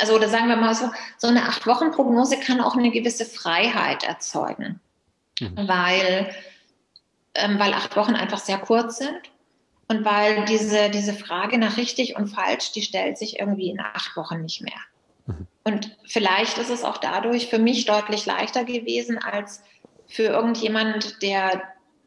also oder sagen wir mal so, so eine Acht-Wochen-Prognose kann auch eine gewisse Freiheit erzeugen, mhm. weil, ähm, weil acht Wochen einfach sehr kurz sind und weil diese, diese Frage nach richtig und falsch, die stellt sich irgendwie in acht Wochen nicht mehr. Mhm. Und vielleicht ist es auch dadurch für mich deutlich leichter gewesen als für irgendjemand, der,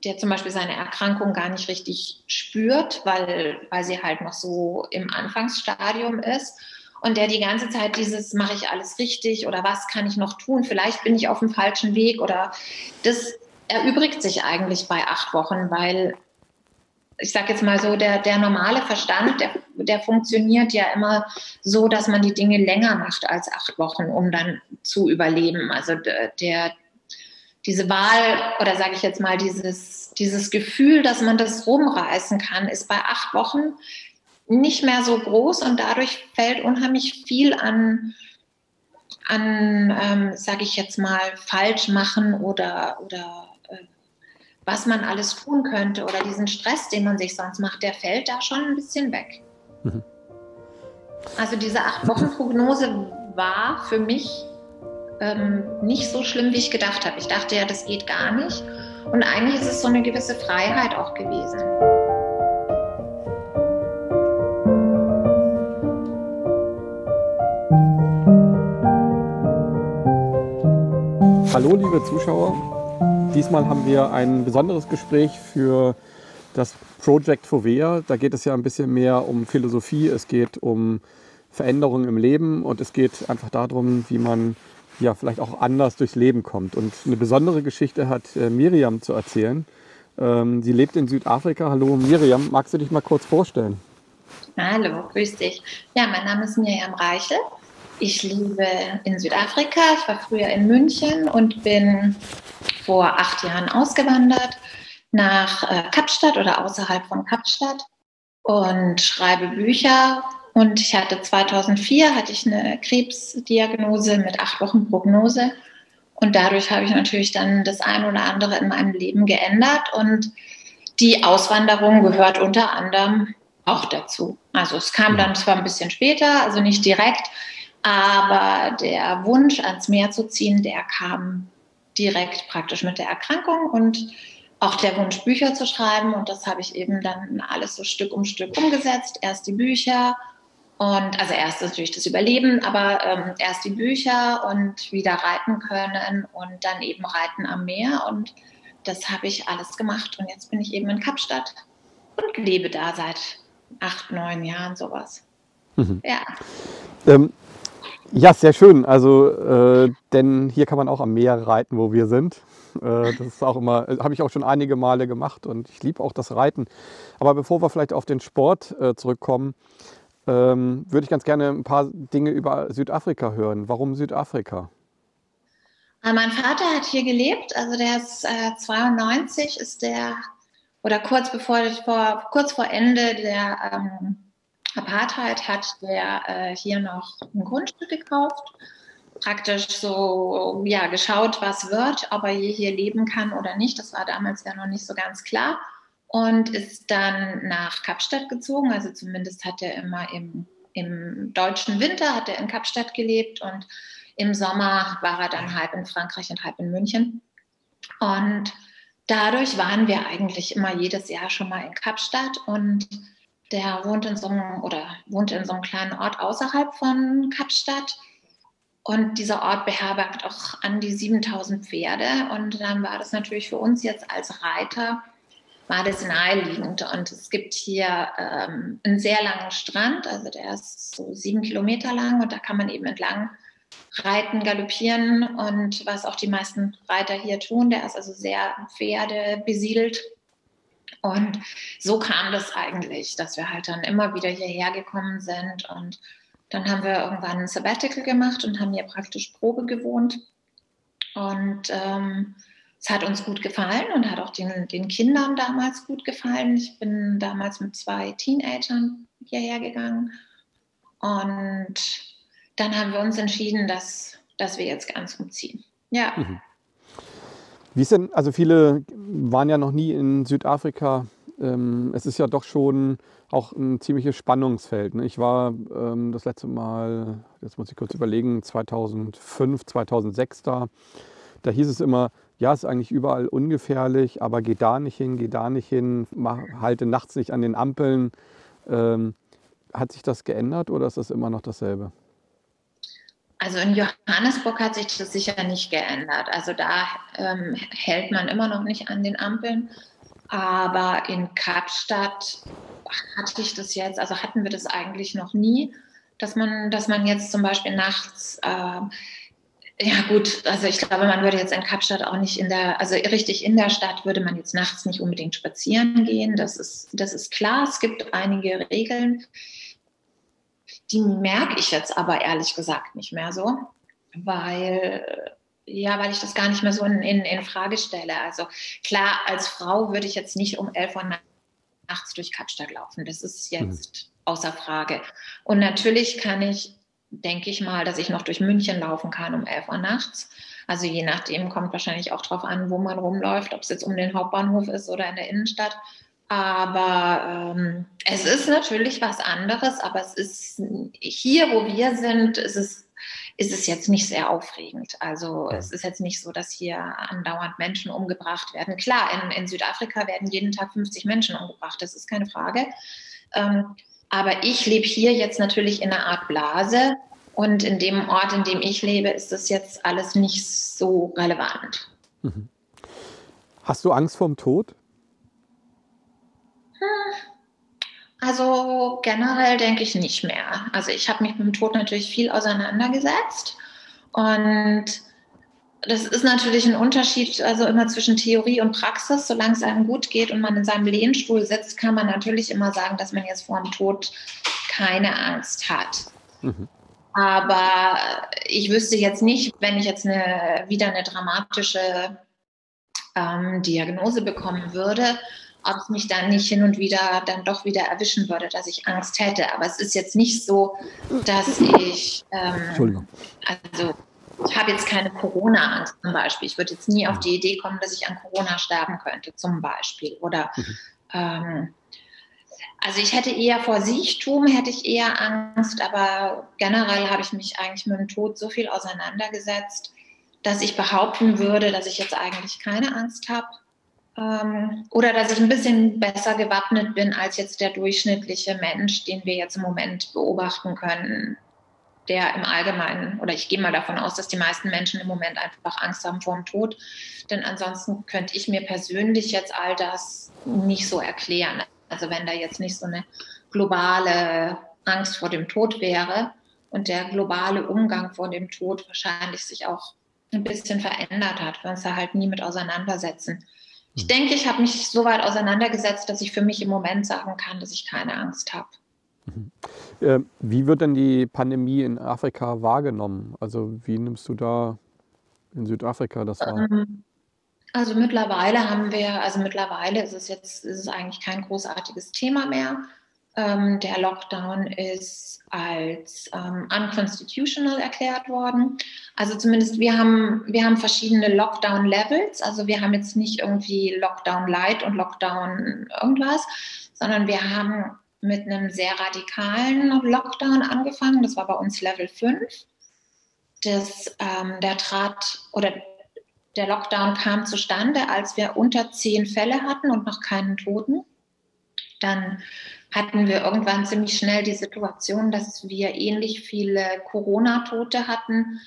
der zum Beispiel seine Erkrankung gar nicht richtig spürt, weil, weil sie halt noch so im Anfangsstadium ist und der die ganze Zeit dieses, mache ich alles richtig oder was kann ich noch tun? Vielleicht bin ich auf dem falschen Weg oder das erübrigt sich eigentlich bei acht Wochen, weil ich sage jetzt mal so, der, der normale Verstand, der, der funktioniert ja immer so, dass man die Dinge länger macht als acht Wochen, um dann zu überleben. Also der, diese Wahl oder sage ich jetzt mal dieses, dieses Gefühl, dass man das rumreißen kann, ist bei acht Wochen nicht mehr so groß und dadurch fällt unheimlich viel an, an ähm, sage ich jetzt mal, falsch machen oder, oder was man alles tun könnte oder diesen Stress, den man sich sonst macht, der fällt da schon ein bisschen weg. Mhm. Also diese Acht-Wochen-Prognose war für mich ähm, nicht so schlimm, wie ich gedacht habe. Ich dachte ja, das geht gar nicht. Und eigentlich ist es so eine gewisse Freiheit auch gewesen. Hallo liebe Zuschauer, Diesmal haben wir ein besonderes Gespräch für das Project Fovea. Da geht es ja ein bisschen mehr um Philosophie, es geht um Veränderungen im Leben und es geht einfach darum, wie man ja vielleicht auch anders durchs Leben kommt. Und eine besondere Geschichte hat äh, Miriam zu erzählen. Ähm, sie lebt in Südafrika. Hallo Miriam, magst du dich mal kurz vorstellen? Hallo, grüß dich. Ja, mein Name ist Miriam Reichel. Ich lebe in Südafrika. Ich war früher in München und bin vor acht Jahren ausgewandert nach äh, Kapstadt oder außerhalb von Kapstadt und schreibe Bücher. Und ich hatte 2004 hatte ich eine Krebsdiagnose mit acht Wochen Prognose. Und dadurch habe ich natürlich dann das ein oder andere in meinem Leben geändert. Und die Auswanderung gehört unter anderem auch dazu. Also es kam dann zwar ein bisschen später, also nicht direkt, aber der Wunsch, ans Meer zu ziehen, der kam direkt praktisch mit der Erkrankung und auch der Wunsch, Bücher zu schreiben. Und das habe ich eben dann alles so Stück um Stück umgesetzt. Erst die Bücher und also erst natürlich das Überleben, aber ähm, erst die Bücher und wieder reiten können und dann eben Reiten am Meer. Und das habe ich alles gemacht. Und jetzt bin ich eben in Kapstadt und lebe da seit acht, neun Jahren sowas. Mhm. Ja. Ähm, ja, sehr schön. Also, äh, denn hier kann man auch am Meer reiten, wo wir sind. Äh, das ist auch immer, äh, habe ich auch schon einige Male gemacht und ich liebe auch das Reiten. Aber bevor wir vielleicht auf den Sport äh, zurückkommen, ähm, würde ich ganz gerne ein paar Dinge über Südafrika hören. Warum Südafrika? Äh, mein Vater hat hier gelebt, also der ist äh, 92, ist der, oder kurz bevor, vor, kurz vor Ende der ähm, Apartheid hat der äh, hier noch ein Grundstück gekauft, praktisch so ja geschaut, was wird, ob er hier leben kann oder nicht. Das war damals ja noch nicht so ganz klar und ist dann nach Kapstadt gezogen. Also zumindest hat er immer im, im deutschen Winter hat er in Kapstadt gelebt und im Sommer war er dann halb in Frankreich und halb in München. Und dadurch waren wir eigentlich immer jedes Jahr schon mal in Kapstadt und der wohnt in so einem oder wohnt in so einem kleinen Ort außerhalb von Kapstadt. Und dieser Ort beherbergt auch an die 7000 Pferde. Und dann war das natürlich für uns jetzt als Reiter, war das naheliegend. Und es gibt hier ähm, einen sehr langen Strand, also der ist so sieben Kilometer lang und da kann man eben entlang reiten, galoppieren und was auch die meisten Reiter hier tun. Der ist also sehr Pferde besiedelt und so kam das eigentlich, dass wir halt dann immer wieder hierher gekommen sind. Und dann haben wir irgendwann ein Sabbatical gemacht und haben hier praktisch Probe gewohnt. Und ähm, es hat uns gut gefallen und hat auch den, den Kindern damals gut gefallen. Ich bin damals mit zwei Teenagern hierher gegangen. Und dann haben wir uns entschieden, dass, dass wir jetzt ganz umziehen. Ja. Mhm. Wie ist denn, also viele waren ja noch nie in Südafrika ähm, es ist ja doch schon auch ein ziemliches Spannungsfeld. Ne? Ich war ähm, das letzte Mal, jetzt muss ich kurz überlegen, 2005, 2006 da. Da hieß es immer, ja, ist eigentlich überall ungefährlich, aber geh da nicht hin, geh da nicht hin, mach, halte nachts nicht an den Ampeln. Ähm, hat sich das geändert oder ist das immer noch dasselbe? Also in Johannesburg hat sich das sicher nicht geändert. Also da ähm, hält man immer noch nicht an den Ampeln. Aber in Kapstadt hatte ich das jetzt, also hatten wir das eigentlich noch nie, dass man, dass man jetzt zum Beispiel nachts, äh, ja gut, also ich glaube, man würde jetzt in Kapstadt auch nicht in der, also richtig in der Stadt würde man jetzt nachts nicht unbedingt spazieren gehen. Das ist, das ist klar. Es gibt einige Regeln. Die merke ich jetzt aber ehrlich gesagt nicht mehr so, weil ja, weil ich das gar nicht mehr so in, in, in Frage stelle. Also klar, als Frau würde ich jetzt nicht um 11 Uhr nachts durch Kapstadt laufen. Das ist jetzt mhm. außer Frage. Und natürlich kann ich, denke ich mal, dass ich noch durch München laufen kann um 11 Uhr nachts. Also je nachdem kommt wahrscheinlich auch darauf an, wo man rumläuft, ob es jetzt um den Hauptbahnhof ist oder in der Innenstadt. Aber ähm, es ist natürlich was anderes, aber es ist hier, wo wir sind, ist es, ist es jetzt nicht sehr aufregend. Also es ist jetzt nicht so, dass hier andauernd Menschen umgebracht werden. Klar, in, in Südafrika werden jeden Tag 50 Menschen umgebracht, das ist keine Frage. Ähm, aber ich lebe hier jetzt natürlich in einer Art Blase und in dem Ort, in dem ich lebe, ist das jetzt alles nicht so relevant. Mhm. Hast du Angst vorm Tod? Also generell denke ich nicht mehr. Also ich habe mich mit dem Tod natürlich viel auseinandergesetzt und das ist natürlich ein Unterschied, also immer zwischen Theorie und Praxis. Solange es einem gut geht und man in seinem Lehnstuhl sitzt, kann man natürlich immer sagen, dass man jetzt vor dem Tod keine Angst hat. Mhm. Aber ich wüsste jetzt nicht, wenn ich jetzt eine, wieder eine dramatische ähm, Diagnose bekommen würde, ob es mich dann nicht hin und wieder dann doch wieder erwischen würde, dass ich Angst hätte. Aber es ist jetzt nicht so, dass ich, ähm, Entschuldigung. also ich habe jetzt keine Corona-Angst zum Beispiel. Ich würde jetzt nie auf die Idee kommen, dass ich an Corona sterben könnte zum Beispiel. Oder mhm. ähm, also ich hätte eher vor Siechtum, hätte ich eher Angst, aber generell habe ich mich eigentlich mit dem Tod so viel auseinandergesetzt, dass ich behaupten würde, dass ich jetzt eigentlich keine Angst habe. Ähm, oder dass ich ein bisschen besser gewappnet bin als jetzt der durchschnittliche Mensch, den wir jetzt im Moment beobachten können, der im Allgemeinen, oder ich gehe mal davon aus, dass die meisten Menschen im Moment einfach Angst haben vor dem Tod. Denn ansonsten könnte ich mir persönlich jetzt all das nicht so erklären. Also wenn da jetzt nicht so eine globale Angst vor dem Tod wäre und der globale Umgang vor dem Tod wahrscheinlich sich auch ein bisschen verändert hat, wir uns da halt nie mit auseinandersetzen. Ich denke, ich habe mich so weit auseinandergesetzt, dass ich für mich im Moment sagen kann, dass ich keine Angst habe. Mhm. Äh, wie wird denn die Pandemie in Afrika wahrgenommen? Also wie nimmst du da in Südafrika das wahr? Ähm, also mittlerweile haben wir, also mittlerweile ist es jetzt, ist es eigentlich kein großartiges Thema mehr. Ähm, der Lockdown ist als ähm, unconstitutional erklärt worden. Also zumindest wir haben, wir haben verschiedene Lockdown-Levels. Also wir haben jetzt nicht irgendwie Lockdown Light und Lockdown irgendwas, sondern wir haben mit einem sehr radikalen Lockdown angefangen. Das war bei uns Level 5. Das, ähm, der trat oder der Lockdown kam zustande, als wir unter zehn Fälle hatten und noch keinen Toten. Dann hatten wir irgendwann ziemlich schnell die Situation, dass wir ähnlich viele Corona-Tote hatten,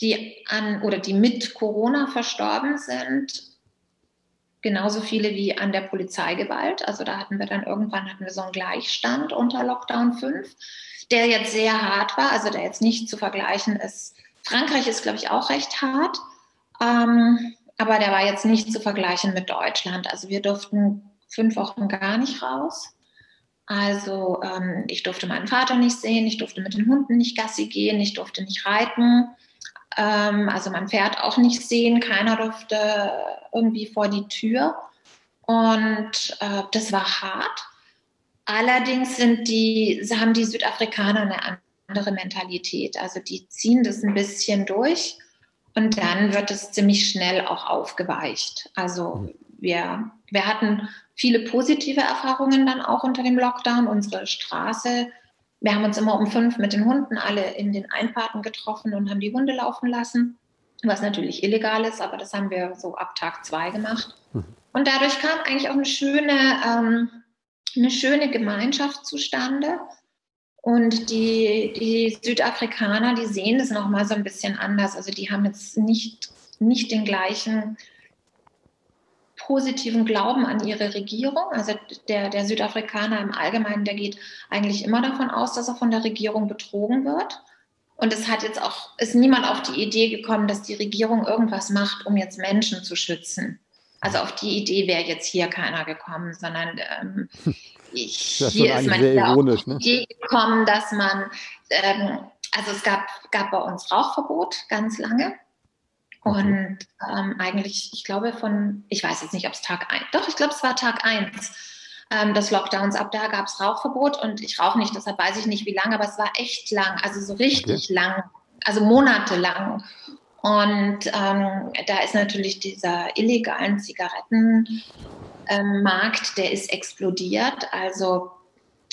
die an oder die mit Corona verstorben sind. Genauso viele wie an der Polizeigewalt. Also da hatten wir dann irgendwann hatten wir so einen Gleichstand unter Lockdown 5, der jetzt sehr hart war, also der jetzt nicht zu vergleichen ist. Frankreich ist, glaube ich, auch recht hart. Ähm, aber der war jetzt nicht zu vergleichen mit Deutschland. Also wir durften fünf Wochen gar nicht raus. Also ähm, ich durfte meinen Vater nicht sehen, ich durfte mit den Hunden nicht Gassi gehen, ich durfte nicht reiten, ähm, also mein Pferd auch nicht sehen, keiner durfte irgendwie vor die Tür. Und äh, das war hart. Allerdings sind die, haben die Südafrikaner eine andere Mentalität. Also die ziehen das ein bisschen durch und dann wird es ziemlich schnell auch aufgeweicht. Also wir, wir hatten viele positive Erfahrungen dann auch unter dem Lockdown. Unsere Straße, wir haben uns immer um fünf mit den Hunden alle in den Einfahrten getroffen und haben die Hunde laufen lassen, was natürlich illegal ist, aber das haben wir so ab Tag zwei gemacht. Mhm. Und dadurch kam eigentlich auch eine schöne, ähm, eine schöne Gemeinschaft zustande. Und die, die Südafrikaner, die sehen das nochmal so ein bisschen anders. Also die haben jetzt nicht, nicht den gleichen positiven Glauben an ihre Regierung. Also der, der Südafrikaner im Allgemeinen, der geht eigentlich immer davon aus, dass er von der Regierung betrogen wird. Und es hat jetzt auch, ist niemand auf die Idee gekommen, dass die Regierung irgendwas macht, um jetzt Menschen zu schützen. Also auf die Idee wäre jetzt hier keiner gekommen, sondern ähm, ich, hier ist man hier auf die ne? Idee gekommen, dass man, ähm, also es gab, gab bei uns Rauchverbot ganz lange. Und ähm, eigentlich, ich glaube von, ich weiß jetzt nicht, ob es Tag 1, doch, ich glaube, es war Tag 1 ähm, des Lockdowns. Ab da gab es Rauchverbot und ich rauche nicht, deshalb weiß ich nicht, wie lange, aber es war echt lang, also so richtig okay. lang, also monatelang. Und ähm, da ist natürlich dieser illegalen Zigarettenmarkt, ähm, der ist explodiert. Also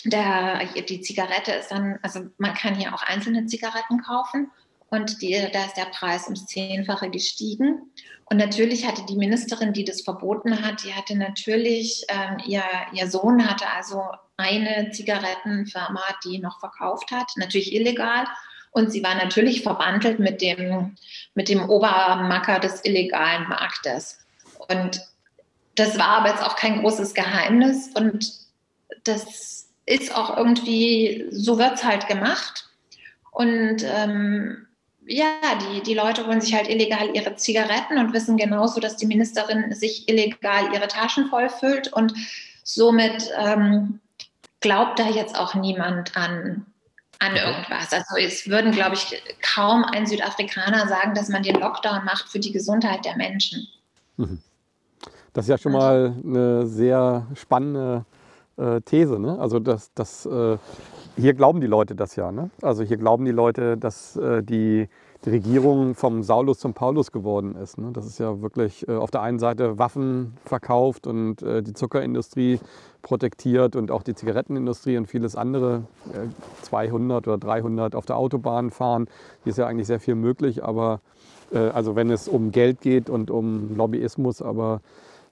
der, die Zigarette ist dann, also man kann hier auch einzelne Zigaretten kaufen und die, da ist der Preis ums Zehnfache gestiegen. Und natürlich hatte die Ministerin, die das verboten hat, die hatte natürlich, ähm, ihr, ihr Sohn hatte also eine Zigarettenfirma, die noch verkauft hat, natürlich illegal. Und sie war natürlich verbandelt mit dem, mit dem Obermacker des illegalen Marktes. Und das war aber jetzt auch kein großes Geheimnis. Und das ist auch irgendwie, so wird es halt gemacht. Und ähm, ja, die, die Leute holen sich halt illegal ihre Zigaretten und wissen genauso, dass die Ministerin sich illegal ihre Taschen vollfüllt und somit ähm, glaubt da jetzt auch niemand an, an irgendwas. Also es würden, glaube ich, kaum ein Südafrikaner sagen, dass man den Lockdown macht für die Gesundheit der Menschen. Mhm. Das ist ja schon mal eine sehr spannende äh, These. Ne? Also das, das äh, hier glauben die Leute das ja. Ne? Also hier glauben die Leute, dass äh, die, die Regierung vom Saulus zum Paulus geworden ist. Ne? Das ist ja wirklich äh, auf der einen Seite Waffen verkauft und äh, die Zuckerindustrie protektiert und auch die Zigarettenindustrie und vieles andere. 200 oder 300 auf der Autobahn fahren. Hier ist ja eigentlich sehr viel möglich, aber also wenn es um Geld geht und um Lobbyismus, aber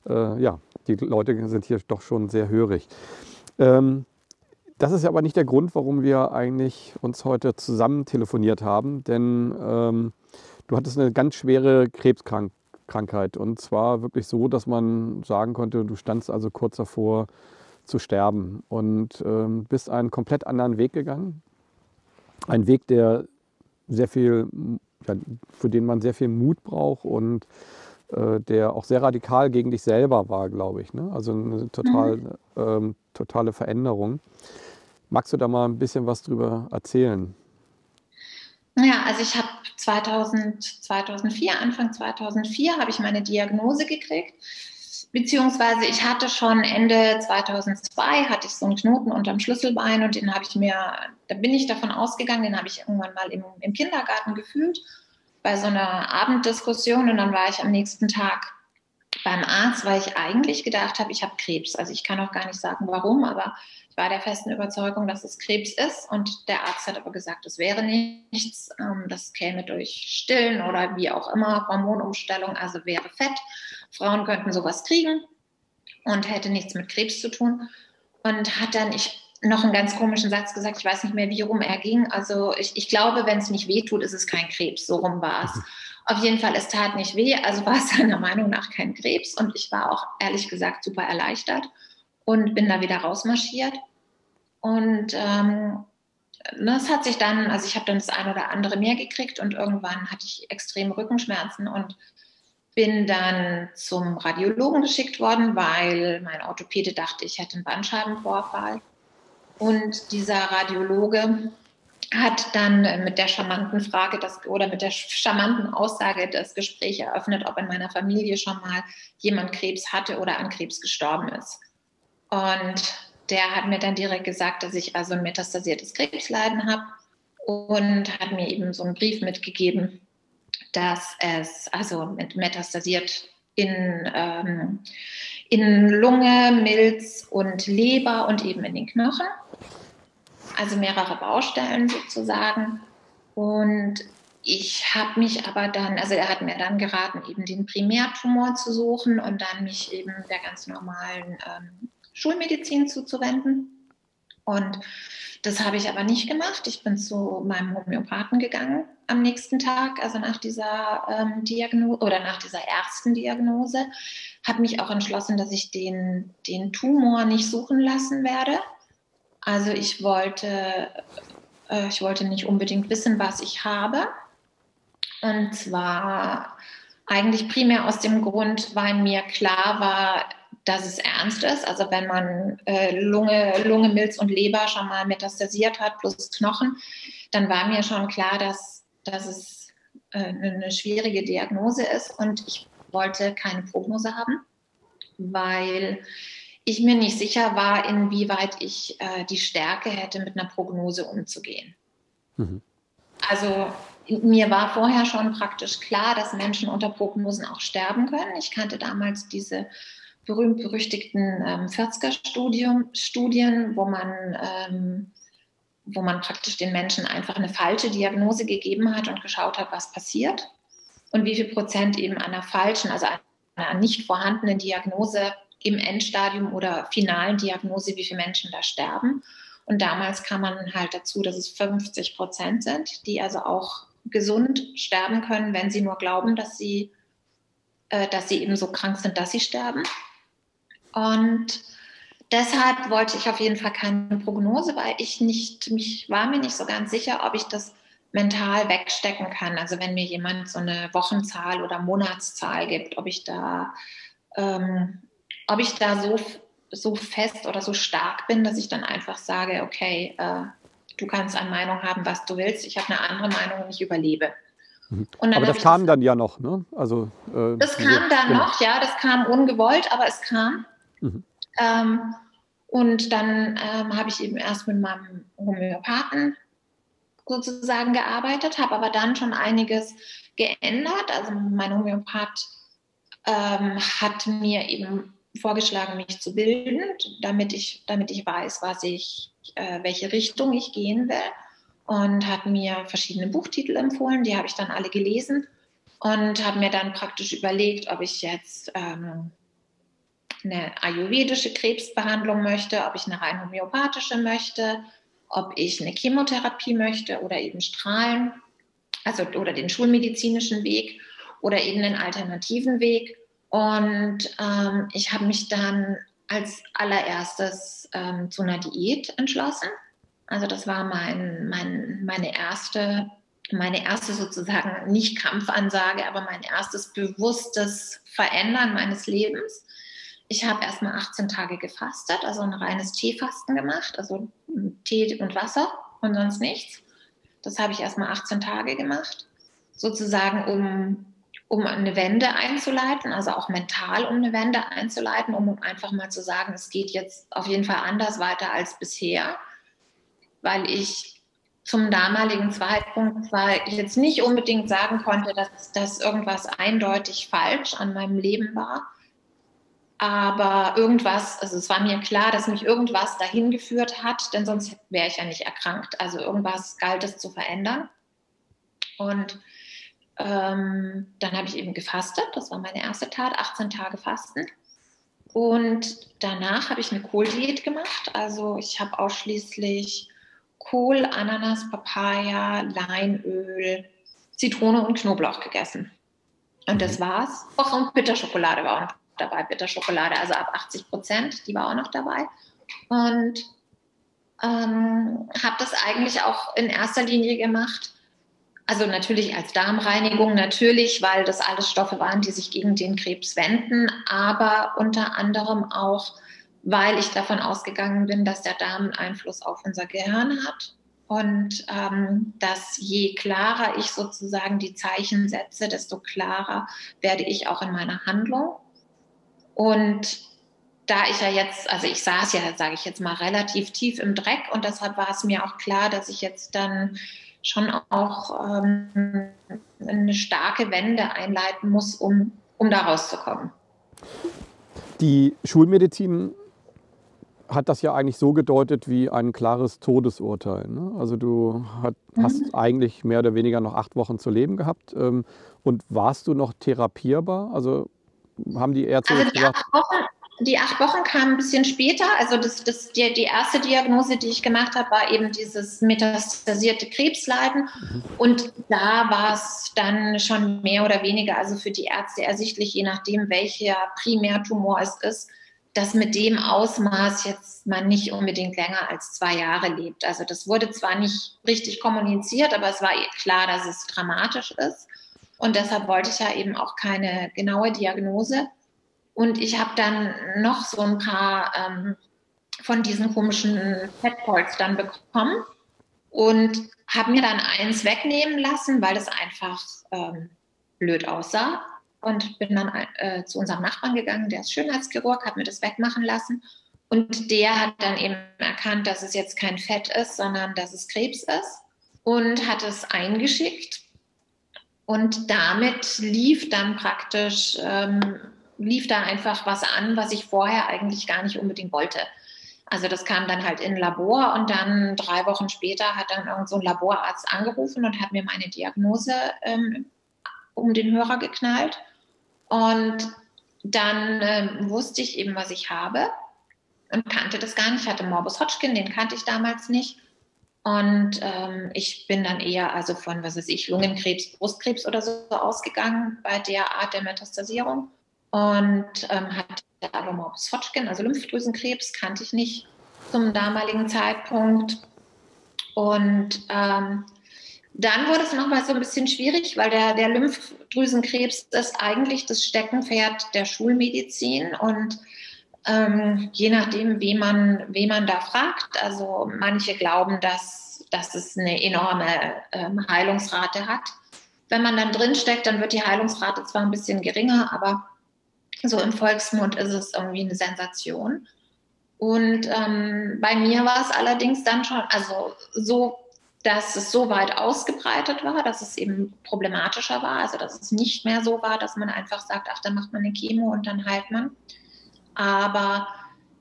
ja, die Leute sind hier doch schon sehr hörig. Ähm, das ist ja aber nicht der Grund, warum wir eigentlich uns heute zusammen telefoniert haben, denn ähm, du hattest eine ganz schwere Krebskrankheit und zwar wirklich so, dass man sagen konnte, du standst also kurz davor zu sterben und ähm, bist einen komplett anderen Weg gegangen. Ein Weg, der sehr viel, ja, für den man sehr viel Mut braucht und äh, der auch sehr radikal gegen dich selber war, glaube ich. Ne? Also eine total, mhm. ähm, totale Veränderung. Magst du da mal ein bisschen was drüber erzählen? Ja, also ich habe 2004, Anfang 2004, habe ich meine Diagnose gekriegt. Beziehungsweise ich hatte schon Ende 2002 hatte ich so einen Knoten unterm Schlüsselbein und den habe ich mir, da bin ich davon ausgegangen, den habe ich irgendwann mal im, im Kindergarten gefühlt bei so einer Abenddiskussion und dann war ich am nächsten Tag beim Arzt, weil ich eigentlich gedacht habe, ich habe Krebs. Also ich kann auch gar nicht sagen, warum, aber war der festen Überzeugung, dass es Krebs ist und der Arzt hat aber gesagt, es wäre nichts, ähm, das käme durch Stillen oder wie auch immer, Hormonumstellung, also wäre Fett. Frauen könnten sowas kriegen und hätte nichts mit Krebs zu tun. Und hat dann ich noch einen ganz komischen Satz gesagt, ich weiß nicht mehr, wie rum er ging. Also ich, ich glaube, wenn es nicht weh tut, ist es kein Krebs. So rum war es. Auf jeden Fall, es tat nicht weh, also war es seiner Meinung nach kein Krebs. Und ich war auch ehrlich gesagt super erleichtert und bin da wieder rausmarschiert. Und ähm, das hat sich dann, also ich habe dann das eine oder andere mehr gekriegt und irgendwann hatte ich extreme Rückenschmerzen und bin dann zum Radiologen geschickt worden, weil mein Orthopäde dachte, ich hätte einen Bandscheibenvorfall. Und dieser Radiologe hat dann mit der charmanten Frage das, oder mit der charmanten Aussage das Gespräch eröffnet, ob in meiner Familie schon mal jemand Krebs hatte oder an Krebs gestorben ist. Und der hat mir dann direkt gesagt, dass ich also ein metastasiertes Krebsleiden habe und hat mir eben so einen Brief mitgegeben, dass es also mit metastasiert in, ähm, in Lunge, Milz und Leber und eben in den Knochen. Also mehrere Baustellen sozusagen. Und ich habe mich aber dann, also er hat mir dann geraten, eben den Primärtumor zu suchen und dann mich eben der ganz normalen ähm, Schulmedizin zuzuwenden. Und das habe ich aber nicht gemacht. Ich bin zu meinem Homöopathen gegangen am nächsten Tag, also nach dieser ähm, Diagnose oder nach dieser ersten Diagnose, habe mich auch entschlossen, dass ich den, den Tumor nicht suchen lassen werde. Also ich wollte, äh, ich wollte nicht unbedingt wissen, was ich habe. Und zwar eigentlich primär aus dem Grund, weil mir klar war, dass es ernst ist. Also wenn man äh, Lunge, Lunge, Milz und Leber schon mal metastasiert hat, plus Knochen, dann war mir schon klar, dass, dass es äh, eine schwierige Diagnose ist. Und ich wollte keine Prognose haben, weil ich mir nicht sicher war, inwieweit ich äh, die Stärke hätte, mit einer Prognose umzugehen. Mhm. Also mir war vorher schon praktisch klar, dass Menschen unter Prognosen auch sterben können. Ich kannte damals diese berühmt-berüchtigten ähm, 40er-Studien, wo man, ähm, wo man praktisch den Menschen einfach eine falsche Diagnose gegeben hat und geschaut hat, was passiert und wie viel Prozent eben einer falschen, also einer nicht vorhandenen Diagnose im Endstadium oder finalen Diagnose, wie viele Menschen da sterben. Und damals kam man halt dazu, dass es 50 Prozent sind, die also auch gesund sterben können, wenn sie nur glauben, dass sie, äh, dass sie eben so krank sind, dass sie sterben. Und deshalb wollte ich auf jeden Fall keine Prognose, weil ich nicht, mich war mir nicht so ganz sicher, ob ich das mental wegstecken kann. Also wenn mir jemand so eine Wochenzahl oder Monatszahl gibt, ob ich da, ähm, ob ich da so, so fest oder so stark bin, dass ich dann einfach sage, okay, äh, du kannst eine Meinung haben, was du willst. Ich habe eine andere Meinung und ich überlebe. Mhm. aber das kam das, dann ja noch, ne? Also, äh, das kam dann genau. noch, ja, das kam ungewollt, aber es kam. Mhm. Ähm, und dann ähm, habe ich eben erst mit meinem Homöopathen sozusagen gearbeitet, habe aber dann schon einiges geändert. Also mein Homöopath ähm, hat mir eben vorgeschlagen, mich zu bilden, damit ich, damit ich weiß, was ich, äh, welche Richtung ich gehen will. Und hat mir verschiedene Buchtitel empfohlen, die habe ich dann alle gelesen und habe mir dann praktisch überlegt, ob ich jetzt ähm, eine ayurvedische Krebsbehandlung möchte, ob ich eine rein homöopathische möchte, ob ich eine Chemotherapie möchte oder eben Strahlen, also oder den schulmedizinischen Weg oder eben einen alternativen Weg. Und ähm, ich habe mich dann als allererstes ähm, zu einer Diät entschlossen. Also das war mein, mein, meine erste meine erste sozusagen nicht Kampfansage, aber mein erstes bewusstes Verändern meines Lebens. Ich habe erstmal 18 Tage gefastet, also ein reines Teefasten gemacht, also Tee und Wasser und sonst nichts. Das habe ich erstmal 18 Tage gemacht, sozusagen um, um eine Wende einzuleiten, also auch mental um eine Wende einzuleiten, um einfach mal zu sagen, es geht jetzt auf jeden Fall anders weiter als bisher, weil ich zum damaligen Zeitpunkt war ich jetzt nicht unbedingt sagen konnte, dass, dass irgendwas eindeutig falsch an meinem Leben war aber irgendwas, also es war mir klar, dass mich irgendwas dahin geführt hat, denn sonst wäre ich ja nicht erkrankt. Also irgendwas galt es zu verändern. Und ähm, dann habe ich eben gefastet, das war meine erste Tat, 18 Tage Fasten. Und danach habe ich eine Kohldiät gemacht. Also ich habe ausschließlich Kohl, Ananas, Papaya, Leinöl, Zitrone und Knoblauch gegessen. Und das war's. Och, und Bitterschokolade war auch noch dabei, Bitterschokolade, also ab 80 Prozent, die war auch noch dabei. Und ähm, habe das eigentlich auch in erster Linie gemacht. Also natürlich als Darmreinigung, natürlich, weil das alles Stoffe waren, die sich gegen den Krebs wenden, aber unter anderem auch, weil ich davon ausgegangen bin, dass der Darm einen Einfluss auf unser Gehirn hat und ähm, dass je klarer ich sozusagen die Zeichen setze, desto klarer werde ich auch in meiner Handlung. Und da ich ja jetzt, also ich saß ja, sage ich jetzt mal, relativ tief im Dreck und deshalb war es mir auch klar, dass ich jetzt dann schon auch ähm, eine starke Wende einleiten muss, um, um da rauszukommen. Die Schulmedizin hat das ja eigentlich so gedeutet wie ein klares Todesurteil. Ne? Also du hat, mhm. hast eigentlich mehr oder weniger noch acht Wochen zu leben gehabt. Ähm, und warst du noch therapierbar? Also haben die Ärzte also die gesagt, acht Wochen, die acht Wochen kamen ein bisschen später. Also das, das, die, die erste Diagnose, die ich gemacht habe, war eben dieses metastasierte Krebsleiden. Mhm. Und da war es dann schon mehr oder weniger, also für die Ärzte ersichtlich, je nachdem, welcher Primärtumor es ist, dass mit dem Ausmaß jetzt man nicht unbedingt länger als zwei Jahre lebt. Also das wurde zwar nicht richtig kommuniziert, aber es war klar, dass es dramatisch ist. Und deshalb wollte ich ja eben auch keine genaue Diagnose. Und ich habe dann noch so ein paar ähm, von diesen komischen Fatpoils dann bekommen und habe mir dann eins wegnehmen lassen, weil das einfach ähm, blöd aussah und bin dann äh, zu unserem Nachbarn gegangen, der ist Schönheitschirurg, hat mir das wegmachen lassen. Und der hat dann eben erkannt, dass es jetzt kein Fett ist, sondern dass es Krebs ist und hat es eingeschickt. Und damit lief dann praktisch, ähm, lief da einfach was an, was ich vorher eigentlich gar nicht unbedingt wollte. Also das kam dann halt in ein Labor und dann drei Wochen später hat dann irgend so ein Laborarzt angerufen und hat mir meine Diagnose ähm, um den Hörer geknallt. Und dann äh, wusste ich eben, was ich habe und kannte das gar nicht. Ich hatte Morbus Hodgkin, den kannte ich damals nicht. Und ähm, ich bin dann eher also von, was weiß ich, Lungenkrebs, Brustkrebs oder so ausgegangen bei der Art der Metastasierung. Und ähm, hatte aber Morbus Hodgkin, also Lymphdrüsenkrebs, kannte ich nicht zum damaligen Zeitpunkt. Und ähm, dann wurde es nochmal so ein bisschen schwierig, weil der, der Lymphdrüsenkrebs ist eigentlich das Steckenpferd der Schulmedizin und ähm, je nachdem, wie man, wie man da fragt, also manche glauben, dass, dass es eine enorme ähm, Heilungsrate hat. Wenn man dann drinsteckt, dann wird die Heilungsrate zwar ein bisschen geringer, aber so im Volksmund ist es irgendwie eine Sensation. Und ähm, bei mir war es allerdings dann schon, also so dass es so weit ausgebreitet war, dass es eben problematischer war, also dass es nicht mehr so war, dass man einfach sagt, ach, dann macht man eine Chemo und dann heilt man. Aber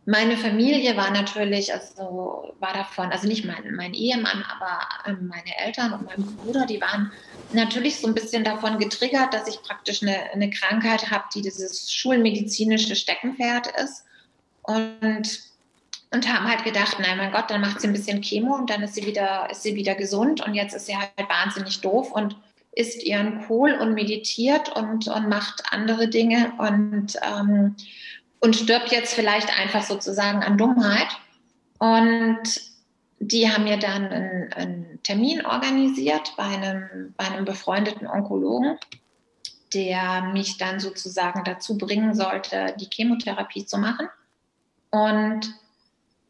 meine Familie war natürlich, also war davon, also nicht mein, mein Ehemann, aber ähm, meine Eltern und mein Bruder, die waren natürlich so ein bisschen davon getriggert, dass ich praktisch eine, eine Krankheit habe, die dieses schulmedizinische Steckenpferd ist. Und und haben halt gedacht, nein, mein Gott, dann macht sie ein bisschen Chemo und dann ist sie wieder, ist sie wieder gesund und jetzt ist sie halt wahnsinnig doof und isst ihren Kohl und meditiert und, und macht andere Dinge und, ähm, und stirbt jetzt vielleicht einfach sozusagen an Dummheit. Und die haben mir dann einen, einen Termin organisiert bei einem, bei einem befreundeten Onkologen, der mich dann sozusagen dazu bringen sollte, die Chemotherapie zu machen. Und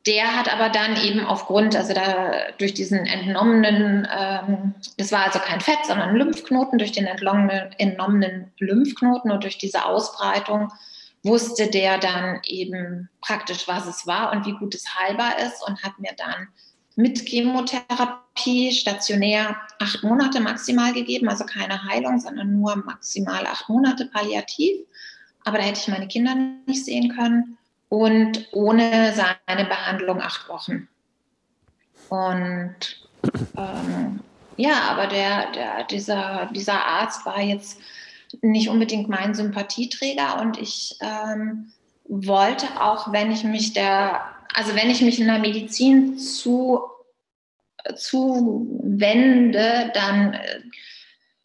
der hat aber dann eben aufgrund, also da durch diesen entnommenen, ähm, das war also kein Fett, sondern Lymphknoten, durch den entnommenen Lymphknoten und durch diese Ausbreitung wusste der dann eben praktisch, was es war und wie gut es heilbar ist und hat mir dann mit Chemotherapie stationär acht Monate maximal gegeben, also keine Heilung, sondern nur maximal acht Monate palliativ. Aber da hätte ich meine Kinder nicht sehen können und ohne seine Behandlung acht Wochen. Und ähm, ja, aber der, der, dieser, dieser Arzt war jetzt nicht unbedingt mein Sympathieträger und ich ähm, wollte auch, wenn ich mich der, also wenn ich mich in der Medizin zu, zu wende, dann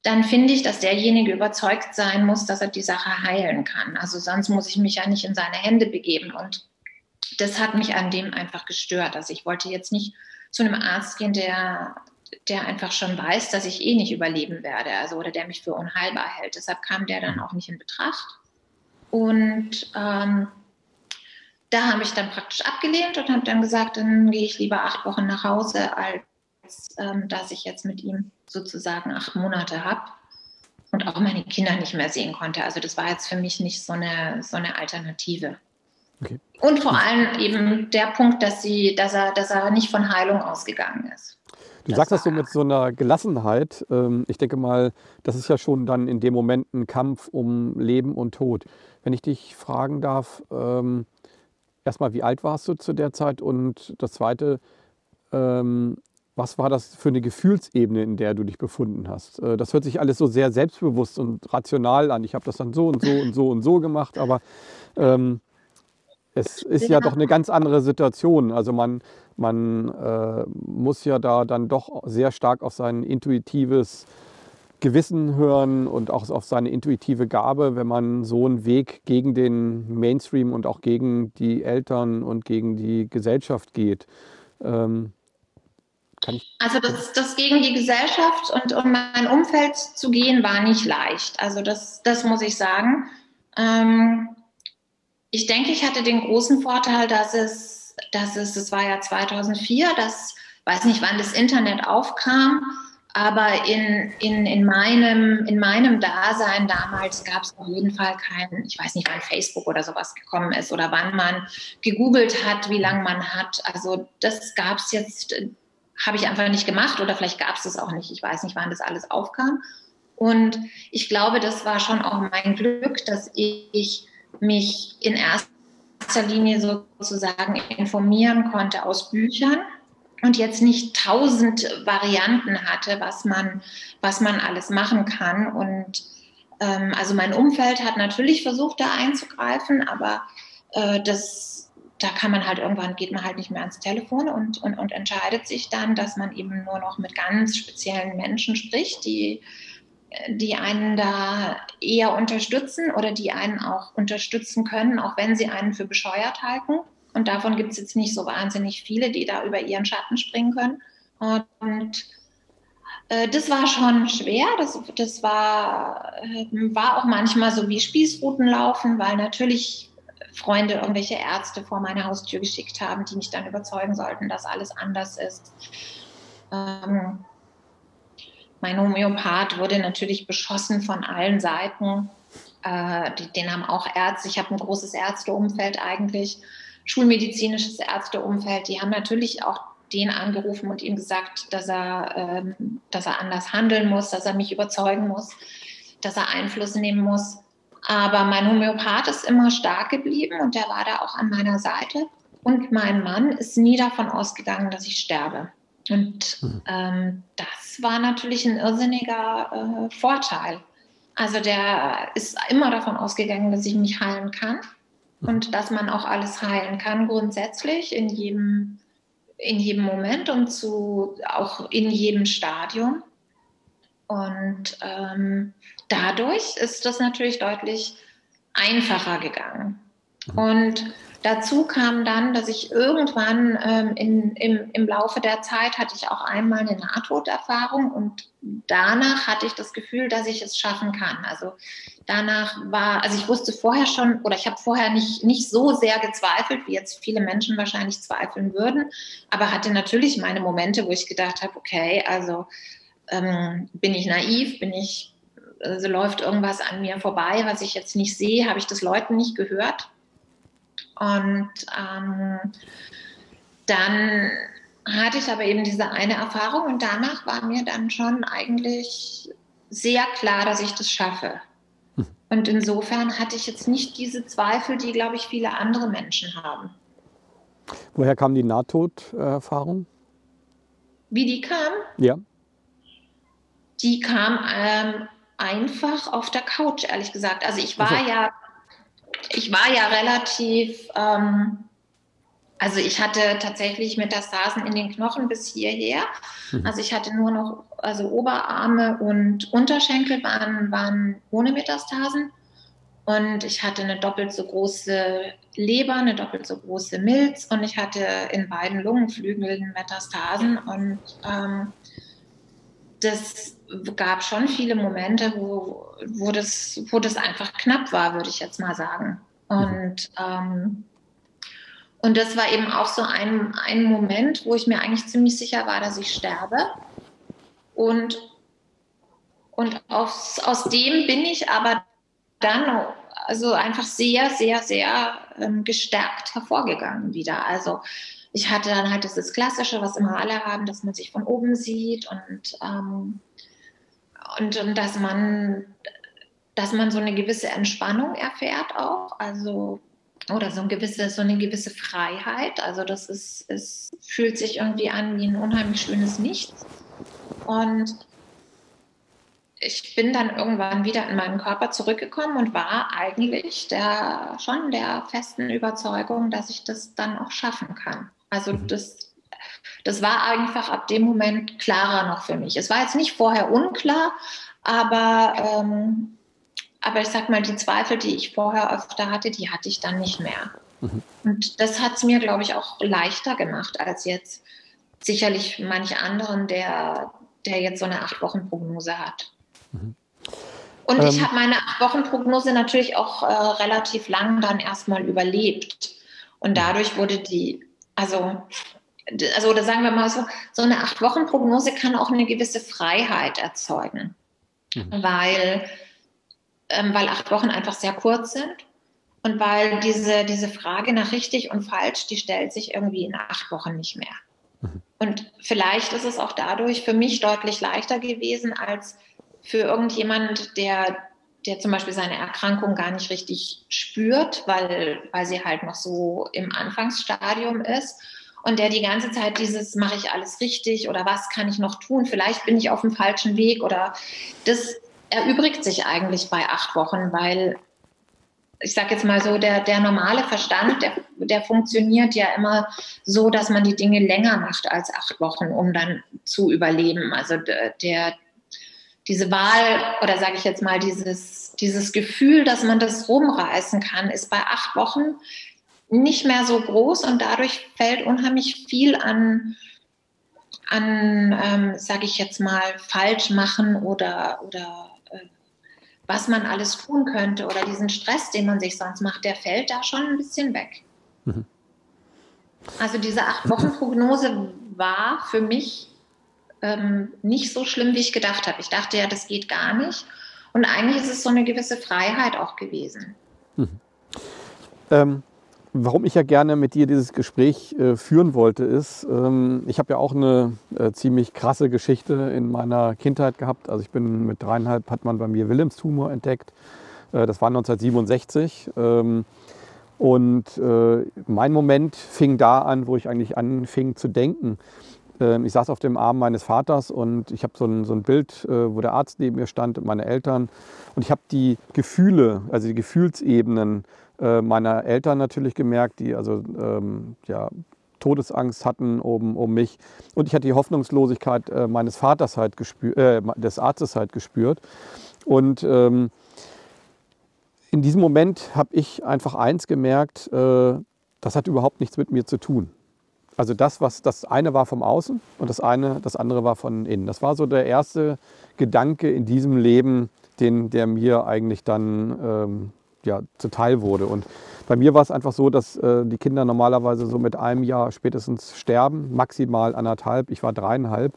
dann finde ich, dass derjenige überzeugt sein muss, dass er die Sache heilen kann. Also sonst muss ich mich ja nicht in seine Hände begeben. Und das hat mich an dem einfach gestört. Also ich wollte jetzt nicht zu einem Arzt gehen, der, der einfach schon weiß, dass ich eh nicht überleben werde, also oder der mich für unheilbar hält. Deshalb kam der dann auch nicht in Betracht. Und ähm, da habe ich dann praktisch abgelehnt und habe dann gesagt, dann gehe ich lieber acht Wochen nach Hause, als ähm, dass ich jetzt mit ihm sozusagen acht Monate habe und auch meine Kinder nicht mehr sehen konnte. Also das war jetzt für mich nicht so eine, so eine Alternative. Okay. Und vor allem eben der Punkt, dass, sie, dass, er, dass er nicht von Heilung ausgegangen ist. Du das sagst das so mit so einer Gelassenheit. Ähm, ich denke mal, das ist ja schon dann in dem Moment ein Kampf um Leben und Tod. Wenn ich dich fragen darf, ähm, erstmal, wie alt warst du zu der Zeit? Und das Zweite, ähm, was war das für eine Gefühlsebene, in der du dich befunden hast? Äh, das hört sich alles so sehr selbstbewusst und rational an. Ich habe das dann so und so und so und so gemacht, aber ähm, es ist ja doch eine ganz andere Situation. Also man, man äh, muss ja da dann doch sehr stark auf sein intuitives Gewissen hören und auch auf seine intuitive Gabe, wenn man so einen Weg gegen den Mainstream und auch gegen die Eltern und gegen die Gesellschaft geht. Ähm, also das, das gegen die Gesellschaft und um mein Umfeld zu gehen, war nicht leicht. Also das, das muss ich sagen. Ähm, ich denke, ich hatte den großen Vorteil, dass es, dass es, es war ja 2004, das weiß nicht, wann das Internet aufkam, aber in, in, in, meinem, in meinem Dasein damals gab es auf jeden Fall kein, ich weiß nicht, wann Facebook oder sowas gekommen ist oder wann man gegoogelt hat, wie lange man hat. Also das gab es jetzt, habe ich einfach nicht gemacht oder vielleicht gab es das auch nicht. Ich weiß nicht, wann das alles aufkam. Und ich glaube, das war schon auch mein Glück, dass ich mich in erster Linie sozusagen informieren konnte aus Büchern und jetzt nicht tausend Varianten hatte, was man, was man alles machen kann. Und ähm, also mein Umfeld hat natürlich versucht, da einzugreifen, aber äh, das, da kann man halt irgendwann, geht man halt nicht mehr ans Telefon und, und, und entscheidet sich dann, dass man eben nur noch mit ganz speziellen Menschen spricht, die die einen da eher unterstützen oder die einen auch unterstützen können, auch wenn sie einen für bescheuert halten. Und davon gibt es jetzt nicht so wahnsinnig viele, die da über ihren Schatten springen können. Und äh, das war schon schwer. Das, das war, äh, war auch manchmal so wie Spießruten laufen, weil natürlich Freunde irgendwelche Ärzte vor meine Haustür geschickt haben, die mich dann überzeugen sollten, dass alles anders ist. Ähm, mein Homöopath wurde natürlich beschossen von allen Seiten. Äh, die, den haben auch Ärzte. Ich habe ein großes Ärzteumfeld eigentlich, schulmedizinisches Ärzteumfeld. Die haben natürlich auch den angerufen und ihm gesagt, dass er, ähm, dass er anders handeln muss, dass er mich überzeugen muss, dass er Einfluss nehmen muss. Aber mein Homöopath ist immer stark geblieben und der war da auch an meiner Seite. Und mein Mann ist nie davon ausgegangen, dass ich sterbe. Und mhm. ähm, das war natürlich ein irrsinniger äh, Vorteil. Also der ist immer davon ausgegangen, dass ich mich heilen kann mhm. und dass man auch alles heilen kann grundsätzlich in jedem, in jedem Moment und zu, auch in jedem Stadium. Und ähm, dadurch ist das natürlich deutlich einfacher gegangen. Mhm. Und Dazu kam dann, dass ich irgendwann ähm, in, im, im Laufe der Zeit hatte ich auch einmal eine Nahtoderfahrung und danach hatte ich das Gefühl, dass ich es schaffen kann. Also danach war, also ich wusste vorher schon oder ich habe vorher nicht, nicht so sehr gezweifelt, wie jetzt viele Menschen wahrscheinlich zweifeln würden, aber hatte natürlich meine Momente, wo ich gedacht habe, okay, also ähm, bin ich naiv, bin ich, also läuft irgendwas an mir vorbei, was ich jetzt nicht sehe, habe ich das Leuten nicht gehört und ähm, dann hatte ich aber eben diese eine Erfahrung und danach war mir dann schon eigentlich sehr klar, dass ich das schaffe. Hm. Und insofern hatte ich jetzt nicht diese Zweifel, die, glaube ich, viele andere Menschen haben. Woher kam die Nahtoderfahrung? Wie die kam? Ja. Die kam ähm, einfach auf der Couch, ehrlich gesagt. Also ich war also. ja ich war ja relativ, ähm, also ich hatte tatsächlich Metastasen in den Knochen bis hierher. Mhm. Also ich hatte nur noch, also Oberarme und Unterschenkel waren, waren ohne Metastasen. Und ich hatte eine doppelt so große Leber, eine doppelt so große Milz und ich hatte in beiden Lungenflügeln Metastasen. Und ähm, das gab schon viele Momente, wo, wo, das, wo das einfach knapp war, würde ich jetzt mal sagen. Und, ähm, und das war eben auch so ein, ein Moment, wo ich mir eigentlich ziemlich sicher war, dass ich sterbe. Und, und aus, aus dem bin ich aber dann also einfach sehr, sehr, sehr ähm, gestärkt hervorgegangen wieder. Also ich hatte dann halt dieses Klassische, was immer alle haben, dass man sich von oben sieht und, ähm, und, und dass man dass man so eine gewisse Entspannung erfährt auch, also oder so, ein gewisse, so eine gewisse Freiheit. Also das ist, es fühlt sich irgendwie an wie ein unheimlich schönes Nichts. Und ich bin dann irgendwann wieder in meinen Körper zurückgekommen und war eigentlich der, schon der festen Überzeugung, dass ich das dann auch schaffen kann. Also mhm. das, das war einfach ab dem Moment klarer noch für mich. Es war jetzt nicht vorher unklar, aber ähm, aber ich sag mal, die Zweifel, die ich vorher öfter hatte, die hatte ich dann nicht mehr. Mhm. Und das hat es mir, glaube ich, auch leichter gemacht als jetzt sicherlich manch anderen, der, der jetzt so eine Acht-Wochen-Prognose hat. Mhm. Und ähm, ich habe meine Acht-Wochen-Prognose natürlich auch äh, relativ lang dann erstmal überlebt. Und mhm. dadurch wurde die, also, also oder sagen wir mal so, so eine Acht-Wochen-Prognose kann auch eine gewisse Freiheit erzeugen. Mhm. Weil ähm, weil acht Wochen einfach sehr kurz sind und weil diese, diese Frage nach richtig und falsch, die stellt sich irgendwie in acht Wochen nicht mehr. Mhm. Und vielleicht ist es auch dadurch für mich deutlich leichter gewesen als für irgendjemand, der, der zum Beispiel seine Erkrankung gar nicht richtig spürt, weil, weil sie halt noch so im Anfangsstadium ist und der die ganze Zeit dieses, mache ich alles richtig oder was kann ich noch tun? Vielleicht bin ich auf dem falschen Weg oder das erübrigt sich eigentlich bei acht Wochen, weil ich sage jetzt mal so, der, der normale Verstand, der, der funktioniert ja immer so, dass man die Dinge länger macht als acht Wochen, um dann zu überleben. Also der, diese Wahl oder sage ich jetzt mal dieses, dieses Gefühl, dass man das rumreißen kann, ist bei acht Wochen nicht mehr so groß und dadurch fällt unheimlich viel an, an ähm, sage ich jetzt mal, falsch machen oder, oder was man alles tun könnte oder diesen Stress, den man sich sonst macht, der fällt da schon ein bisschen weg. Mhm. Also diese Acht-Wochen-Prognose war für mich ähm, nicht so schlimm, wie ich gedacht habe. Ich dachte ja, das geht gar nicht. Und eigentlich ist es so eine gewisse Freiheit auch gewesen. Mhm. Ähm, Warum ich ja gerne mit dir dieses Gespräch äh, führen wollte, ist, ähm, ich habe ja auch eine äh, ziemlich krasse Geschichte in meiner Kindheit gehabt. Also ich bin mit dreieinhalb, hat man bei mir Wilhelmstumor entdeckt. Äh, das war 1967. Ähm, und äh, mein Moment fing da an, wo ich eigentlich anfing zu denken. Ähm, ich saß auf dem Arm meines Vaters und ich habe so ein, so ein Bild, äh, wo der Arzt neben mir stand und meine Eltern. Und ich habe die Gefühle, also die Gefühlsebenen, äh, meiner Eltern natürlich gemerkt, die also ähm, ja, Todesangst hatten um, um mich. Und ich hatte die Hoffnungslosigkeit äh, meines Vaters halt gespürt, äh, des Arztes halt gespürt. Und ähm, in diesem Moment habe ich einfach eins gemerkt, äh, das hat überhaupt nichts mit mir zu tun. Also das, was das eine war vom Außen und das eine, das andere war von innen. Das war so der erste Gedanke in diesem Leben, den, der mir eigentlich dann ähm, ja, zuteil wurde. Und bei mir war es einfach so, dass äh, die Kinder normalerweise so mit einem Jahr spätestens sterben, maximal anderthalb. Ich war dreieinhalb.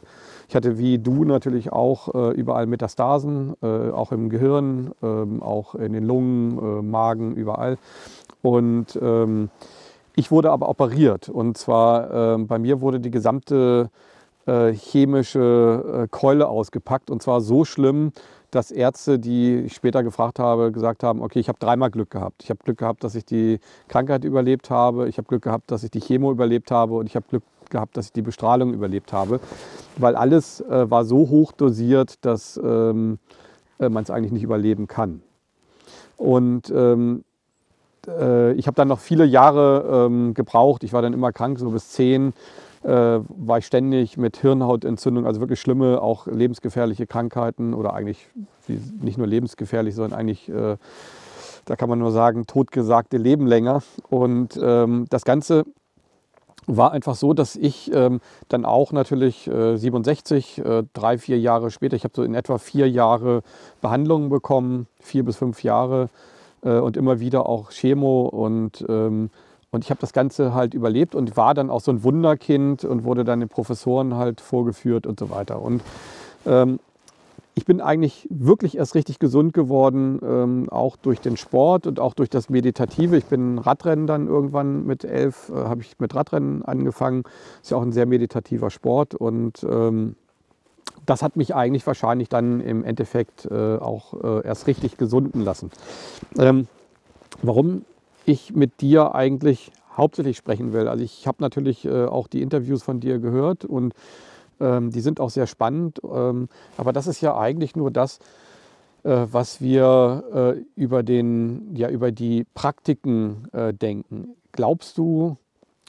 Ich hatte wie du natürlich auch äh, überall Metastasen, äh, auch im Gehirn, ähm, auch in den Lungen, äh, Magen, überall. Und ähm, ich wurde aber operiert. Und zwar ähm, bei mir wurde die gesamte äh, chemische äh, Keule ausgepackt. Und zwar so schlimm, dass Ärzte, die ich später gefragt habe, gesagt haben, okay, ich habe dreimal Glück gehabt. Ich habe Glück gehabt, dass ich die Krankheit überlebt habe. Ich habe Glück gehabt, dass ich die Chemo überlebt habe. Und ich habe Glück gehabt, dass ich die Bestrahlung überlebt habe. Weil alles äh, war so hoch dosiert, dass ähm, äh, man es eigentlich nicht überleben kann. Und ähm, äh, ich habe dann noch viele Jahre ähm, gebraucht. Ich war dann immer krank, so bis zehn war ich ständig mit Hirnhautentzündung, also wirklich schlimme, auch lebensgefährliche Krankheiten oder eigentlich nicht nur lebensgefährlich, sondern eigentlich, äh, da kann man nur sagen, totgesagte Leben länger. Und ähm, das Ganze war einfach so, dass ich ähm, dann auch natürlich äh, 67, äh, drei, vier Jahre später, ich habe so in etwa vier Jahre Behandlungen bekommen, vier bis fünf Jahre äh, und immer wieder auch Chemo und ähm, und ich habe das Ganze halt überlebt und war dann auch so ein Wunderkind und wurde dann den Professoren halt vorgeführt und so weiter. Und ähm, ich bin eigentlich wirklich erst richtig gesund geworden, ähm, auch durch den Sport und auch durch das Meditative. Ich bin Radrennen dann irgendwann mit elf, äh, habe ich mit Radrennen angefangen. Ist ja auch ein sehr meditativer Sport und ähm, das hat mich eigentlich wahrscheinlich dann im Endeffekt äh, auch äh, erst richtig gesunden lassen. Ähm, warum ich mit dir eigentlich hauptsächlich sprechen will. Also ich habe natürlich äh, auch die Interviews von dir gehört und ähm, die sind auch sehr spannend. Ähm, aber das ist ja eigentlich nur das, äh, was wir äh, über, den, ja, über die Praktiken äh, denken. Glaubst du,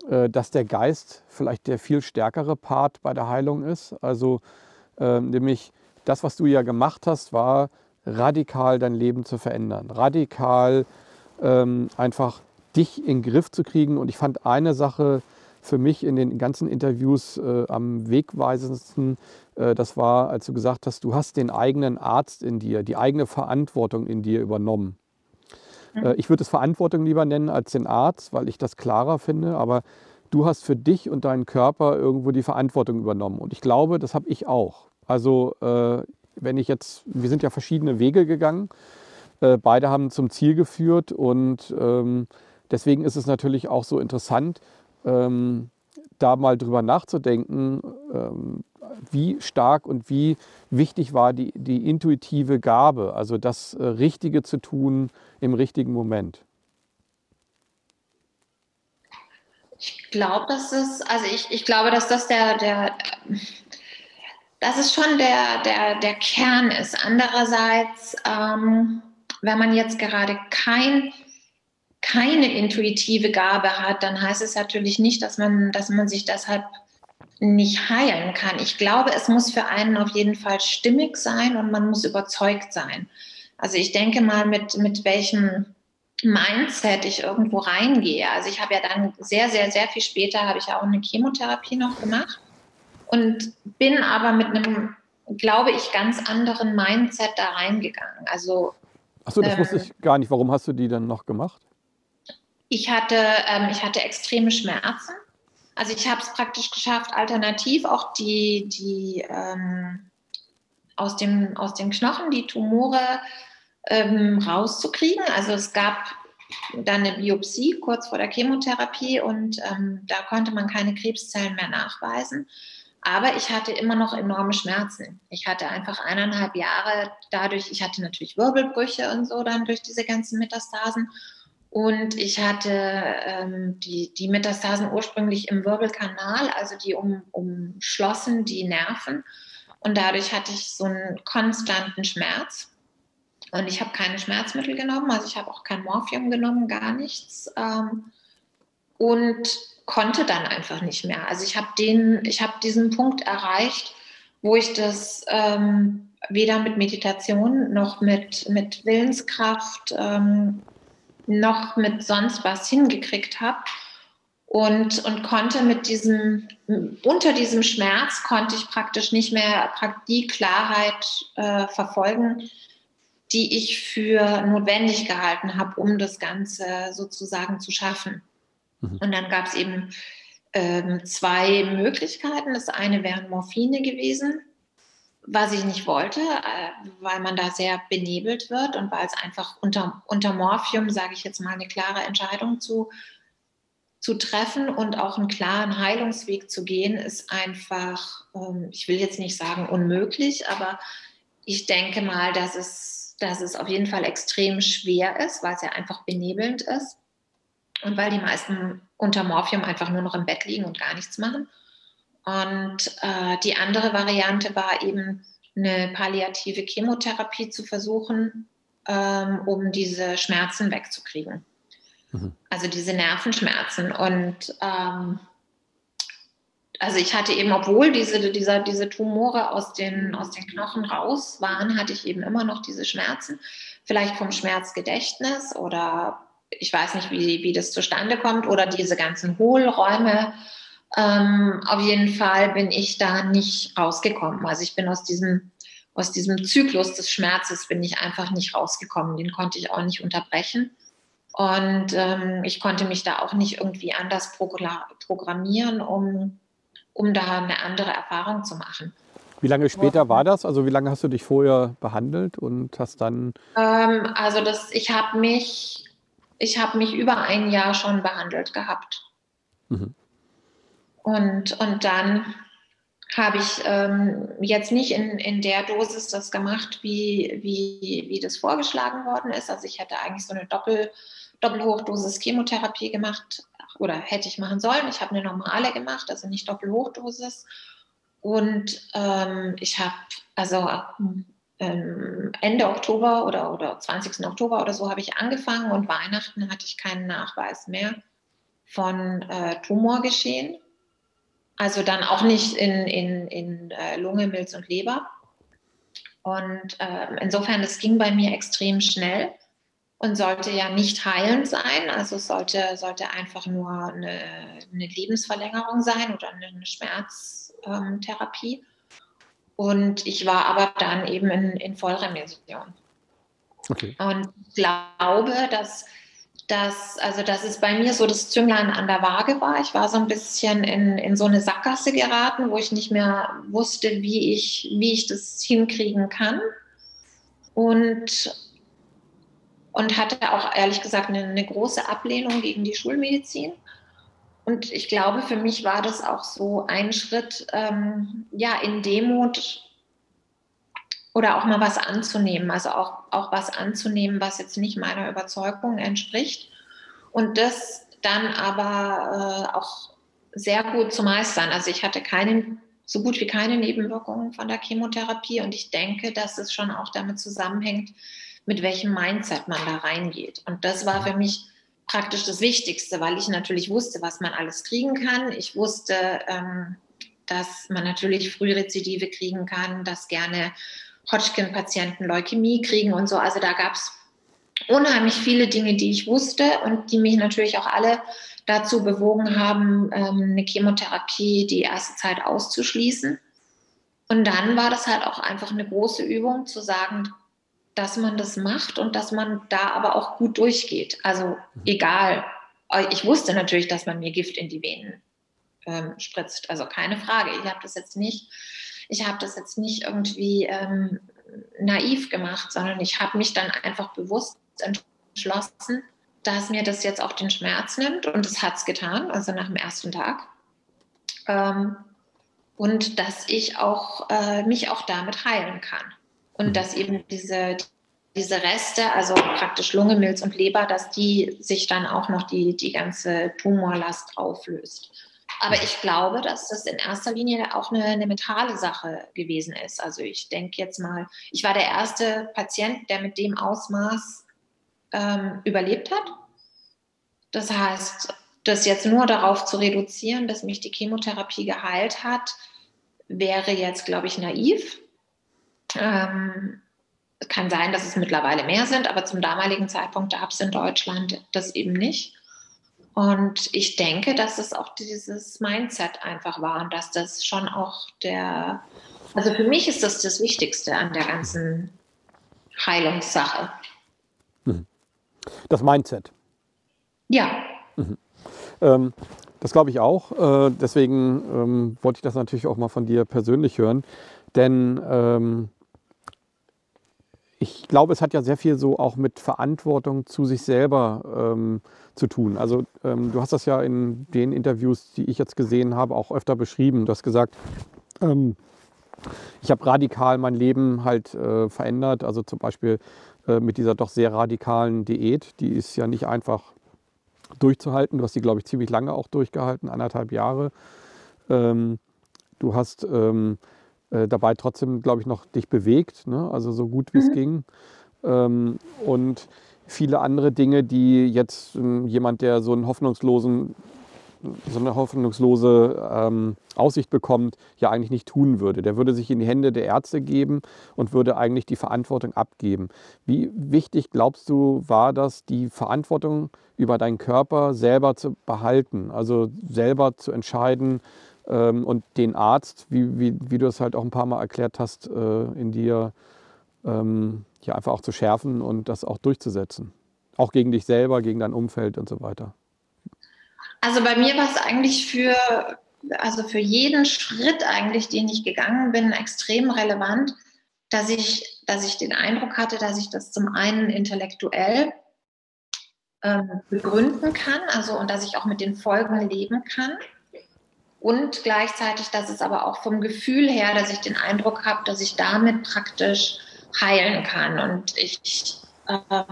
äh, dass der Geist vielleicht der viel stärkere Part bei der Heilung ist? Also ähm, nämlich das, was du ja gemacht hast, war radikal dein Leben zu verändern, radikal ähm, einfach dich in den Griff zu kriegen. Und ich fand eine Sache für mich in den ganzen Interviews äh, am wegweisendsten, äh, das war, als du gesagt hast, du hast den eigenen Arzt in dir, die eigene Verantwortung in dir übernommen. Mhm. Äh, ich würde es Verantwortung lieber nennen als den Arzt, weil ich das klarer finde, aber du hast für dich und deinen Körper irgendwo die Verantwortung übernommen. Und ich glaube, das habe ich auch. Also äh, wenn ich jetzt, wir sind ja verschiedene Wege gegangen, äh, beide haben zum Ziel geführt und ähm, deswegen ist es natürlich auch so interessant, ähm, da mal drüber nachzudenken, ähm, wie stark und wie wichtig war die, die intuitive Gabe, also das äh, Richtige zu tun im richtigen Moment. Ich glaube, dass es, also ich, ich glaube, dass das der, der, dass es schon der, der, der Kern ist. Andererseits, ähm, wenn man jetzt gerade kein keine intuitive Gabe hat, dann heißt es natürlich nicht, dass man, dass man sich deshalb nicht heilen kann. Ich glaube, es muss für einen auf jeden Fall stimmig sein und man muss überzeugt sein. Also ich denke mal, mit, mit welchem Mindset ich irgendwo reingehe. Also ich habe ja dann sehr, sehr, sehr viel später habe ich auch eine Chemotherapie noch gemacht und bin aber mit einem, glaube ich, ganz anderen Mindset da reingegangen. Also Achso, das ähm, wusste ich gar nicht. Warum hast du die dann noch gemacht? Ich hatte, ähm, ich hatte extreme Schmerzen. Also ich habe es praktisch geschafft, alternativ auch die, die ähm, aus, dem, aus den Knochen die Tumore ähm, rauszukriegen. Also es gab dann eine Biopsie kurz vor der Chemotherapie und ähm, da konnte man keine Krebszellen mehr nachweisen. Aber ich hatte immer noch enorme Schmerzen. Ich hatte einfach eineinhalb Jahre dadurch, ich hatte natürlich Wirbelbrüche und so dann durch diese ganzen Metastasen. Und ich hatte ähm, die, die Metastasen ursprünglich im Wirbelkanal, also die um, umschlossen die Nerven. Und dadurch hatte ich so einen konstanten Schmerz. Und ich habe keine Schmerzmittel genommen, also ich habe auch kein Morphium genommen, gar nichts. Ähm, und konnte dann einfach nicht mehr. Also ich habe den, ich habe diesen Punkt erreicht, wo ich das ähm, weder mit Meditation noch mit, mit Willenskraft ähm, noch mit sonst was hingekriegt habe. Und, und konnte mit diesem, unter diesem Schmerz konnte ich praktisch nicht mehr die Klarheit äh, verfolgen, die ich für notwendig gehalten habe, um das Ganze sozusagen zu schaffen. Mhm. Und dann gab es eben ähm, zwei Möglichkeiten. Das eine wären Morphine gewesen was ich nicht wollte, äh, weil man da sehr benebelt wird und weil es einfach unter, unter Morphium, sage ich jetzt mal, eine klare Entscheidung zu, zu treffen und auch einen klaren Heilungsweg zu gehen, ist einfach, ähm, ich will jetzt nicht sagen unmöglich, aber ich denke mal, dass es, dass es auf jeden Fall extrem schwer ist, weil es ja einfach benebelnd ist und weil die meisten unter Morphium einfach nur noch im Bett liegen und gar nichts machen. Und äh, die andere Variante war eben eine palliative Chemotherapie zu versuchen, ähm, um diese Schmerzen wegzukriegen. Mhm. Also diese Nervenschmerzen. Und ähm, also ich hatte eben, obwohl diese, dieser, diese Tumore aus den, aus den Knochen raus waren, hatte ich eben immer noch diese Schmerzen. Vielleicht vom Schmerzgedächtnis oder ich weiß nicht, wie, wie das zustande kommt oder diese ganzen Hohlräume ähm, auf jeden Fall bin ich da nicht rausgekommen. Also ich bin aus diesem, aus diesem Zyklus des Schmerzes bin ich einfach nicht rausgekommen. Den konnte ich auch nicht unterbrechen. Und ähm, ich konnte mich da auch nicht irgendwie anders programmieren, um, um da eine andere Erfahrung zu machen. Wie lange später war das? Also wie lange hast du dich vorher behandelt und hast dann? Ähm, also das, ich habe mich, ich habe mich über ein Jahr schon behandelt gehabt. Mhm. Und, und dann habe ich ähm, jetzt nicht in, in der Dosis das gemacht, wie, wie, wie das vorgeschlagen worden ist. Also ich hätte eigentlich so eine Doppel, Doppelhochdosis Chemotherapie gemacht oder hätte ich machen sollen. Ich habe eine normale gemacht, also nicht Doppelhochdosis. Und ähm, ich habe also Ende Oktober oder, oder 20. Oktober oder so habe ich angefangen und Weihnachten hatte ich keinen Nachweis mehr von äh, Tumorgeschehen. Also dann auch nicht in, in, in äh, Lunge, Milz und Leber. Und äh, insofern, es ging bei mir extrem schnell und sollte ja nicht heilend sein. Also es sollte, sollte einfach nur eine, eine Lebensverlängerung sein oder eine Schmerztherapie. Ähm, und ich war aber dann eben in, in Vollremission. Okay. Und glaube, dass dass, also dass es bei mir so das Zünglein an der Waage war. Ich war so ein bisschen in, in so eine Sackgasse geraten, wo ich nicht mehr wusste, wie ich, wie ich das hinkriegen kann. Und, und hatte auch ehrlich gesagt eine, eine große Ablehnung gegen die Schulmedizin. Und ich glaube, für mich war das auch so ein Schritt ähm, ja, in Demut oder auch mal was anzunehmen, also auch, auch was anzunehmen, was jetzt nicht meiner Überzeugung entspricht und das dann aber äh, auch sehr gut zu meistern. Also ich hatte keine, so gut wie keine Nebenwirkungen von der Chemotherapie und ich denke, dass es schon auch damit zusammenhängt, mit welchem Mindset man da reingeht. Und das war für mich praktisch das Wichtigste, weil ich natürlich wusste, was man alles kriegen kann. Ich wusste, ähm, dass man natürlich Frührezidive kriegen kann, dass gerne Hodgkin-Patienten Leukämie kriegen und so. Also da gab es unheimlich viele Dinge, die ich wusste und die mich natürlich auch alle dazu bewogen haben, ähm, eine Chemotherapie die erste Zeit auszuschließen. Und dann war das halt auch einfach eine große Übung zu sagen, dass man das macht und dass man da aber auch gut durchgeht. Also egal. Ich wusste natürlich, dass man mir Gift in die Venen ähm, spritzt. Also keine Frage. Ich habe das jetzt nicht ich habe das jetzt nicht irgendwie ähm, naiv gemacht, sondern ich habe mich dann einfach bewusst entschlossen, dass mir das jetzt auch den Schmerz nimmt und es hat es getan, also nach dem ersten Tag. Ähm, und dass ich auch äh, mich auch damit heilen kann. Und mhm. dass eben diese, diese Reste, also praktisch Lunge, Milz und Leber, dass die sich dann auch noch die, die ganze Tumorlast auflöst. Aber ich glaube, dass das in erster Linie auch eine, eine mentale Sache gewesen ist. Also ich denke jetzt mal, ich war der erste Patient, der mit dem Ausmaß ähm, überlebt hat. Das heißt, das jetzt nur darauf zu reduzieren, dass mich die Chemotherapie geheilt hat, wäre jetzt, glaube ich, naiv. Ähm, kann sein, dass es mittlerweile mehr sind, aber zum damaligen Zeitpunkt gab es in Deutschland das eben nicht. Und ich denke, dass es auch dieses Mindset einfach war und dass das schon auch der, also für mich ist das das Wichtigste an der ganzen Heilungssache. Mhm. Das Mindset. Ja. Mhm. Ähm, das glaube ich auch. Äh, deswegen ähm, wollte ich das natürlich auch mal von dir persönlich hören. Denn ähm, ich glaube, es hat ja sehr viel so auch mit Verantwortung zu sich selber ähm, zu tun. Also ähm, du hast das ja in den Interviews, die ich jetzt gesehen habe, auch öfter beschrieben. Du hast gesagt, ähm, ich habe radikal mein Leben halt äh, verändert. Also zum Beispiel äh, mit dieser doch sehr radikalen Diät. Die ist ja nicht einfach durchzuhalten. Du hast die, glaube ich, ziemlich lange auch durchgehalten, anderthalb Jahre. Ähm, du hast ähm, äh, dabei trotzdem, glaube ich, noch dich bewegt, ne? also so gut wie es mhm. ging. Ähm, und viele andere Dinge, die jetzt ähm, jemand, der so einen hoffnungslosen so eine hoffnungslose ähm, Aussicht bekommt, ja eigentlich nicht tun würde. Der würde sich in die Hände der Ärzte geben und würde eigentlich die Verantwortung abgeben. Wie wichtig glaubst du, war das, die Verantwortung über deinen Körper selber zu behalten, also selber zu entscheiden, und den Arzt, wie, wie, wie du es halt auch ein paar Mal erklärt hast, äh, in dir ähm, ja einfach auch zu schärfen und das auch durchzusetzen. Auch gegen dich selber, gegen dein Umfeld und so weiter. Also bei mir war es eigentlich für, also für jeden Schritt eigentlich, den ich gegangen bin, extrem relevant, dass ich, dass ich den Eindruck hatte, dass ich das zum einen intellektuell ähm, begründen kann, also und dass ich auch mit den Folgen leben kann. Und gleichzeitig, dass es aber auch vom Gefühl her, dass ich den Eindruck habe, dass ich damit praktisch heilen kann. Und ich, äh,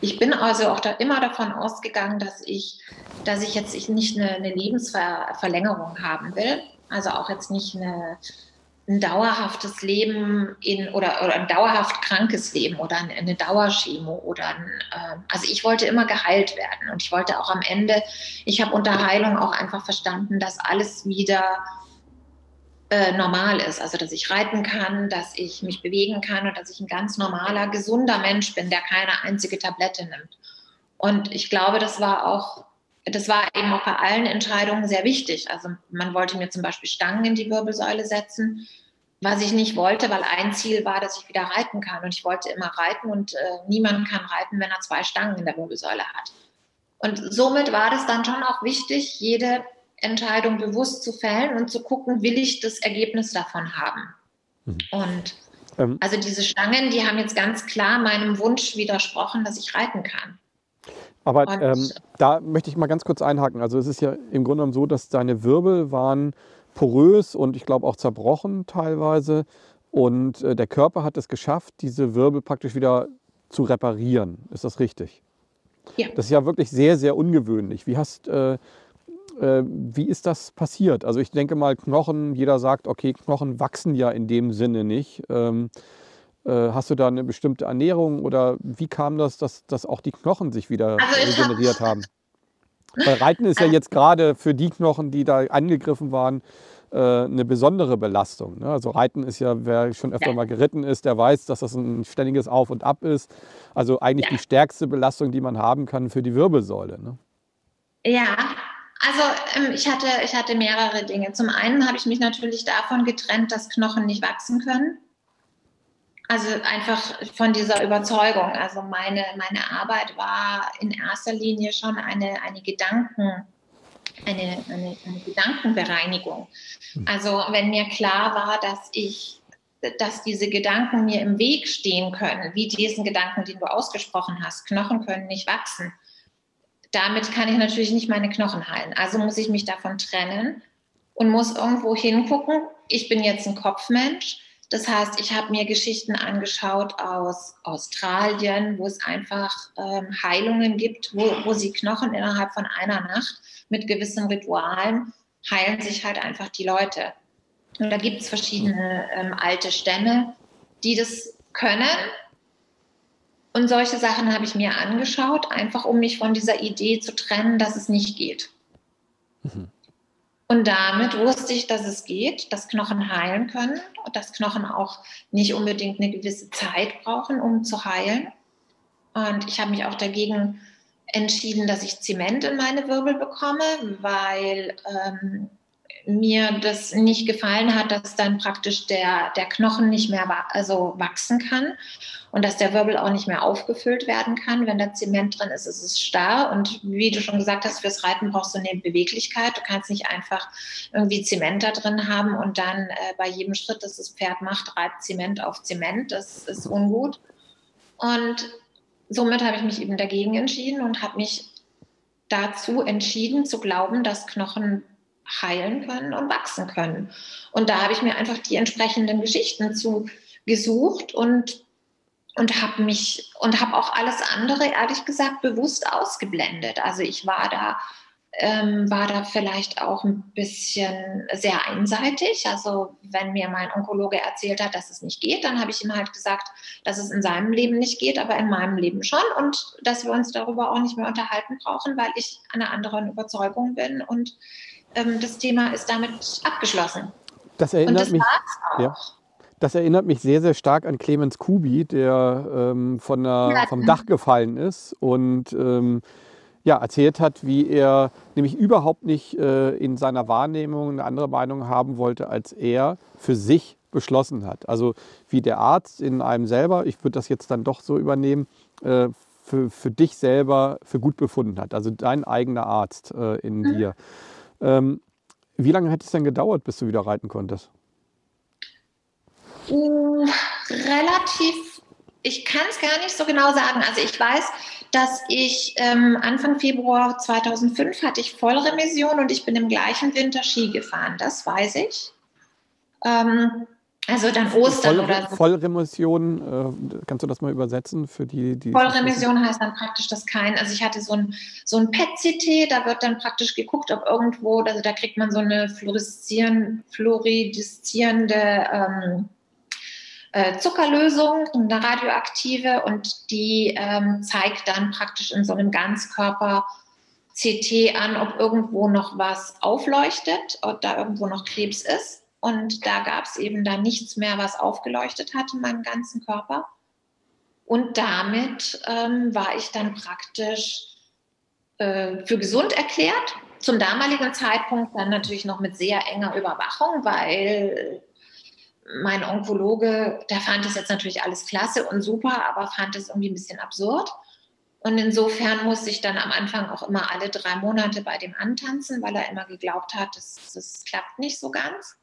ich bin also auch da immer davon ausgegangen, dass ich, dass ich jetzt nicht eine, eine Lebensverlängerung haben will. Also auch jetzt nicht eine, ein dauerhaftes Leben in oder, oder ein dauerhaft krankes Leben oder eine, Dauerchemo oder ein, äh, also ich wollte immer geheilt werden und ich wollte auch am Ende, ich habe unter Heilung auch einfach verstanden, dass alles wieder äh, normal ist. Also, dass ich reiten kann, dass ich mich bewegen kann und dass ich ein ganz normaler, gesunder Mensch bin, der keine einzige Tablette nimmt. Und ich glaube, das war auch, das war eben auch bei allen Entscheidungen sehr wichtig. Also, man wollte mir zum Beispiel Stangen in die Wirbelsäule setzen, was ich nicht wollte, weil ein Ziel war, dass ich wieder reiten kann. Und ich wollte immer reiten und äh, niemand kann reiten, wenn er zwei Stangen in der Wirbelsäule hat. Und somit war das dann schon auch wichtig, jede Entscheidung bewusst zu fällen und zu gucken, will ich das Ergebnis davon haben. Mhm. Und ähm, also diese Stangen, die haben jetzt ganz klar meinem Wunsch widersprochen, dass ich reiten kann. Aber ähm, da möchte ich mal ganz kurz einhaken. Also es ist ja im Grunde genommen so, dass deine Wirbel waren porös und ich glaube auch zerbrochen teilweise. Und äh, der Körper hat es geschafft, diese Wirbel praktisch wieder zu reparieren. Ist das richtig? Ja. Das ist ja wirklich sehr, sehr ungewöhnlich. Wie hast, äh, äh, wie ist das passiert? Also ich denke mal, Knochen, jeder sagt, okay, Knochen wachsen ja in dem Sinne nicht. Ähm, äh, hast du da eine bestimmte Ernährung oder wie kam das, dass, dass auch die Knochen sich wieder also regeneriert hab... haben? Weil Reiten ist ja jetzt gerade für die Knochen, die da angegriffen waren, äh, eine besondere Belastung. Ne? Also Reiten ist ja, wer schon öfter ja. mal geritten ist, der weiß, dass das ein ständiges Auf und Ab ist. Also eigentlich ja. die stärkste Belastung, die man haben kann für die Wirbelsäule. Ne? Ja, also ähm, ich, hatte, ich hatte mehrere Dinge. Zum einen habe ich mich natürlich davon getrennt, dass Knochen nicht wachsen können. Also einfach von dieser Überzeugung. Also meine, meine Arbeit war in erster Linie schon eine, eine Gedanken, eine, eine, eine Gedankenbereinigung. Hm. Also wenn mir klar war, dass ich dass diese Gedanken mir im Weg stehen können, wie diesen Gedanken, den du ausgesprochen hast, Knochen können nicht wachsen, damit kann ich natürlich nicht meine Knochen heilen. Also muss ich mich davon trennen und muss irgendwo hingucken. Ich bin jetzt ein Kopfmensch. Das heißt, ich habe mir Geschichten angeschaut aus Australien, wo es einfach ähm, Heilungen gibt, wo, wo sie Knochen innerhalb von einer Nacht mit gewissen Ritualen heilen sich halt einfach die Leute. Und da gibt es verschiedene ähm, alte Stämme, die das können und solche Sachen habe ich mir angeschaut, einfach um mich von dieser Idee zu trennen, dass es nicht geht. Mhm. Und damit wusste ich, dass es geht, dass Knochen heilen können und dass Knochen auch nicht unbedingt eine gewisse Zeit brauchen, um zu heilen. Und ich habe mich auch dagegen entschieden, dass ich Zement in meine Wirbel bekomme, weil ähm, mir das nicht gefallen hat, dass dann praktisch der, der Knochen nicht mehr also wachsen kann und dass der Wirbel auch nicht mehr aufgefüllt werden kann. Wenn da Zement drin ist, ist es starr. Und wie du schon gesagt hast, fürs Reiten brauchst du eine Beweglichkeit. Du kannst nicht einfach irgendwie Zement da drin haben und dann äh, bei jedem Schritt, das das Pferd macht, reibt Zement auf Zement. Das ist ungut. Und somit habe ich mich eben dagegen entschieden und habe mich dazu entschieden zu glauben, dass Knochen heilen können und wachsen können. Und da habe ich mir einfach die entsprechenden Geschichten zu gesucht und und habe mich und habe auch alles andere ehrlich gesagt bewusst ausgeblendet. Also ich war da ähm, war da vielleicht auch ein bisschen sehr einseitig. Also wenn mir mein Onkologe erzählt hat, dass es nicht geht, dann habe ich ihm halt gesagt, dass es in seinem Leben nicht geht, aber in meinem Leben schon und dass wir uns darüber auch nicht mehr unterhalten brauchen, weil ich einer anderen Überzeugung bin und ähm, das Thema ist damit abgeschlossen. Das erinnert das mich. Ja. Das erinnert mich sehr, sehr stark an Clemens Kubi, der ähm, von der, ja. vom Dach gefallen ist und ähm, ja, erzählt hat, wie er nämlich überhaupt nicht äh, in seiner Wahrnehmung eine andere Meinung haben wollte, als er für sich beschlossen hat. Also wie der Arzt in einem selber, ich würde das jetzt dann doch so übernehmen, äh, für, für dich selber für gut befunden hat. Also dein eigener Arzt äh, in mhm. dir. Ähm, Wie lange hätte es denn gedauert, bis du wieder reiten konntest? Uh, relativ, ich kann es gar nicht so genau sagen. Also ich weiß, dass ich ähm, Anfang Februar 2005 hatte ich Vollremission und ich bin im gleichen Winter Ski gefahren. Das weiß ich. Ähm, also dann Ostern Voll, oder so. Vollremission, äh, kannst du das mal übersetzen für die, die. Vollremission heißt dann praktisch, dass kein, also ich hatte so ein, so ein PET-CT, da wird dann praktisch geguckt, ob irgendwo, also da kriegt man so eine fluoreszieren, fluorideszierende ähm, äh, Zuckerlösung, eine radioaktive, und die ähm, zeigt dann praktisch in so einem Ganzkörper CT an, ob irgendwo noch was aufleuchtet, ob da irgendwo noch Krebs ist. Und da gab es eben dann nichts mehr, was aufgeleuchtet hat in meinem ganzen Körper. Und damit ähm, war ich dann praktisch äh, für gesund erklärt. Zum damaligen Zeitpunkt dann natürlich noch mit sehr enger Überwachung, weil mein Onkologe, der fand es jetzt natürlich alles klasse und super, aber fand es irgendwie ein bisschen absurd. Und insofern musste ich dann am Anfang auch immer alle drei Monate bei dem antanzen, weil er immer geglaubt hat, das, das klappt nicht so ganz.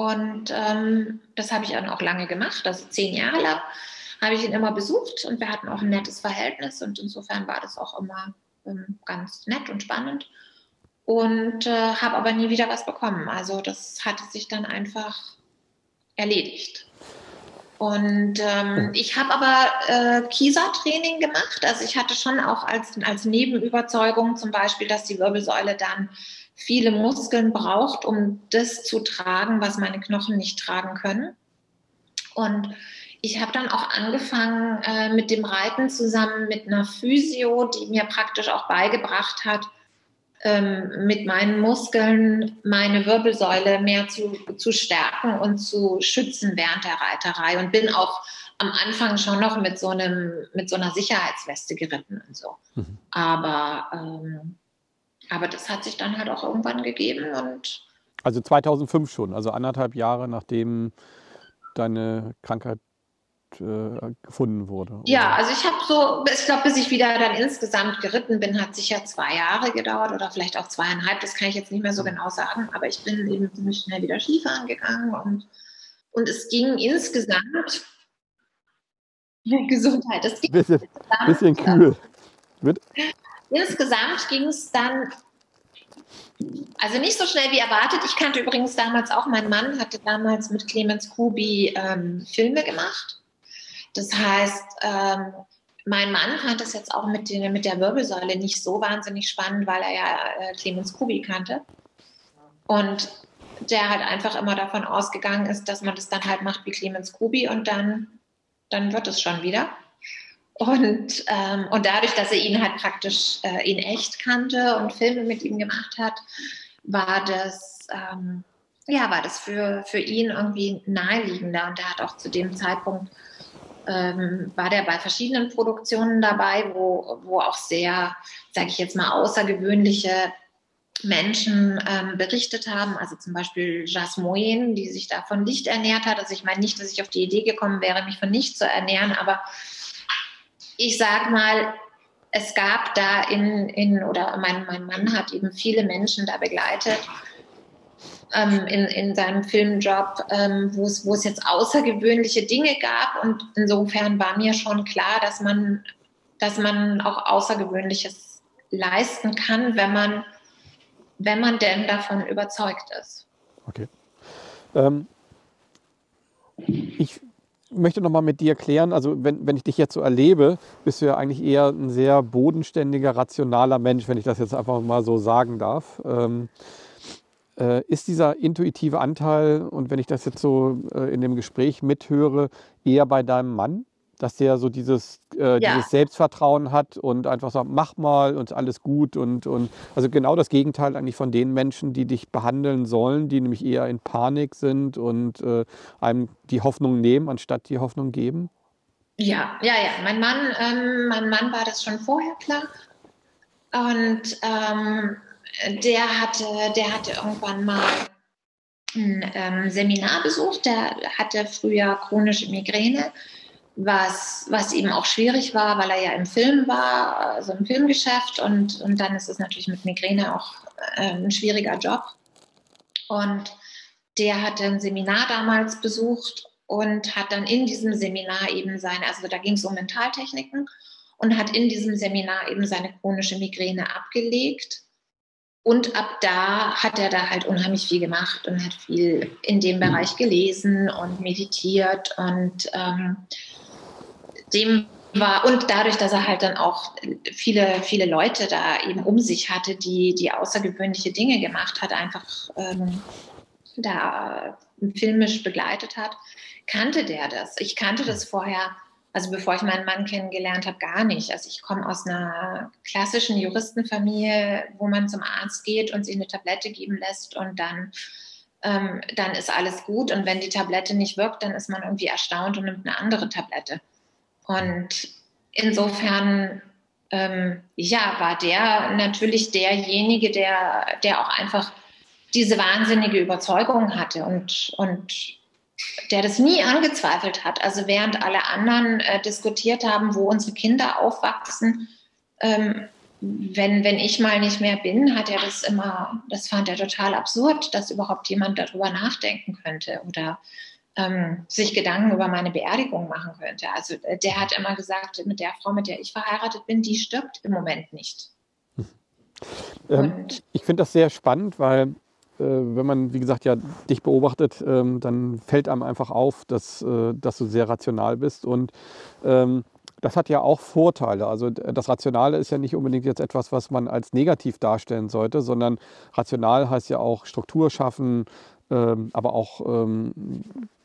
Und ähm, das habe ich dann auch lange gemacht, also zehn Jahre lang habe ich ihn immer besucht und wir hatten auch ein nettes Verhältnis und insofern war das auch immer ähm, ganz nett und spannend. Und äh, habe aber nie wieder was bekommen. Also das hatte sich dann einfach erledigt. Und ähm, ich habe aber äh, Kieser-Training gemacht. Also ich hatte schon auch als, als Nebenüberzeugung zum Beispiel, dass die Wirbelsäule dann viele Muskeln braucht, um das zu tragen, was meine Knochen nicht tragen können. Und ich habe dann auch angefangen äh, mit dem Reiten zusammen mit einer Physio, die mir praktisch auch beigebracht hat, ähm, mit meinen Muskeln meine Wirbelsäule mehr zu, zu stärken und zu schützen während der Reiterei und bin auch am Anfang schon noch mit so einem mit so einer Sicherheitsweste geritten und so. Mhm. Aber ähm, aber das hat sich dann halt auch irgendwann gegeben und. Also 2005 schon, also anderthalb Jahre nachdem deine Krankheit äh, gefunden wurde. Oder? Ja, also ich habe so, ich glaube, bis ich wieder dann insgesamt geritten bin, hat sicher zwei Jahre gedauert oder vielleicht auch zweieinhalb, das kann ich jetzt nicht mehr so genau sagen, aber ich bin eben ziemlich schnell wieder Skifahren gegangen und, und es ging insgesamt Gesundheit. Es ging bisschen, bisschen kühl. Mit? Insgesamt ging es dann, also nicht so schnell wie erwartet. Ich kannte übrigens damals auch, mein Mann hatte damals mit Clemens Kubi ähm, Filme gemacht. Das heißt, ähm, mein Mann fand es jetzt auch mit, den, mit der Wirbelsäule nicht so wahnsinnig spannend, weil er ja äh, Clemens Kubi kannte. Und der halt einfach immer davon ausgegangen ist, dass man das dann halt macht wie Clemens Kubi und dann, dann wird es schon wieder. Und, ähm, und dadurch, dass er ihn halt praktisch äh, in echt kannte und Filme mit ihm gemacht hat, war das, ähm, ja, war das für, für ihn irgendwie naheliegender. Und er hat auch zu dem Zeitpunkt, ähm, war der bei verschiedenen Produktionen dabei, wo, wo auch sehr, sage ich jetzt mal, außergewöhnliche Menschen ähm, berichtet haben, also zum Beispiel Jasmoen, die sich da von Licht ernährt hat. Also ich meine nicht, dass ich auf die Idee gekommen wäre, mich von Licht zu ernähren, aber ich sag mal, es gab da in, in oder mein, mein Mann hat eben viele Menschen da begleitet ähm, in, in seinem Filmjob, ähm, wo es, jetzt außergewöhnliche Dinge gab. Und insofern war mir schon klar, dass man, dass man auch Außergewöhnliches leisten kann, wenn man, wenn man denn davon überzeugt ist. Okay. Ähm, ich möchte noch mal mit dir klären, also wenn, wenn ich dich jetzt so erlebe, bist du ja eigentlich eher ein sehr bodenständiger, rationaler Mensch, wenn ich das jetzt einfach mal so sagen darf. Ähm, äh, ist dieser intuitive Anteil, und wenn ich das jetzt so äh, in dem Gespräch mithöre, eher bei deinem Mann? Dass der so dieses, äh, ja. dieses Selbstvertrauen hat und einfach sagt, mach mal und alles gut und, und also genau das Gegenteil eigentlich von den Menschen, die dich behandeln sollen, die nämlich eher in Panik sind und äh, einem die Hoffnung nehmen, anstatt die Hoffnung geben? Ja, ja, ja. Mein Mann, ähm, mein Mann war das schon vorher klar. Und ähm, der, hatte, der hatte irgendwann mal ein ähm, Seminar besucht. Der hatte früher chronische Migräne was, was eben auch schwierig war, weil er ja im Film war, also im Filmgeschäft und, und dann ist es natürlich mit Migräne auch äh, ein schwieriger Job. Und der hatte ein Seminar damals besucht und hat dann in diesem Seminar eben seine, also da ging es um Mentaltechniken und hat in diesem Seminar eben seine chronische Migräne abgelegt. Und ab da hat er da halt unheimlich viel gemacht und hat viel in dem Bereich gelesen und meditiert und ähm, dem war und dadurch, dass er halt dann auch viele, viele Leute da eben um sich hatte, die, die außergewöhnliche Dinge gemacht hat, einfach ähm, da filmisch begleitet hat, kannte der das. Ich kannte das vorher, also bevor ich meinen Mann kennengelernt habe, gar nicht. Also ich komme aus einer klassischen Juristenfamilie, wo man zum Arzt geht und sich eine Tablette geben lässt und dann ähm, dann ist alles gut. Und wenn die Tablette nicht wirkt, dann ist man irgendwie erstaunt und nimmt eine andere Tablette. Und insofern, ähm, ja, war der natürlich derjenige, der, der auch einfach diese wahnsinnige Überzeugung hatte und, und der das nie angezweifelt hat. Also während alle anderen äh, diskutiert haben, wo unsere Kinder aufwachsen, ähm, wenn, wenn ich mal nicht mehr bin, hat er das immer, das fand er total absurd, dass überhaupt jemand darüber nachdenken könnte oder ähm, sich Gedanken über meine Beerdigung machen könnte. Also äh, der hat immer gesagt, mit der Frau, mit der ich verheiratet bin, die stirbt im Moment nicht. Ähm, ich finde das sehr spannend, weil äh, wenn man, wie gesagt, ja dich beobachtet, ähm, dann fällt einem einfach auf, dass, äh, dass du sehr rational bist und ähm, das hat ja auch Vorteile. Also das Rationale ist ja nicht unbedingt jetzt etwas, was man als negativ darstellen sollte, sondern rational heißt ja auch Struktur schaffen, ähm, aber auch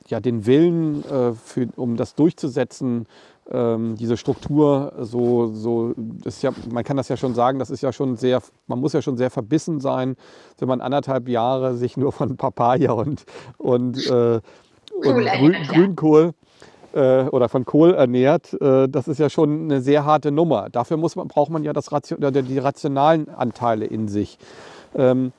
ja, den Willen, äh, für, um das durchzusetzen, ähm, diese Struktur so, so ist ja, man kann das ja schon sagen, das ist ja schon sehr, man muss ja schon sehr verbissen sein, wenn man anderthalb Jahre sich nur von Papaya und, und, äh, und Grün, Grünkohl äh, oder von Kohl ernährt, äh, das ist ja schon eine sehr harte Nummer. Dafür muss man, braucht man ja das Ration, die rationalen Anteile in sich. Ähm,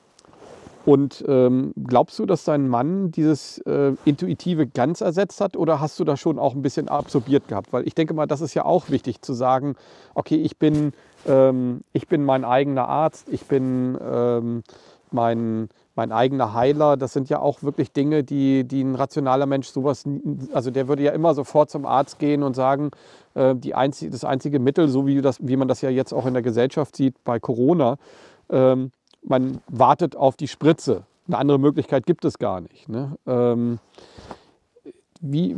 und ähm, glaubst du, dass dein Mann dieses äh, Intuitive ganz ersetzt hat oder hast du da schon auch ein bisschen absorbiert gehabt? Weil ich denke mal, das ist ja auch wichtig zu sagen, okay, ich bin, ähm, ich bin mein eigener Arzt, ich bin ähm, mein, mein eigener Heiler. Das sind ja auch wirklich Dinge, die, die ein rationaler Mensch sowas, also der würde ja immer sofort zum Arzt gehen und sagen, äh, die einzige, das einzige Mittel, so wie, das, wie man das ja jetzt auch in der Gesellschaft sieht bei Corona, ähm, man wartet auf die Spritze. Eine andere Möglichkeit gibt es gar nicht. Ne? Ähm, wie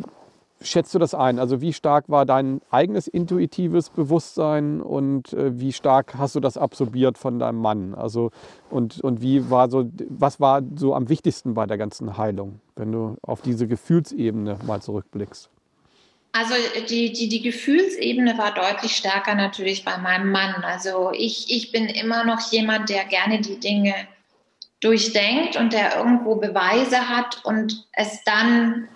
schätzt du das ein? Also wie stark war dein eigenes intuitives Bewusstsein und äh, wie stark hast du das absorbiert von deinem Mann? Also und, und wie war so, was war so am wichtigsten bei der ganzen Heilung, wenn du auf diese Gefühlsebene mal zurückblickst? Also die, die, die Gefühlsebene war deutlich stärker natürlich bei meinem Mann. Also ich, ich bin immer noch jemand, der gerne die Dinge durchdenkt und der irgendwo Beweise hat und es dann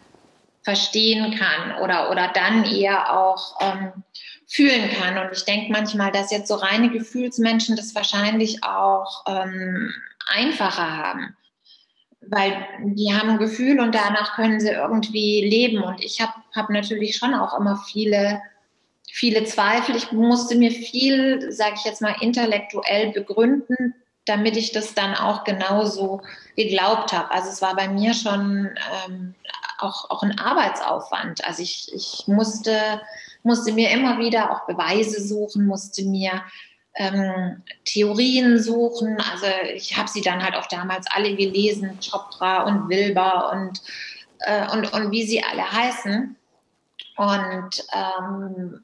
verstehen kann oder, oder dann eher auch ähm, fühlen kann. Und ich denke manchmal, dass jetzt so reine Gefühlsmenschen das wahrscheinlich auch ähm, einfacher haben weil die haben ein Gefühl und danach können sie irgendwie leben. Und ich habe hab natürlich schon auch immer viele, viele Zweifel. Ich musste mir viel, sage ich jetzt mal, intellektuell begründen, damit ich das dann auch genauso geglaubt habe. Also es war bei mir schon ähm, auch, auch ein Arbeitsaufwand. Also ich, ich musste, musste mir immer wieder auch Beweise suchen, musste mir ähm, Theorien suchen. Also ich habe sie dann halt auch damals alle gelesen, Chopra und Wilber und, äh, und, und wie sie alle heißen. Und, ähm,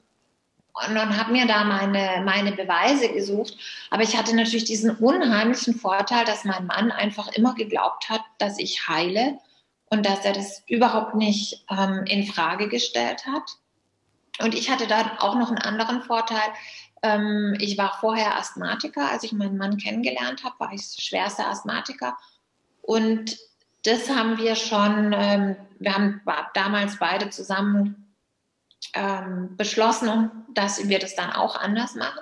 und, und habe mir da meine, meine Beweise gesucht. Aber ich hatte natürlich diesen unheimlichen Vorteil, dass mein Mann einfach immer geglaubt hat, dass ich heile und dass er das überhaupt nicht ähm, in Frage gestellt hat. Und ich hatte da auch noch einen anderen Vorteil. Ähm, ich war vorher Asthmatiker. Als ich meinen Mann kennengelernt habe, war ich schwerster Asthmatiker. Und das haben wir schon, ähm, wir haben damals beide zusammen ähm, beschlossen, dass wir das dann auch anders machen.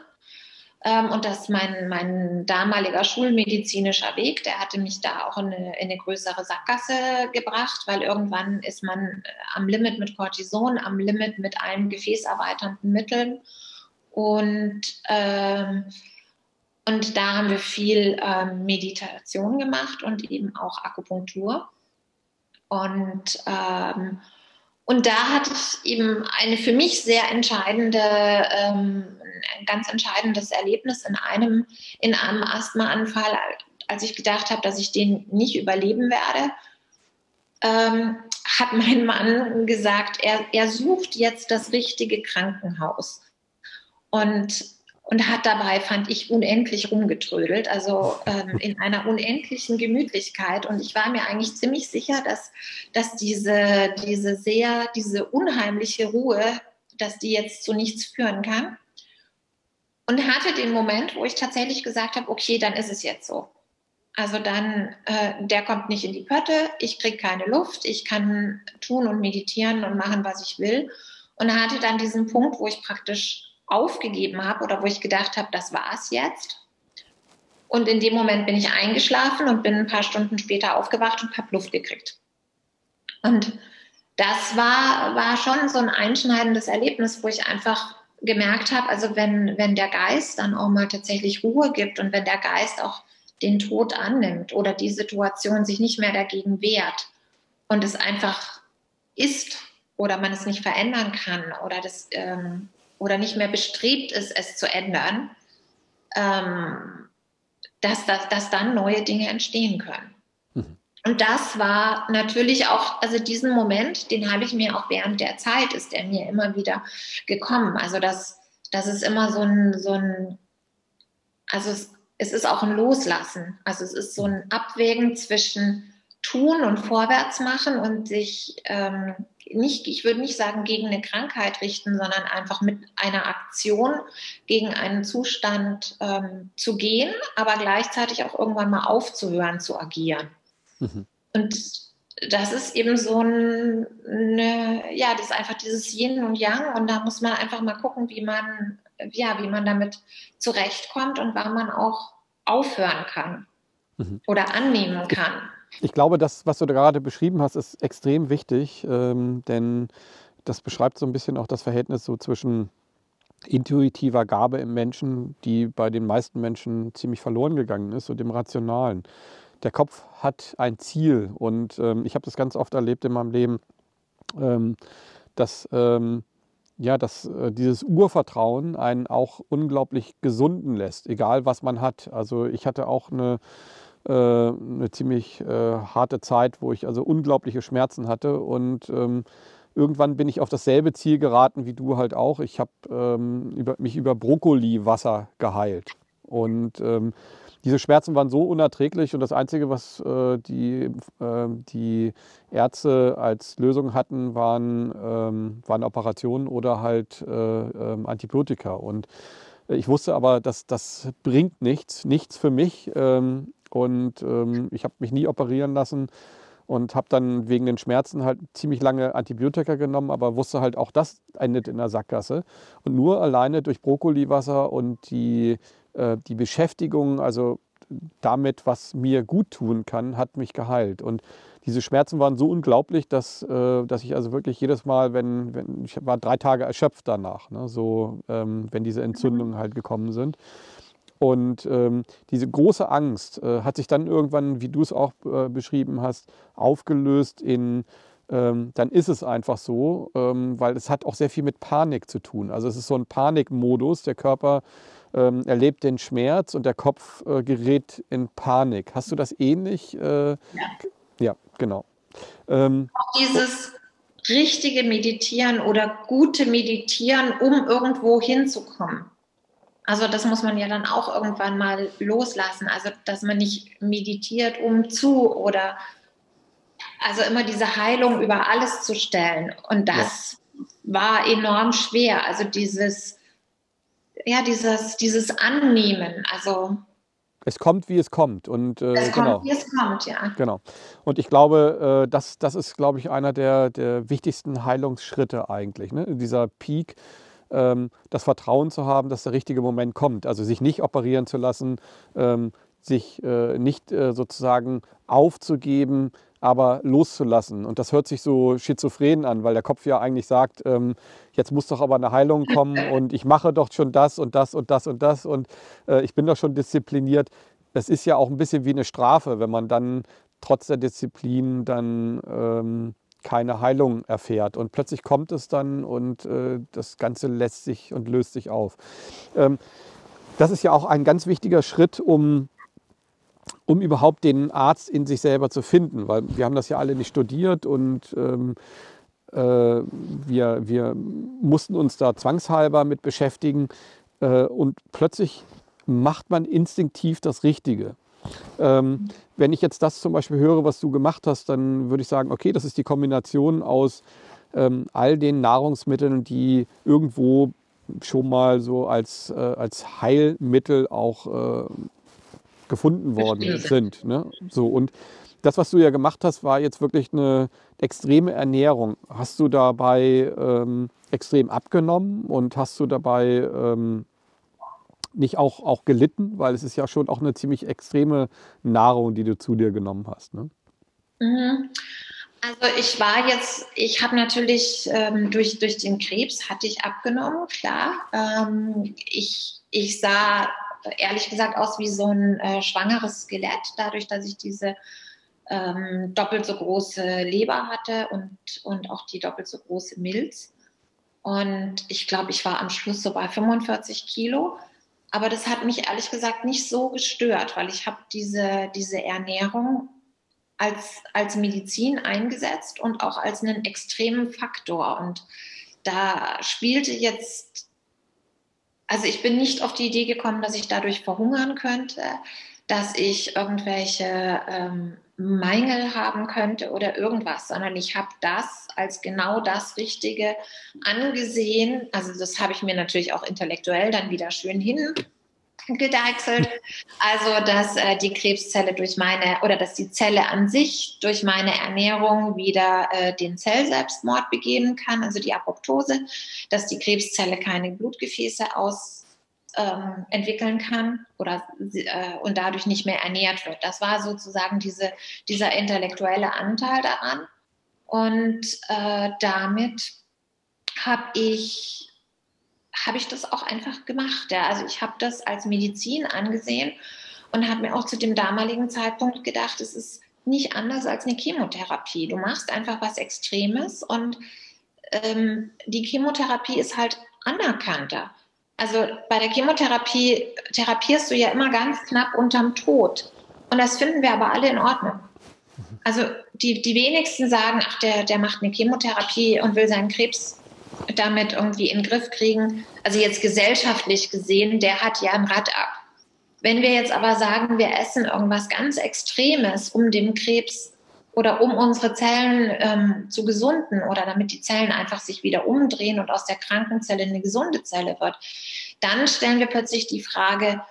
Ähm, und dass mein, mein damaliger schulmedizinischer Weg, der hatte mich da auch in eine, in eine größere Sackgasse gebracht, weil irgendwann ist man äh, am Limit mit Cortison, am Limit mit allen gefäßerweiternden Mitteln. Und, ähm, Und da haben wir viel ähm, Meditation gemacht und eben auch Akupunktur. Und, ähm, und da hatte ich eben eine für mich sehr entscheidende, ähm, ein ganz entscheidendes Erlebnis in einem, in einem Asthmaanfall, als ich gedacht habe, dass ich den nicht überleben werde. Ähm, hat mein Mann gesagt, er, er sucht jetzt das richtige Krankenhaus. Und und hat dabei, fand ich, unendlich rumgetrödelt, also ähm, in einer unendlichen Gemütlichkeit. Und ich war mir eigentlich ziemlich sicher, dass, dass diese, diese sehr, diese unheimliche Ruhe, dass die jetzt zu nichts führen kann. Und hatte den Moment, wo ich tatsächlich gesagt habe, okay, dann ist es jetzt so. Also dann, äh, der kommt nicht in die Pötte, ich kriege keine Luft, ich kann tun und meditieren und machen, was ich will. Und hatte dann diesen Punkt, wo ich praktisch aufgegeben habe oder wo ich gedacht habe, das war's jetzt. Und in dem Moment bin ich eingeschlafen und bin ein paar Stunden später aufgewacht und habe Luft gekriegt. Und das war, war schon so ein einschneidendes Erlebnis, wo ich einfach gemerkt habe, also wenn, wenn der Geist dann auch mal tatsächlich Ruhe gibt und wenn der Geist auch den Tod annimmt oder die Situation sich nicht mehr dagegen wehrt und es einfach ist oder man es nicht verändern kann oder das ähm, oder nicht mehr bestrebt ist, es zu ändern, ähm, dass, dass, dass dann neue Dinge entstehen können. Mhm. Und das war natürlich auch, also diesen Moment, den habe ich mir auch während der Zeit, ist der mir immer wieder gekommen. Also das, das ist immer so ein, so ein also es, es ist auch ein Loslassen. Also es ist so ein Abwägen zwischen tun und vorwärts machen und sich ähm, nicht, ich würde nicht sagen, gegen eine Krankheit richten, sondern einfach mit einer Aktion gegen einen Zustand ähm, zu gehen, aber gleichzeitig auch irgendwann mal aufzuhören zu agieren. Mhm. Und das ist eben so ein, eine, ja, das ist einfach dieses Yin und Yang und da muss man einfach mal gucken, wie man, ja, wie man damit zurechtkommt und wann man auch aufhören kann mhm. oder annehmen kann. Ich glaube, das, was du da gerade beschrieben hast, ist extrem wichtig, ähm, denn das beschreibt so ein bisschen auch das Verhältnis so zwischen intuitiver Gabe im Menschen, die bei den meisten Menschen ziemlich verloren gegangen ist, und dem Rationalen. Der Kopf hat ein Ziel und ähm, ich habe das ganz oft erlebt in meinem Leben, ähm, dass, ähm, ja, dass äh, dieses Urvertrauen einen auch unglaublich gesunden lässt, egal was man hat. Also ich hatte auch eine eine ziemlich äh, harte Zeit, wo ich also unglaubliche Schmerzen hatte und ähm, irgendwann bin ich auf dasselbe Ziel geraten wie du halt auch. Ich habe ähm, über, mich über Brokkoliwasser geheilt und ähm, diese Schmerzen waren so unerträglich und das Einzige, was äh, die, äh, die Ärzte als Lösung hatten, waren, ähm, waren Operationen oder halt äh, ähm, Antibiotika. Und ich wusste aber, dass das bringt nichts, nichts für mich. Ähm, und ähm, ich habe mich nie operieren lassen und habe dann wegen den Schmerzen halt ziemlich lange Antibiotika genommen, aber wusste halt auch, das endet in der Sackgasse. Und nur alleine durch Brokkoliwasser und die, äh, die Beschäftigung, also damit, was mir gut tun kann, hat mich geheilt. Und diese Schmerzen waren so unglaublich, dass, äh, dass ich also wirklich jedes Mal, wenn, wenn ich war drei Tage erschöpft danach, ne, so ähm, wenn diese Entzündungen halt gekommen sind. Und ähm, diese große Angst äh, hat sich dann irgendwann, wie du es auch äh, beschrieben hast, aufgelöst in, ähm, dann ist es einfach so, ähm, weil es hat auch sehr viel mit Panik zu tun. Also es ist so ein Panikmodus, der Körper ähm, erlebt den Schmerz und der Kopf äh, gerät in Panik. Hast du das ähnlich? Äh, ja. ja, genau. Ähm, auch dieses richtige Meditieren oder gute Meditieren, um irgendwo hinzukommen. Also das muss man ja dann auch irgendwann mal loslassen. Also dass man nicht meditiert um zu oder also immer diese Heilung über alles zu stellen. Und das ja. war enorm schwer. Also dieses, ja, dieses, dieses Annehmen. Also es kommt, wie es kommt. Und, äh, es kommt, genau. wie es kommt, ja. Genau. Und ich glaube, äh, das, das ist, glaube ich, einer der, der wichtigsten Heilungsschritte eigentlich. Ne? Dieser Peak, das Vertrauen zu haben, dass der richtige Moment kommt. Also sich nicht operieren zu lassen, ähm, sich äh, nicht äh, sozusagen aufzugeben, aber loszulassen. Und das hört sich so schizophren an, weil der Kopf ja eigentlich sagt, ähm, jetzt muss doch aber eine Heilung kommen und ich mache doch schon das und das und das und das und äh, ich bin doch schon diszipliniert. Das ist ja auch ein bisschen wie eine Strafe, wenn man dann trotz der Disziplin dann ähm, keine Heilung erfährt. Und plötzlich kommt es dann und äh, das Ganze lässt sich und löst sich auf. Ähm, das ist ja auch ein ganz wichtiger Schritt, um um überhaupt den Arzt in sich selber zu finden, weil wir haben das ja alle nicht studiert und ähm, äh, wir, wir mussten uns da zwangshalber mit beschäftigen äh, und plötzlich macht man instinktiv das Richtige. Ähm, wenn ich jetzt das zum Beispiel höre, was du gemacht hast, dann würde ich sagen, okay, das ist die Kombination aus ähm, all den Nahrungsmitteln, die irgendwo schon mal so als, äh, als Heilmittel auch äh, gefunden worden sind. Ne? So, und das, was du ja gemacht hast, war jetzt wirklich eine extreme Ernährung. Hast du dabei ähm, extrem abgenommen und hast du dabei ähm, nicht auch, auch gelitten? Weil es ist ja schon auch eine ziemlich extreme Nahrung, die du zu dir genommen hast. Ne? Mhm. Also ich war jetzt, ich habe natürlich ähm, durch, durch den Krebs hatte ich abgenommen, klar. Ähm, ich, ich sah ehrlich gesagt aus wie so ein äh, schwangeres Skelett, dadurch, dass ich diese ähm, doppelt so große Leber hatte und, und auch die doppelt so große Milz. Und ich glaube, ich war am Schluss so bei 45 Kilo. Aber das hat mich ehrlich gesagt nicht so gestört, weil ich habe diese, diese Ernährung als, als Medizin eingesetzt und auch als einen extremen Faktor. Und da spielte jetzt also ich bin nicht auf die Idee gekommen, dass ich dadurch verhungern könnte, dass ich irgendwelche ähm, Mängel haben könnte oder irgendwas, sondern ich habe das als genau das Richtige angesehen. Also das habe ich mir natürlich auch intellektuell dann wieder schön hin gedeichselt. Also, dass äh, die Krebszelle durch meine oder dass die Zelle an sich durch meine Ernährung wieder äh, den Zellselbstmord begehen kann, also die Apoptose, dass die Krebszelle keine Blutgefäße aus ähm, entwickeln kann oder äh, und dadurch nicht mehr ernährt wird. Das war sozusagen diese, dieser intellektuelle Anteil daran. Und äh, damit habe ich habe ich das auch einfach gemacht. Ja. Also ich habe das als Medizin angesehen und habe mir auch zu dem damaligen Zeitpunkt gedacht, es ist nicht anders als eine Chemotherapie. Du machst einfach was Extremes und ähm, die Chemotherapie ist halt anerkannter. Also bei der Chemotherapie therapierst du ja immer ganz knapp unterm Tod. Und das finden wir aber alle in Ordnung. Also die, die wenigsten sagen, ach, der, der macht eine Chemotherapie und will seinen Krebs damit irgendwie in den Griff kriegen. Also jetzt gesellschaftlich gesehen, der hat ja ein Rad ab. Wenn wir jetzt aber sagen, wir essen irgendwas ganz Extremes, um dem Krebs oder um unsere Zellen ähm, zu gesunden oder damit die Zellen einfach sich wieder umdrehen und aus der kranken Zelle eine gesunde Zelle wird, dann stellen wir plötzlich die Frage,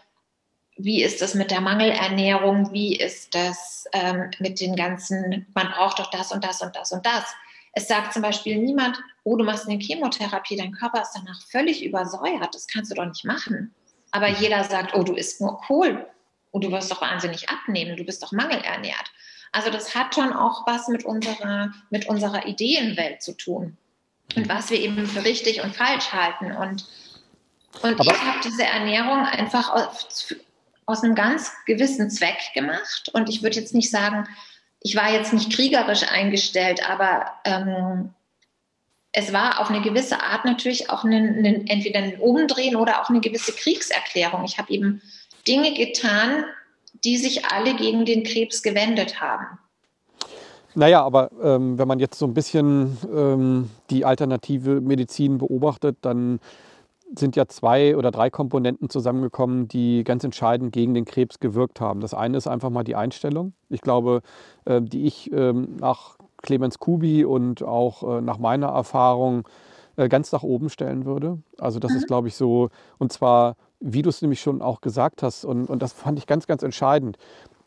wie ist das mit der Mangelernährung? Wie ist das ähm, mit den ganzen, man braucht doch das und das und das und das. Es sagt zum Beispiel niemand, oh, du machst eine Chemotherapie, dein Körper ist danach völlig übersäuert, das kannst du doch nicht machen. Aber jeder sagt, oh, du isst nur Kohl und du wirst doch wahnsinnig abnehmen, du bist doch mangelernährt. Also das hat schon auch was mit unserer, mit unserer Ideenwelt zu tun und was wir eben für richtig und falsch halten. Und, und ich habe diese Ernährung einfach aus, aus einem ganz gewissen Zweck gemacht. Und ich würde jetzt nicht sagen, ich war jetzt nicht kriegerisch eingestellt, aber ähm, es war auf eine gewisse Art natürlich auch ein, ein, entweder ein Umdrehen oder auch eine gewisse Kriegserklärung. Ich habe eben Dinge getan, die sich alle gegen den Krebs gewendet haben. Naja, aber ähm, wenn man jetzt so ein bisschen ähm, die alternative Medizin beobachtet, dann sind ja zwei oder drei Komponenten zusammengekommen, die ganz entscheidend gegen den Krebs gewirkt haben. Das eine ist einfach mal die Einstellung. Ich glaube, äh, die ich ähm, nach Clemens Kubi und auch äh, nach meiner Erfahrung äh, ganz nach oben stellen würde. Also das mhm. ist, glaube ich, so, und zwar, wie du es nämlich schon auch gesagt hast, und, und das fand ich ganz, ganz entscheidend,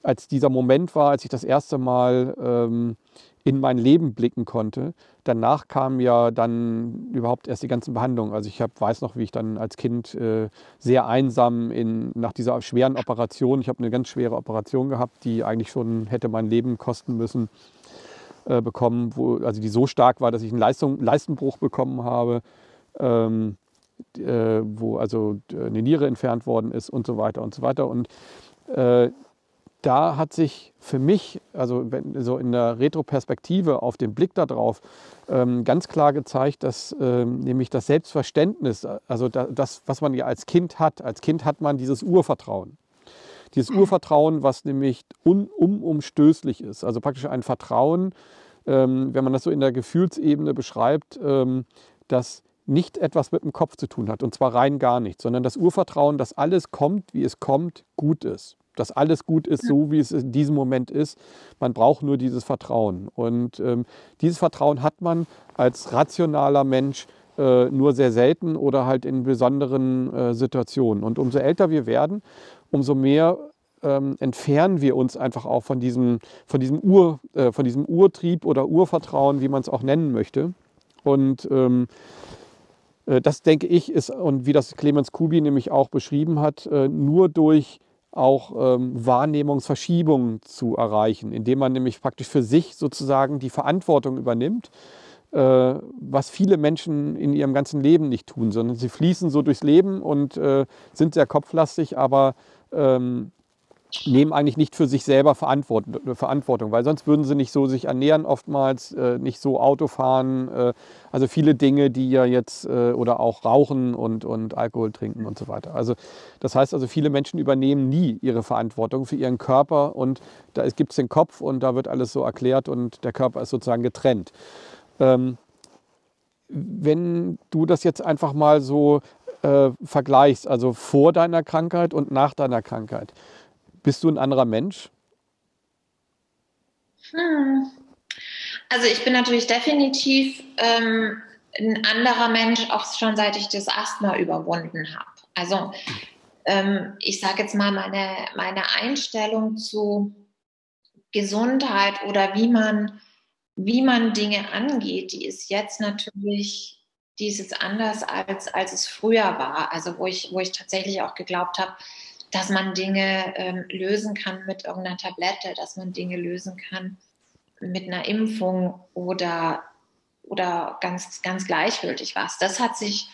als dieser Moment war, als ich das erste Mal ähm, in mein Leben blicken konnte. Danach kamen ja dann überhaupt erst die ganzen Behandlungen. Also ich hab, weiß noch, wie ich dann als Kind äh, sehr einsam in, nach dieser schweren Operation, ich habe eine ganz schwere Operation gehabt, die eigentlich schon hätte mein Leben kosten müssen, äh, bekommen, wo, also die so stark war, dass ich einen Leistung, Leistenbruch bekommen habe, ähm, äh, wo also eine Niere entfernt worden ist und so weiter und so weiter. Und äh, da hat sich für mich, also wenn, so in der Retroperspektive auf den Blick darauf, ähm, ganz klar gezeigt, dass ähm, nämlich das Selbstverständnis, also da, das, was man ja als Kind hat, als Kind hat man dieses Urvertrauen. Dieses Urvertrauen, was nämlich un, unumstößlich ist. Also praktisch ein Vertrauen, ähm, wenn man das so in der Gefühlsebene beschreibt, ähm, das nicht etwas mit dem Kopf zu tun hat. Und zwar rein gar nichts, sondern das Urvertrauen, dass alles kommt, wie es kommt, gut ist dass alles gut ist, so wie es in diesem Moment ist. Man braucht nur dieses Vertrauen. Und ähm, dieses Vertrauen hat man als rationaler Mensch äh, nur sehr selten oder halt in besonderen äh, Situationen. Und umso älter wir werden, umso mehr ähm, entfernen wir uns einfach auch von diesem, von, diesem Ur, äh, von diesem Urtrieb oder Urvertrauen, wie man es auch nennen möchte. Und ähm, äh, das denke ich ist, und wie das Clemens Kubi nämlich auch beschrieben hat, äh, nur durch auch ähm, Wahrnehmungsverschiebungen zu erreichen, indem man nämlich praktisch für sich sozusagen die Verantwortung übernimmt, äh, was viele Menschen in ihrem ganzen Leben nicht tun, sondern sie fließen so durchs Leben und äh, sind sehr kopflastig, aber ähm, nehmen eigentlich nicht für sich selber Verantwortung, weil sonst würden sie nicht so sich ernähren oftmals, äh, nicht so Auto fahren, äh, also viele Dinge, die ja jetzt äh, oder auch rauchen und, und Alkohol trinken und so weiter. Also das heißt also, viele Menschen übernehmen nie ihre Verantwortung für ihren Körper und da gibt es den Kopf und da wird alles so erklärt und der Körper ist sozusagen getrennt. Ähm, wenn du das jetzt einfach mal so äh, vergleichst, also vor deiner Krankheit und nach deiner Krankheit, bist du ein anderer Mensch? Hm. Also ich bin natürlich definitiv ähm, ein anderer Mensch, auch schon seit ich das Asthma überwunden habe. Also ähm, ich sage jetzt mal, meine, meine Einstellung zu Gesundheit oder wie man, wie man Dinge angeht, die ist jetzt natürlich, die ist jetzt anders als, als es früher war. Also wo ich, wo ich tatsächlich auch geglaubt habe, dass man Dinge ähm, lösen kann mit irgendeiner Tablette, dass man Dinge lösen kann mit einer Impfung oder, oder ganz, ganz gleichgültig was. Das hat sich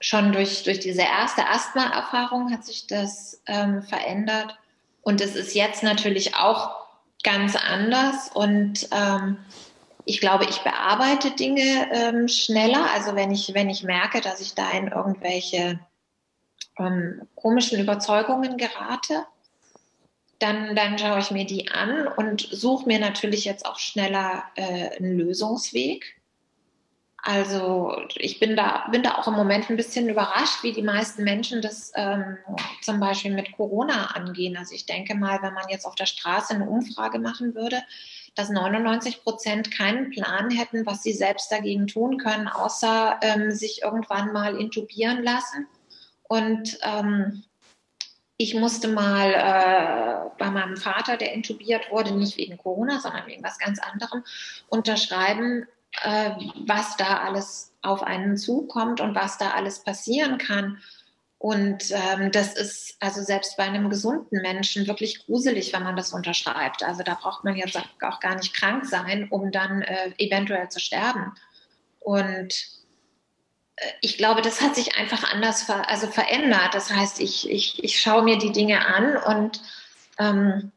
schon durch, durch diese erste Asthma-Erfahrung hat sich das ähm, verändert. Und es ist jetzt natürlich auch ganz anders. Und ähm, ich glaube, ich bearbeite Dinge ähm, schneller. Also wenn ich, wenn ich merke, dass ich da in irgendwelche ähm, komischen Überzeugungen gerate, dann, dann schaue ich mir die an und suche mir natürlich jetzt auch schneller äh, einen Lösungsweg. Also ich bin da, bin da auch im Moment ein bisschen überrascht, wie die meisten Menschen das ähm, zum Beispiel mit Corona angehen. Also ich denke mal, wenn man jetzt auf der Straße eine Umfrage machen würde, dass 99 Prozent keinen Plan hätten, was sie selbst dagegen tun können, außer ähm, sich irgendwann mal intubieren lassen und ähm, ich musste mal äh, bei meinem Vater, der intubiert wurde, nicht wegen Corona, sondern wegen was ganz anderem, unterschreiben, äh, was da alles auf einen zukommt und was da alles passieren kann. Und ähm, das ist also selbst bei einem gesunden Menschen wirklich gruselig, wenn man das unterschreibt. Also da braucht man jetzt auch gar nicht krank sein, um dann äh, eventuell zu sterben. Und ich glaube, das hat sich einfach anders ver also verändert. Das heißt, ich, ich, ich schaue mir die Dinge an und, ähm,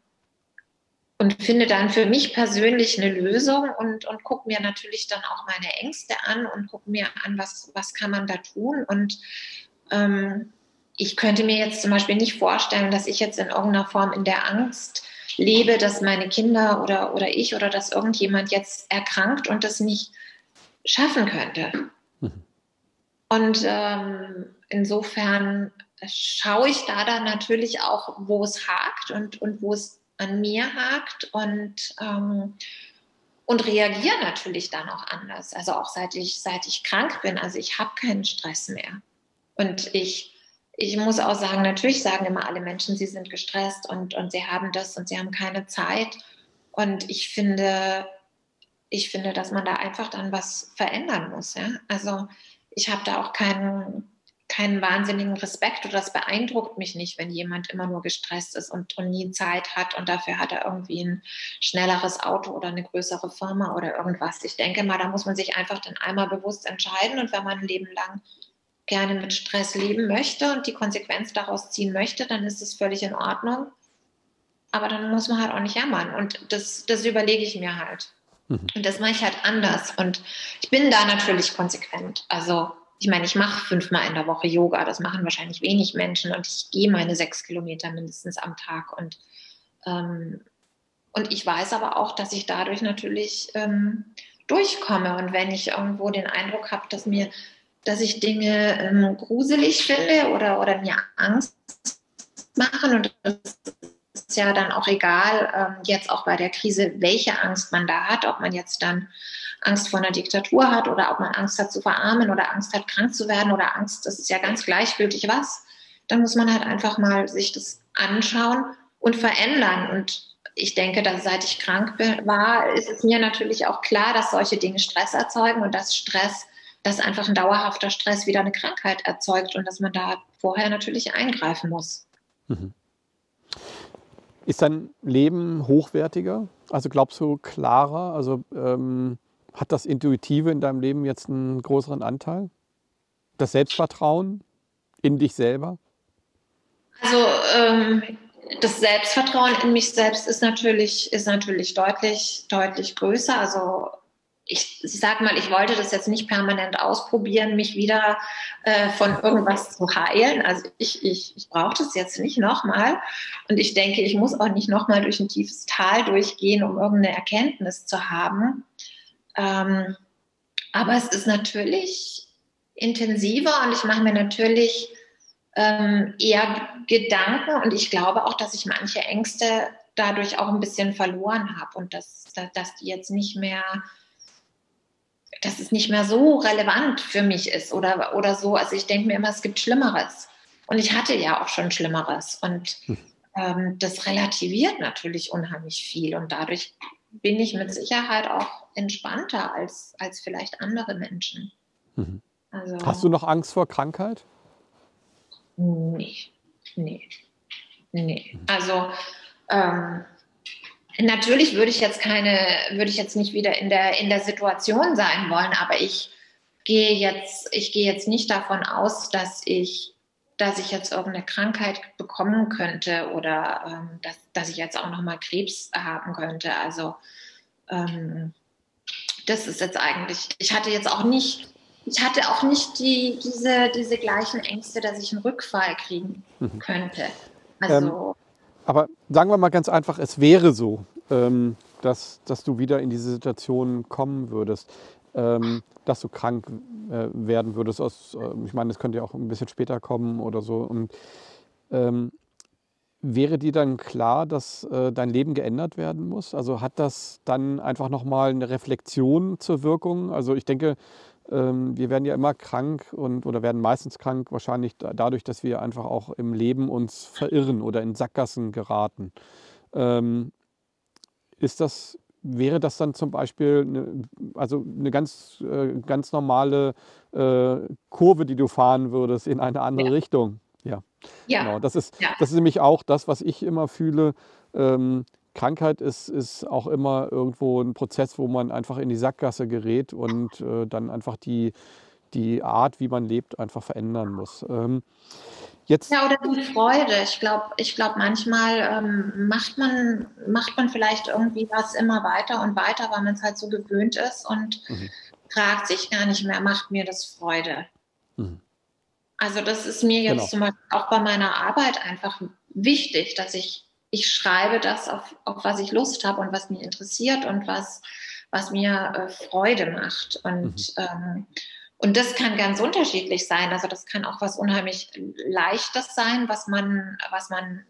und finde dann für mich persönlich eine Lösung und, und gucke mir natürlich dann auch meine Ängste an und gucke mir an, was, was kann man da tun. Und ähm, ich könnte mir jetzt zum Beispiel nicht vorstellen, dass ich jetzt in irgendeiner Form in der Angst lebe, dass meine Kinder oder, oder ich oder dass irgendjemand jetzt erkrankt und das nicht schaffen könnte. Und ähm, insofern schaue ich da dann natürlich auch, wo es hakt und, und wo es an mir hakt und, ähm, und reagiere natürlich dann auch anders. Also auch seit ich, seit ich krank bin. Also ich habe keinen Stress mehr. Und ich, ich muss auch sagen, natürlich sagen immer alle Menschen, sie sind gestresst und, und sie haben das und sie haben keine Zeit. Und ich finde, ich finde, dass man da einfach dann was verändern muss. Ja? Also ich habe da auch keinen, keinen wahnsinnigen Respekt oder das beeindruckt mich nicht, wenn jemand immer nur gestresst ist und, und nie Zeit hat und dafür hat er irgendwie ein schnelleres Auto oder eine größere Firma oder irgendwas. Ich denke mal, da muss man sich einfach dann einmal bewusst entscheiden und wenn man ein Leben lang gerne mit Stress leben möchte und die Konsequenz daraus ziehen möchte, dann ist es völlig in Ordnung. Aber dann muss man halt auch nicht jammern und das, das überlege ich mir halt. Mhm. Und das mache ich halt anders. Und ich bin da natürlich konsequent. Also ich meine, ich mache fünfmal in der Woche Yoga, das machen wahrscheinlich wenig Menschen. Und ich gehe meine sechs Kilometer mindestens am Tag. Und ähm, und ich weiß aber auch, dass ich dadurch natürlich ähm, durchkomme. Und wenn ich irgendwo den Eindruck habe, dass mir, dass ich Dinge ähm, gruselig finde oder oder mir Angst machen und das ist ja dann auch egal, ähm, jetzt auch bei der Krise, welche Angst man da hat, ob man jetzt dann Angst vor einer Diktatur hat oder ob man Angst hat zu verarmen oder Angst hat krank zu werden oder Angst, das ist ja ganz gleichgültig was, dann muss man halt einfach mal sich das anschauen und verändern. Und ich denke, dass seit ich krank war, ist es mir natürlich auch klar, dass solche Dinge Stress erzeugen und dass Stress, dass einfach ein dauerhafter Stress wieder eine Krankheit erzeugt und dass man da vorher natürlich eingreifen muss. Mhm. Ist dein Leben hochwertiger? Also glaubst du klarer? Also ähm, hat das Intuitive in deinem Leben jetzt einen größeren Anteil? Das Selbstvertrauen in dich selber? Also ähm, das Selbstvertrauen in mich selbst ist natürlich, ist natürlich deutlich, deutlich größer. Also ich, sag mal, ich wollte das jetzt nicht permanent ausprobieren, mich wieder äh, von irgendwas zu heilen. Also ich, ich, ich brauche das jetzt nicht nochmal. Und ich denke, ich muss auch nicht nochmal durch ein tiefes Tal durchgehen, um irgendeine Erkenntnis zu haben. Ähm, aber es ist natürlich intensiver und ich mache mir natürlich ähm, eher Gedanken und ich glaube auch, dass ich manche Ängste dadurch auch ein bisschen verloren habe und dass, dass die jetzt nicht mehr, dass es nicht mehr so relevant für mich ist oder, oder so. Also ich denke mir immer, es gibt Schlimmeres. Und ich hatte ja auch schon Schlimmeres. Und hm. ähm, das relativiert natürlich unheimlich viel. Und dadurch bin ich mit Sicherheit auch entspannter als, als vielleicht andere Menschen. Mhm. Also, Hast du noch Angst vor Krankheit? Nee, nee, nee. Also ähm, natürlich würde ich jetzt keine, würde ich jetzt nicht wieder in der, in der Situation sein wollen, aber ich gehe jetzt, ich gehe jetzt nicht davon aus, dass ich dass ich jetzt irgendeine Krankheit bekommen könnte oder ähm, dass, dass ich jetzt auch nochmal Krebs haben könnte. Also ähm, das ist jetzt eigentlich, ich hatte jetzt auch nicht, ich hatte auch nicht die, diese, diese gleichen Ängste, dass ich einen Rückfall kriegen mhm. könnte. Also, ähm, aber sagen wir mal ganz einfach, es wäre so, ähm, dass, dass du wieder in diese Situation kommen würdest, ähm, dass du krank äh, werden würdest. Aus, äh, ich meine, das könnte ja auch ein bisschen später kommen oder so. Und ähm, wäre dir dann klar, dass äh, dein Leben geändert werden muss? Also hat das dann einfach nochmal eine Reflexion zur Wirkung? Also ich denke, wir werden ja immer krank und oder werden meistens krank, wahrscheinlich dadurch, dass wir einfach auch im Leben uns verirren oder in Sackgassen geraten. Ähm, ist das wäre das dann zum Beispiel eine, also eine ganz, äh, ganz normale äh, Kurve, die du fahren würdest in eine andere ja. Richtung. Ja. ja. Genau. Das, ist, ja. das ist nämlich auch das, was ich immer fühle. Ähm, Krankheit ist, ist auch immer irgendwo ein Prozess, wo man einfach in die Sackgasse gerät und äh, dann einfach die, die Art, wie man lebt, einfach verändern muss. Ähm, Jetzt ja, oder die Freude. Ich glaube, ich glaub, manchmal ähm, macht, man, macht man vielleicht irgendwie was immer weiter und weiter, weil man es halt so gewöhnt ist und mhm. fragt sich gar nicht mehr, macht mir das Freude? Mhm. Also das ist mir jetzt genau. zum Beispiel auch bei meiner Arbeit einfach wichtig, dass ich, ich schreibe das, auf, auf was ich Lust habe und was mich interessiert und was, was mir äh, Freude macht. Und mhm. ähm, und das kann ganz unterschiedlich sein. Also das kann auch was unheimlich Leichtes sein, was man, was man,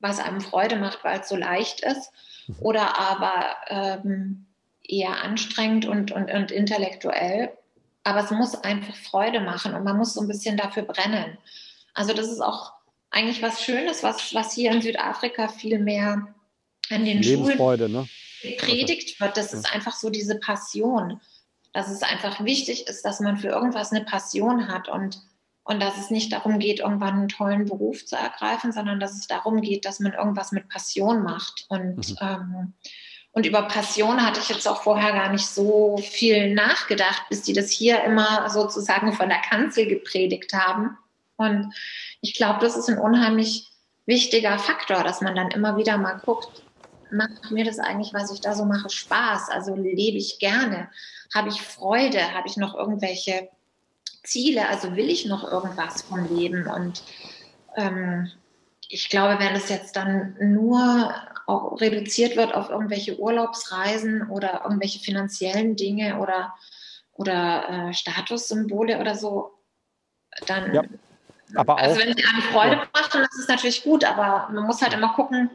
was einem Freude macht, weil es so leicht ist. Mhm. Oder aber ähm, eher anstrengend und, und, und intellektuell. Aber es muss einfach Freude machen und man muss so ein bisschen dafür brennen. Also das ist auch eigentlich was Schönes, was, was hier in Südafrika viel mehr an den Schulen ne? gepredigt wird. Das ist einfach so diese Passion dass es einfach wichtig ist, dass man für irgendwas eine Passion hat. Und und dass es nicht darum geht, irgendwann einen tollen Beruf zu ergreifen, sondern dass es darum geht, dass man irgendwas mit Passion macht. Und, mhm. ähm, und über Passion hatte ich jetzt auch vorher gar nicht so viel nachgedacht, bis die das hier immer sozusagen von der Kanzel gepredigt haben. Und ich glaube, das ist ein unheimlich wichtiger Faktor, dass man dann immer wieder mal guckt, macht mir das eigentlich, was ich da so mache, Spaß? Also lebe ich gerne? Habe ich Freude? Habe ich noch irgendwelche Ziele? Also will ich noch irgendwas vom Leben? Und ähm, ich glaube, wenn es jetzt dann nur auch reduziert wird auf irgendwelche Urlaubsreisen oder irgendwelche finanziellen Dinge oder, oder äh, Statussymbole oder so, dann. Ja, aber also wenn sie eine Freude ja. macht, dann ist es natürlich gut, aber man muss halt immer gucken,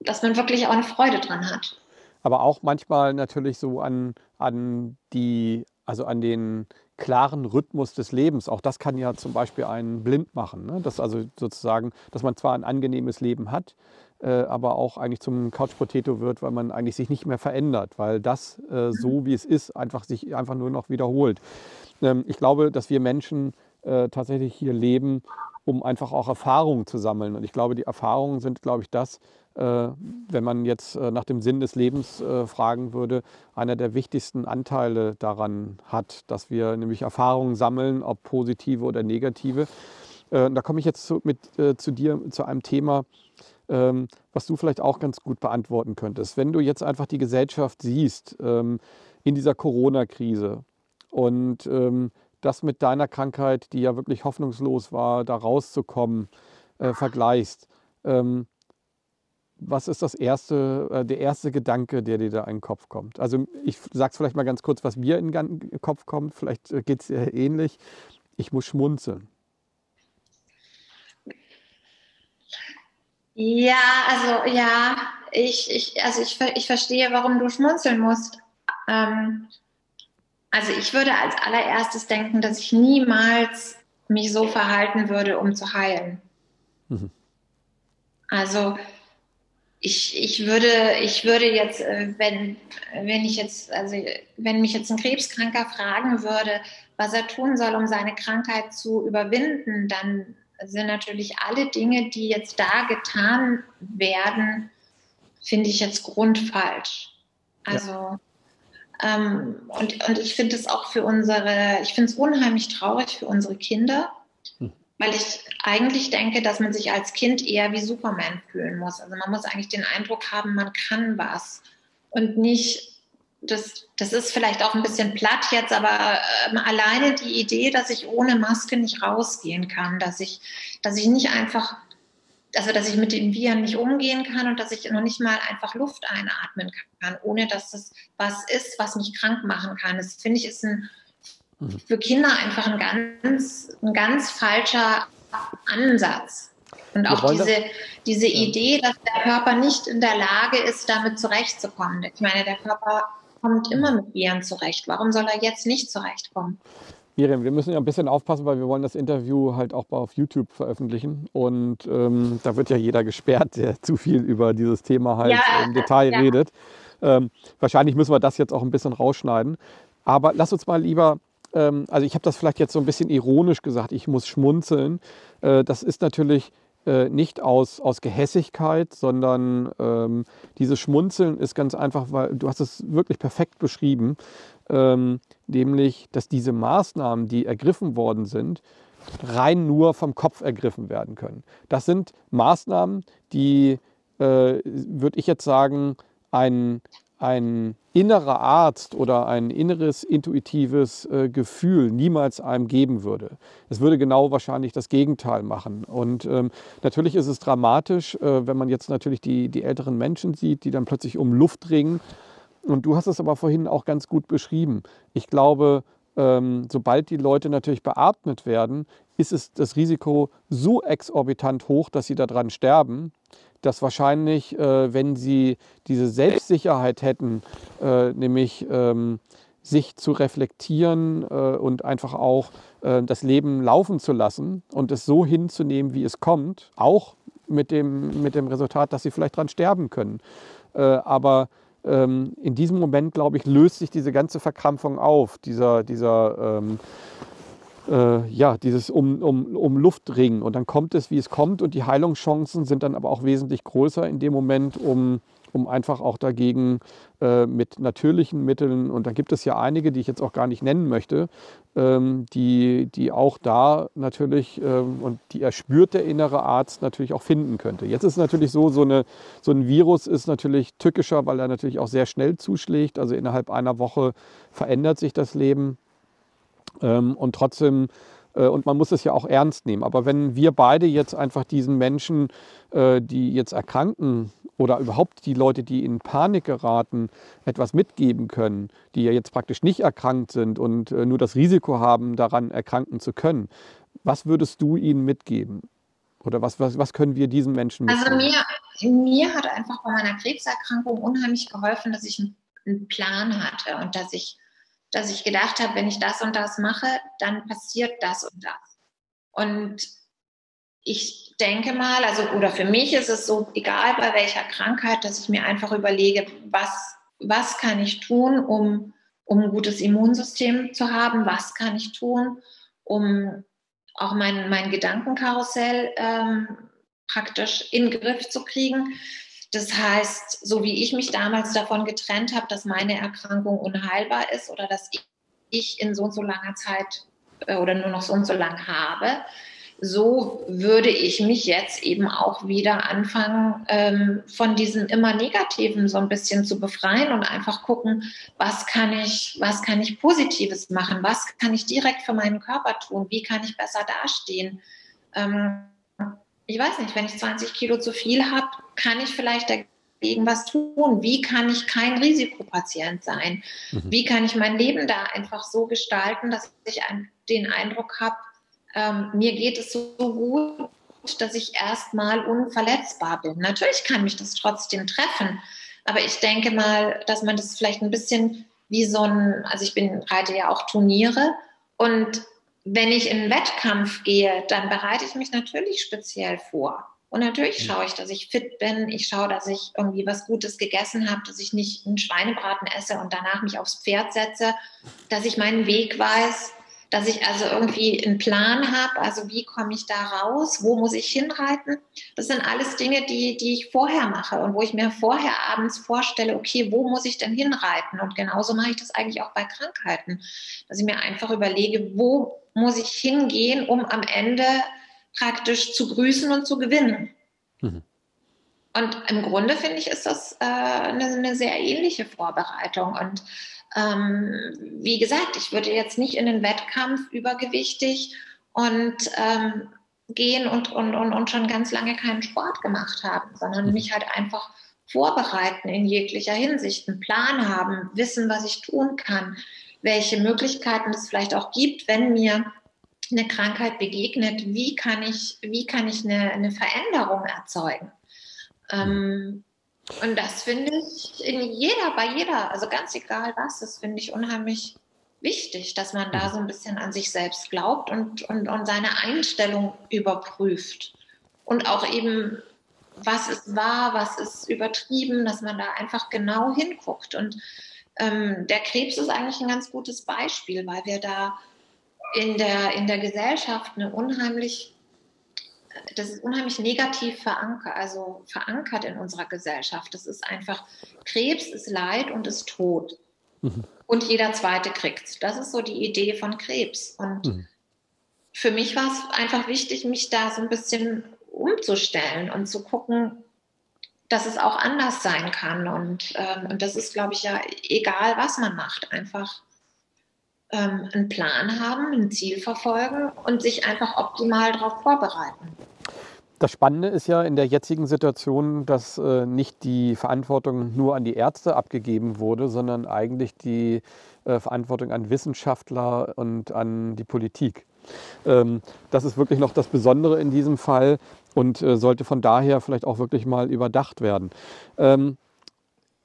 dass man wirklich auch eine Freude dran hat. Aber auch manchmal natürlich so an, an die, also an den klaren Rhythmus des Lebens. Auch das kann ja zum Beispiel einen blind machen. Ne? Das also sozusagen, dass man zwar ein angenehmes Leben hat, äh, aber auch eigentlich zum Couch-Potato wird, weil man eigentlich sich nicht mehr verändert, weil das äh, so wie es ist einfach sich einfach nur noch wiederholt. Ähm, ich glaube, dass wir Menschen äh, tatsächlich hier leben, um einfach auch Erfahrungen zu sammeln. Und ich glaube, die Erfahrungen sind, glaube ich, das, äh, wenn man jetzt äh, nach dem Sinn des Lebens äh, fragen würde, einer der wichtigsten Anteile daran hat, dass wir nämlich Erfahrungen sammeln, ob positive oder negative. Da komme ich jetzt zu, mit, zu dir zu einem Thema, ähm, was du vielleicht auch ganz gut beantworten könntest. Wenn du jetzt einfach die Gesellschaft siehst ähm, in dieser Corona-Krise und ähm, das mit deiner Krankheit, die ja wirklich hoffnungslos war, da rauszukommen, vergleichst was ist das erste, äh, der erste Gedanke, der dir da in den Kopf kommt? Also ich sage es vielleicht mal ganz kurz, was mir in den Kopf kommt. Vielleicht äh, geht es dir ähnlich. Ich muss schmunzeln. Ja, also ja, ich, ich, also ich, ich verstehe, warum du schmunzeln musst. Ähm, also ich würde als allererstes denken, dass ich niemals mich so verhalten würde, um zu heilen. Mhm. Also ich, ich würde, ich würde jetzt, äh, wenn, wenn ich jetzt, also wenn mich jetzt ein Krebskranker fragen würde, was er tun soll, um seine Krankheit zu überwinden, dann sind natürlich alle Dinge, die jetzt da getan werden, finde ich jetzt grundfalsch. Also ja. Ähm, und, und ich finde es auch für unsere, ich finde es unheimlich traurig für unsere Kinder, weil ich eigentlich denke, dass man sich als Kind eher wie Superman fühlen muss. Also man muss eigentlich den Eindruck haben, man kann was und nicht, das, das ist vielleicht auch ein bisschen platt jetzt, aber ähm, alleine die Idee, dass ich ohne Maske nicht rausgehen kann, dass ich, dass ich nicht einfach, also dass ich mit den Viren nicht umgehen kann und dass ich noch nicht mal einfach Luft einatmen kann, ohne dass das was ist, was mich krank machen kann. Das finde ich ist ein für Kinder einfach ein ganz, ein ganz falscher Ansatz. Und auch diese, diese Idee, dass der Körper nicht in der Lage ist, damit zurechtzukommen. Ich meine, der Körper kommt immer mit Viren zurecht. Warum soll er jetzt nicht zurechtkommen? Miriam, wir müssen ja ein bisschen aufpassen, weil wir wollen das Interview halt auch auf YouTube veröffentlichen. Und ähm, da wird ja jeder gesperrt, der zu viel über dieses Thema halt ja, im Detail ja. redet. Ähm, wahrscheinlich müssen wir das jetzt auch ein bisschen rausschneiden. Aber lass uns mal lieber ähm, also ich habe das vielleicht jetzt so ein bisschen ironisch gesagt, ich muss schmunzeln. Äh, das ist natürlich äh, nicht aus, aus Gehässigkeit, sondern ähm, dieses Schmunzeln ist ganz einfach, weil du hast es wirklich perfekt beschrieben, ähm, nämlich, dass diese Maßnahmen, die ergriffen worden sind, rein nur vom Kopf ergriffen werden können. Das sind Maßnahmen, die, äh, würde ich jetzt sagen, ein, ein innerer Arzt oder ein inneres intuitives äh, Gefühl niemals einem geben würde. Es würde genau wahrscheinlich das Gegenteil machen. Und ähm, natürlich ist es dramatisch, äh, wenn man jetzt natürlich die, die älteren Menschen sieht, die dann plötzlich um Luft ringen. Und du hast es aber vorhin auch ganz gut beschrieben. Ich glaube, ähm, sobald die Leute natürlich beatmet werden, ist es das Risiko so exorbitant hoch, dass sie daran sterben, dass wahrscheinlich, äh, wenn sie diese Selbstsicherheit hätten, äh, nämlich ähm, sich zu reflektieren äh, und einfach auch das Leben laufen zu lassen und es so hinzunehmen, wie es kommt, auch mit dem, mit dem Resultat, dass sie vielleicht dran sterben können. Aber ähm, in diesem Moment, glaube ich, löst sich diese ganze Verkrampfung auf, dieser, dieser ähm, äh, ja, dieses um, um, um Luft ringen. Und dann kommt es, wie es kommt. Und die Heilungschancen sind dann aber auch wesentlich größer in dem Moment, um, um einfach auch dagegen äh, mit natürlichen Mitteln, und da gibt es ja einige, die ich jetzt auch gar nicht nennen möchte, ähm, die, die auch da natürlich ähm, und die erspürt der innere Arzt natürlich auch finden könnte. Jetzt ist natürlich so, so, eine, so ein Virus ist natürlich tückischer, weil er natürlich auch sehr schnell zuschlägt. Also innerhalb einer Woche verändert sich das Leben. Ähm, und trotzdem, äh, und man muss es ja auch ernst nehmen. Aber wenn wir beide jetzt einfach diesen Menschen, äh, die jetzt erkranken oder überhaupt die Leute, die in Panik geraten, etwas mitgeben können, die ja jetzt praktisch nicht erkrankt sind und äh, nur das Risiko haben, daran erkranken zu können, was würdest du ihnen mitgeben? Oder was, was, was können wir diesen Menschen also mitgeben? Also mir, mir hat einfach bei meiner Krebserkrankung unheimlich geholfen, dass ich einen Plan hatte und dass ich dass ich gedacht habe, wenn ich das und das mache, dann passiert das und das. Und ich denke mal, also oder für mich ist es so, egal bei welcher Krankheit, dass ich mir einfach überlege, was, was kann ich tun, um, um ein gutes Immunsystem zu haben, was kann ich tun, um auch mein, mein Gedankenkarussell ähm, praktisch in den Griff zu kriegen. Das heißt, so wie ich mich damals davon getrennt habe, dass meine Erkrankung unheilbar ist oder dass ich in so und so langer Zeit äh, oder nur noch so und so lang habe, so würde ich mich jetzt eben auch wieder anfangen, ähm, von diesem immer Negativen so ein bisschen zu befreien und einfach gucken, was kann ich, was kann ich Positives machen, was kann ich direkt für meinen Körper tun, wie kann ich besser dastehen. Ähm, ich weiß nicht, wenn ich 20 Kilo zu viel habe, kann ich vielleicht dagegen was tun? Wie kann ich kein Risikopatient sein? Mhm. Wie kann ich mein Leben da einfach so gestalten, dass ich den Eindruck habe, ähm, mir geht es so gut, dass ich erstmal unverletzbar bin. Natürlich kann mich das trotzdem treffen, aber ich denke mal, dass man das vielleicht ein bisschen wie so ein, also ich bin, reite ja auch Turniere und wenn ich in einen Wettkampf gehe, dann bereite ich mich natürlich speziell vor. Und natürlich schaue ich, dass ich fit bin. Ich schaue, dass ich irgendwie was Gutes gegessen habe, dass ich nicht einen Schweinebraten esse und danach mich aufs Pferd setze, dass ich meinen Weg weiß, dass ich also irgendwie einen Plan habe, also wie komme ich da raus, wo muss ich hinreiten. Das sind alles Dinge, die, die ich vorher mache und wo ich mir vorher abends vorstelle, okay, wo muss ich denn hinreiten? Und genauso mache ich das eigentlich auch bei Krankheiten, dass ich mir einfach überlege, wo muss ich hingehen, um am Ende praktisch zu grüßen und zu gewinnen. Mhm. Und im Grunde finde ich, ist das äh, eine, eine, sehr ähnliche Vorbereitung. Und ähm, wie gesagt, ich würde jetzt nicht in den Wettkampf übergewichtig und ähm, gehen und, und, und, und schon ganz lange keinen Sport gemacht haben, sondern mhm. mich halt einfach vorbereiten in jeglicher Hinsicht, einen Plan haben, wissen, was ich tun kann, welche Möglichkeiten es vielleicht auch gibt, wenn mir eine Krankheit begegnet, wie kann ich, wie kann ich eine, eine Veränderung erzeugen? Ähm, und das finde ich in jeder, bei jeder, also ganz egal was, das finde ich unheimlich wichtig, dass man da so ein bisschen an sich selbst glaubt und, und, und seine Einstellung überprüft. Und auch eben, was ist wahr, was ist übertrieben, dass man da einfach genau hinguckt. Und ähm, der Krebs ist eigentlich ein ganz gutes Beispiel, weil wir da in der, in der Gesellschaft eine unheimlich das ist unheimlich negativ verankert, also verankert in unserer Gesellschaft. Das ist einfach, Krebs ist Leid und ist Tod. Mhm. Und jeder Zweite kriegt Das ist so die Idee von Krebs. Und mhm. für mich war es einfach wichtig, mich da so ein bisschen umzustellen und zu gucken, dass es auch anders sein kann. Und, ähm, und das ist, glaube ich, ja egal, was man macht. Einfach ähm, einen Plan haben, ein Ziel verfolgen und sich einfach optimal darauf vorbereiten. Das Spannende ist ja in der jetzigen Situation, dass äh, nicht die Verantwortung nur an die Ärzte abgegeben wurde, sondern eigentlich die äh, Verantwortung an Wissenschaftler und an die Politik. Ähm, das ist wirklich noch das Besondere in diesem Fall und äh, sollte von daher vielleicht auch wirklich mal überdacht werden. Ähm,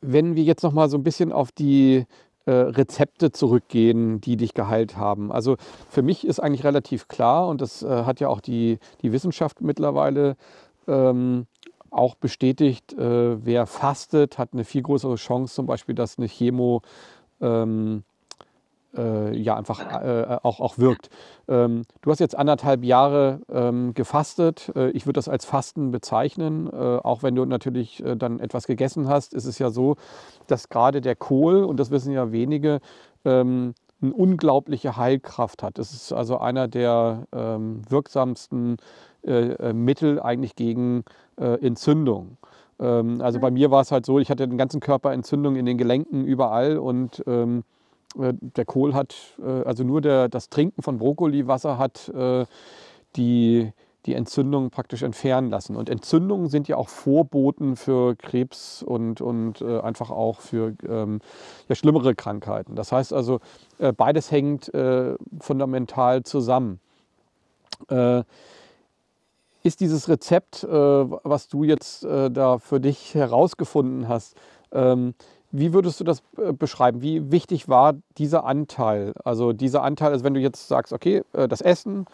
wenn wir jetzt noch mal so ein bisschen auf die äh, Rezepte zurückgehen, die dich geheilt haben. Also für mich ist eigentlich relativ klar und das äh, hat ja auch die, die Wissenschaft mittlerweile ähm, auch bestätigt, äh, wer fastet, hat eine viel größere Chance, zum Beispiel, dass eine Chemo ähm, äh, ja einfach äh, auch, auch wirkt. Ähm, du hast jetzt anderthalb Jahre ähm, gefastet. Äh, ich würde das als Fasten bezeichnen. Äh, auch wenn du natürlich äh, dann etwas gegessen hast, ist es ja so, dass gerade der Kohl, und das wissen ja wenige, ähm, eine unglaubliche Heilkraft hat. Es ist also einer der ähm, wirksamsten äh, Mittel eigentlich gegen Entzündung. Ähm, also bei mir war es halt so, ich hatte den ganzen Körper Entzündung in den Gelenken überall und ähm, äh, der Kohl hat, äh, also nur der, das Trinken von Brokkoliwasser hat äh, die, die Entzündung praktisch entfernen lassen. Und Entzündungen sind ja auch Vorboten für Krebs und, und äh, einfach auch für ähm, ja, schlimmere Krankheiten. Das heißt also, äh, beides hängt äh, fundamental zusammen. ist dieses Rezept, was du jetzt da für dich herausgefunden hast, ähm, wie würdest du das äh, beschreiben? Wie wichtig war dieser Anteil? Also dieser Anteil, also wenn du jetzt sagst, okay, äh, das Essen,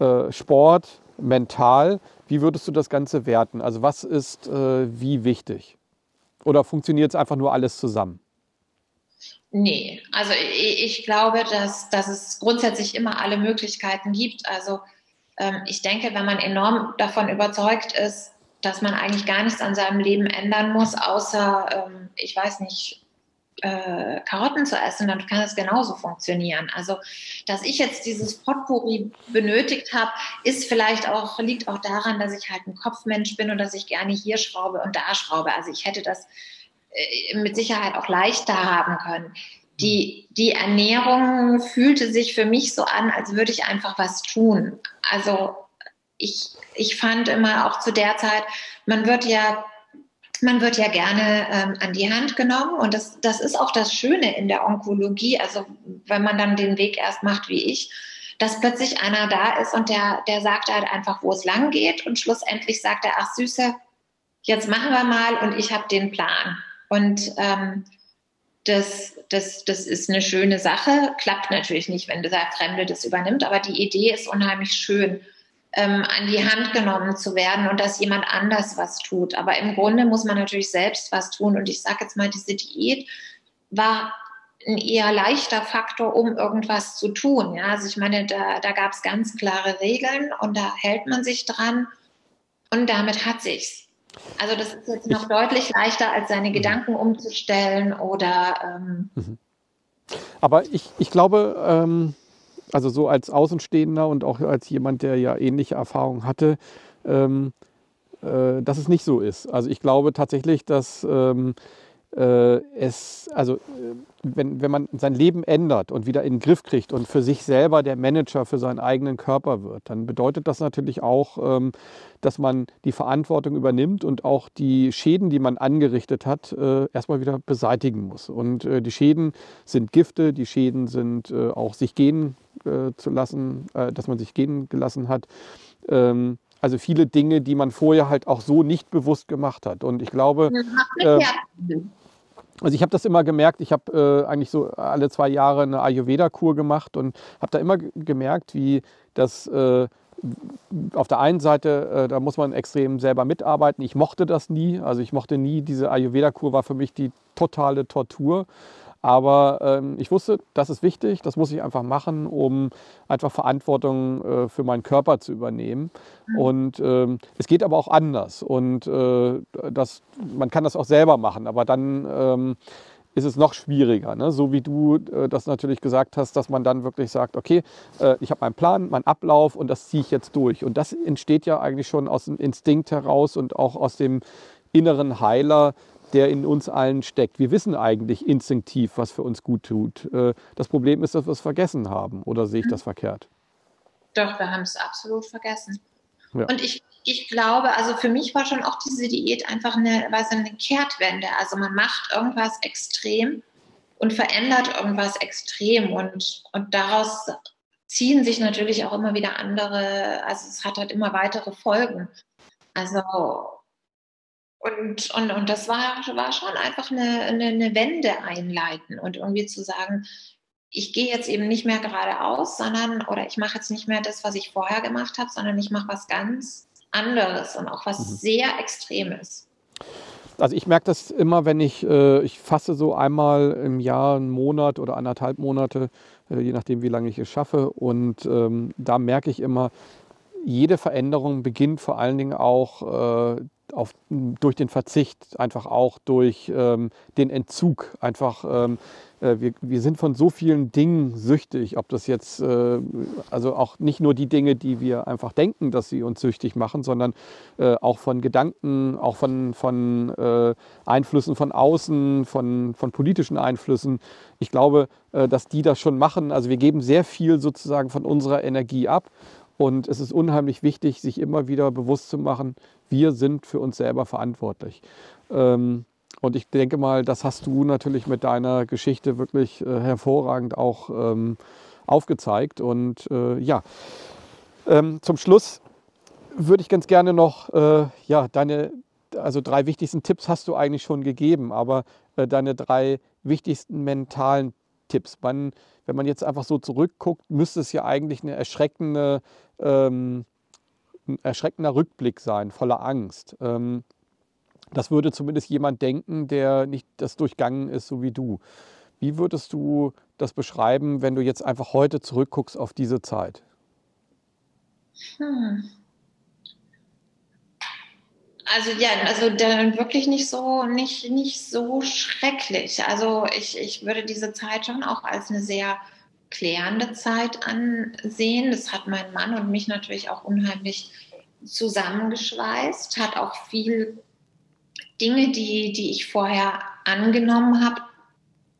äh, Sport, mental, wie würdest du das Ganze werten? Also was ist wie wichtig? Oder funktioniert es einfach nur alles zusammen? Nee, also ich, glaube, dass, dass es grundsätzlich immer alle Möglichkeiten gibt. Also ähm, ich denke, wenn man enorm davon überzeugt ist, dass man eigentlich gar nichts an seinem Leben ändern muss, außer, ähm, ich weiß nicht, äh, Karotten zu essen, dann kann es genauso funktionieren. Also, dass ich jetzt dieses Potpourri benötigt habe, ist vielleicht auch, liegt auch daran, dass ich halt ein Kopfmensch bin und dass ich gerne hier schraube und da schraube. Also ich hätte das äh, mit Sicherheit auch leichter haben können. Die, die Ernährung fühlte sich für mich so an, als würde ich einfach was tun. Also ich, ich fand immer auch zu der Zeit, man wird ja man wird ja gerne ähm, an die Hand genommen. Und das, das ist auch das Schöne in der Onkologie, also wenn man dann den Weg erst macht wie ich, dass plötzlich einer da ist und der, der sagt halt einfach, wo es lang geht. Und schlussendlich sagt er, ach Süße, jetzt machen wir mal und ich habe den Plan. Und ähm, das, das, das ist eine schöne Sache, klappt natürlich nicht, wenn der Fremde das übernimmt, aber die Idee ist unheimlich schön ähm, an die Hand genommen zu werden und dass jemand anders was tut. Aber im Grunde muss man natürlich selbst was tun. Und ich sage jetzt mal, diese Diät war ein eher leichter Faktor, um irgendwas zu tun. Ja, also ich meine, da, da gab es ganz klare Regeln und da hält man sich dran und damit hat sich's. Also das ist jetzt noch deutlich leichter, als seine mhm. Gedanken umzustellen oder. Ähm mhm. Aber ich, ich glaube, ähm, also so als Außenstehender und auch als jemand, der ja ähnliche Erfahrungen hatte, ähm, äh, dass es nicht so ist. Also ich glaube tatsächlich, dass ähm, äh, es, also äh, wenn, wenn man sein Leben ändert und wieder in den Griff kriegt und für sich selber der Manager für seinen eigenen Körper wird, dann bedeutet das natürlich auch, ähm, dass man die Verantwortung übernimmt und auch die Schäden, die man angerichtet hat, äh, erstmal wieder beseitigen muss. Und die Schäden sind Gifte, die Schäden sind auch sich gehen zu lassen, dass man sich gehen gelassen hat. Ähm, also viele Dinge, die man vorher halt auch so nicht bewusst gemacht hat. Und ich glaube, äh, also ich habe das immer gemerkt, ich habe äh, eigentlich so alle zwei Jahre eine Ayurveda-Kur gemacht und habe da immer gemerkt, wie das äh, auf der einen Seite, äh, da muss man extrem selber mitarbeiten. Ich mochte das nie, also ich mochte nie, diese Ayurveda-Kur war für mich die totale Tortur. Aber ähm, ich wusste, das ist wichtig, das muss ich einfach machen, um einfach Verantwortung äh, für meinen Körper zu übernehmen. Mhm. Und ähm, es geht aber auch anders. Und äh, das, man kann das auch selber machen, aber dann ähm, ist es noch schwieriger. Ne? So wie du äh, das natürlich gesagt hast, dass man dann wirklich sagt, okay, äh, ich habe meinen Plan, meinen Ablauf und das ziehe ich jetzt durch. Und das entsteht ja eigentlich schon aus dem Instinkt heraus und auch aus dem inneren Heiler, der in uns allen steckt. Wir wissen eigentlich instinktiv, was für uns gut tut. Äh, das Problem ist, dass wir es vergessen haben. Oder sehe ich das verkehrt? Doch, wir haben es absolut vergessen. Ja. Und ich, ich glaube, also für mich war schon auch diese Diät einfach eine, was eine Kehrtwende. Also man macht irgendwas extrem und verändert irgendwas extrem und, und daraus ziehen sich natürlich auch immer wieder andere, also es hat halt immer weitere Folgen. Also und, und, und das war, war schon einfach eine, eine, eine Wende einleiten und irgendwie zu sagen, ich gehe jetzt eben nicht mehr geradeaus, sondern, oder ich mache jetzt nicht mehr das, was ich vorher gemacht habe, sondern ich mache was ganz anderes und auch was mhm. sehr Extremes. also ich merke das immer, wenn ich, äh, ich fasse so einmal im Jahr einen Monat oder anderthalb Monate, äh, je nachdem, wie lange ich es schaffe. Und ähm, da merke ich immer, jede Veränderung beginnt vor allen Dingen auch äh, auf, durch den Verzicht, einfach auch durch ähm, den Entzug. Einfach, ähm, äh, wir, wir sind von so vielen Dingen süchtig, ob das jetzt, äh, also auch nicht nur die Dinge, die wir einfach denken, dass sie uns süchtig machen, sondern äh, auch von Gedanken, auch von, von äh, Einflüssen von außen, von, von politischen Einflüssen. Ich glaube, äh, dass die das schon machen. Also wir geben sehr viel sozusagen von unserer Energie ab. Und es ist unheimlich wichtig, sich immer wieder bewusst zu machen, wir sind für uns selber verantwortlich. Ähm, und ich denke mal, das hast du natürlich mit deiner Geschichte wirklich äh, hervorragend auch ähm, aufgezeigt. Und äh, ja, ähm, zum Schluss würde ich ganz gerne noch, äh, ja, deine, also drei wichtigsten Tipps hast du eigentlich schon gegeben, aber äh, deine drei wichtigsten mentalen Tipps. Man, wenn man jetzt einfach so zurückguckt, müsste es ja eigentlich eine erschreckende, ähm, ein erschreckender Rückblick sein, voller Angst. Ähm, das würde zumindest jemand denken, der nicht das durchgangen ist, so wie du. Wie würdest du das beschreiben, wenn du jetzt einfach heute zurückguckst auf diese Zeit? Hm. Also ja, also dann wirklich nicht so, nicht, nicht so schrecklich. Also ich, ich würde diese Zeit schon auch als eine sehr klärende Zeit ansehen. Das hat mein Mann und mich natürlich auch unheimlich zusammengeschweißt, hat auch viel Dinge, die, die ich vorher angenommen habe,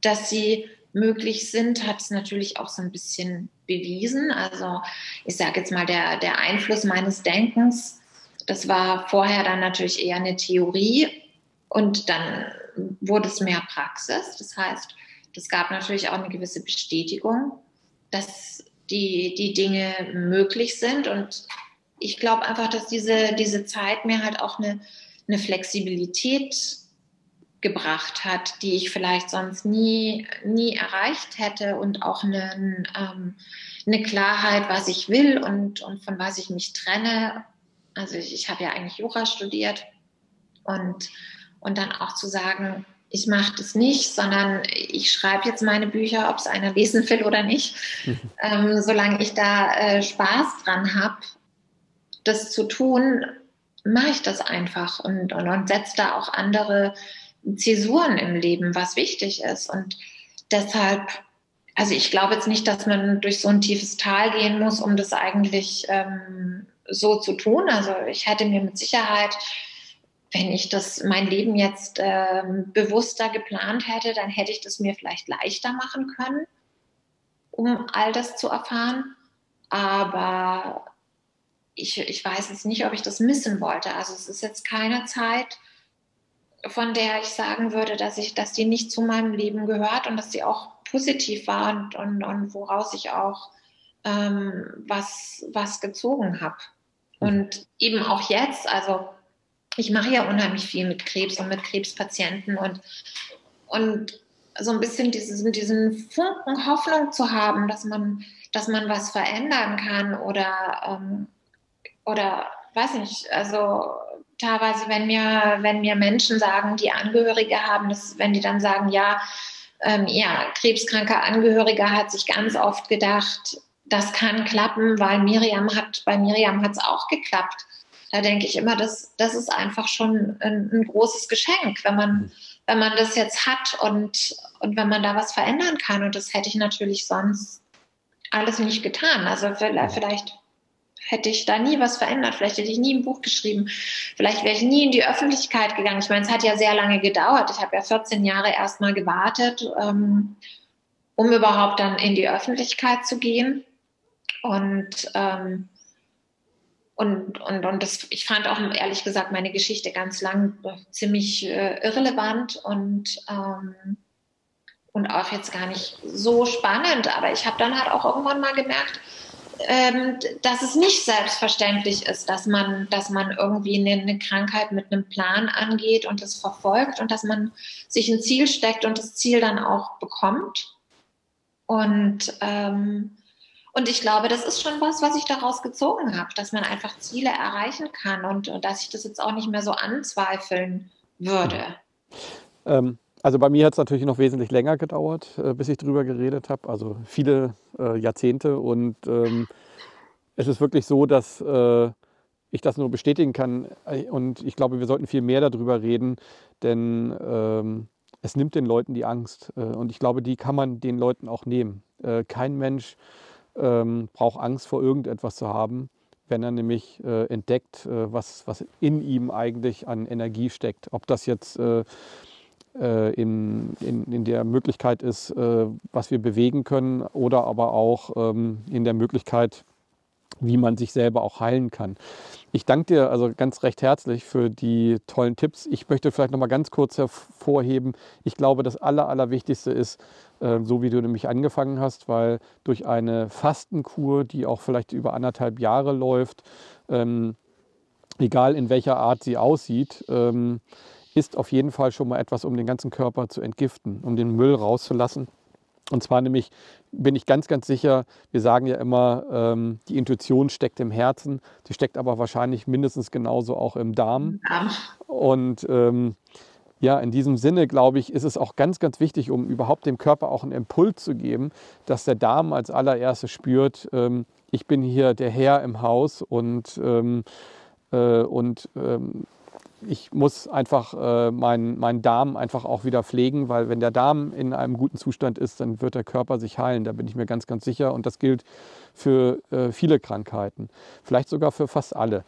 dass sie möglich sind, hat es natürlich auch so ein bisschen bewiesen. Also ich sage jetzt mal, der, der Einfluss meines Denkens das war vorher dann natürlich eher eine Theorie und dann wurde es mehr Praxis. Das heißt, das gab natürlich auch eine gewisse Bestätigung, dass die, die Dinge möglich sind. Und ich glaube einfach, dass diese, diese Zeit mir halt auch eine, eine Flexibilität gebracht hat, die ich vielleicht sonst nie, nie erreicht hätte und auch eine, ähm, eine Klarheit, was ich will und, und von was ich mich trenne also ich, ich habe ja eigentlich Jura studiert und, und dann auch zu sagen, ich mache das nicht, sondern ich schreibe jetzt meine Bücher, ob es einer lesen will oder nicht. Mhm. Ähm, solange ich da äh, Spaß dran habe, das zu tun, mache ich das einfach und, und, und setze da auch andere Zäsuren im Leben, was wichtig ist. Und deshalb, also ich glaube jetzt nicht, dass man durch so ein tiefes Tal gehen muss, um das eigentlich ähm, so zu tun. Also ich hätte mir mit Sicherheit, wenn ich das mein Leben jetzt äh, bewusster geplant hätte, dann hätte ich das mir vielleicht leichter machen können, um all das zu erfahren. Aber ich, ich weiß jetzt nicht, ob ich das missen wollte. Also es ist jetzt keine Zeit, von der ich sagen würde, dass ich, dass die nicht zu meinem Leben gehört und dass sie auch positiv war und, und, und woraus ich auch ähm, was, was gezogen habe. Und eben auch jetzt, also ich mache ja unheimlich viel mit Krebs und mit Krebspatienten und, und so ein bisschen diesen, diesen Funken Hoffnung zu haben, dass man, dass man was verändern kann oder, ähm, oder weiß nicht, also teilweise, wenn mir, wenn mir Menschen sagen, die Angehörige haben, dass, wenn die dann sagen, ja, ähm, ja, krebskranker Angehöriger hat sich ganz oft gedacht, das kann klappen, weil Miriam hat, bei Miriam hat es auch geklappt. Da denke ich immer, das, das ist einfach schon ein, ein, großes Geschenk, wenn man, wenn man das jetzt hat und, und wenn man da was verändern kann. Und das hätte ich natürlich sonst alles nicht getan. Also vielleicht hätte ich da nie was verändert. Vielleicht hätte ich nie ein Buch geschrieben. Vielleicht wäre ich nie in die Öffentlichkeit gegangen. Ich meine, es hat ja sehr lange gedauert. Ich habe ja 14 Jahre erstmal gewartet, ähm, um überhaupt dann in die Öffentlichkeit zu gehen. Und, ähm, und, und, und das, ich fand auch ehrlich gesagt meine Geschichte ganz lang ziemlich äh, irrelevant und, ähm, und auch jetzt gar nicht so spannend. Aber ich habe dann halt auch irgendwann mal gemerkt, ähm, dass es nicht selbstverständlich ist, dass man, dass man irgendwie eine, eine, Krankheit mit einem Plan angeht und es verfolgt und dass man sich ein Ziel steckt und das Ziel dann auch bekommt. Und ähm, und ich glaube, das ist schon was, was ich daraus gezogen habe, dass man einfach Ziele erreichen kann und, und dass ich das jetzt auch nicht mehr so anzweifeln würde. Ähm, also bei mir hat es natürlich noch wesentlich länger gedauert, äh, bis ich darüber geredet habe. Also viele äh, Jahrzehnte. Und ähm, es ist wirklich so, dass äh, ich das nur bestätigen kann. Und ich glaube, wir sollten viel mehr darüber reden, denn ähm, es nimmt den Leuten die Angst. Äh, und ich glaube, die kann man den Leuten auch nehmen. Äh, kein Mensch ähm, braucht Angst vor irgendetwas zu haben, wenn er nämlich äh, entdeckt, äh, was, was in ihm eigentlich an Energie steckt. Ob das jetzt äh, äh, in, in, in, der Möglichkeit ist, was wir bewegen können oder aber auch ähm, in der Möglichkeit, wie man sich selber auch heilen kann. Ich danke dir also ganz recht herzlich für die tollen Tipps. Ich möchte vielleicht noch mal ganz kurz hervorheben, ich glaube, das Aller, Allerwichtigste ist, äh, so wie du nämlich angefangen hast, weil durch eine Fastenkur, die auch vielleicht über anderthalb Jahre läuft, ähm, egal in welcher Art sie aussieht, ähm, ist auf jeden Fall schon mal etwas, um den ganzen Körper zu entgiften, um den Müll rauszulassen. Und zwar nämlich bin ich ganz, ganz sicher, wir sagen ja immer, ähm, die Intuition steckt im Herzen, die steckt aber wahrscheinlich mindestens genauso auch im Darm. Und ähm, ja, in diesem Sinne, glaube ich, ist es auch ganz, ganz wichtig, um überhaupt dem Körper auch einen Impuls zu geben, dass der Darm als allererstes spürt, ähm, ich bin hier der Herr im Haus und, ähm, äh, und ähm, ich muss einfach äh, meinen mein Darm einfach auch wieder pflegen, weil wenn der Darm in einem guten Zustand ist, dann wird der Körper sich heilen. Da bin ich mir ganz, ganz sicher. Und das gilt für äh, viele Krankheiten, vielleicht sogar für fast alle.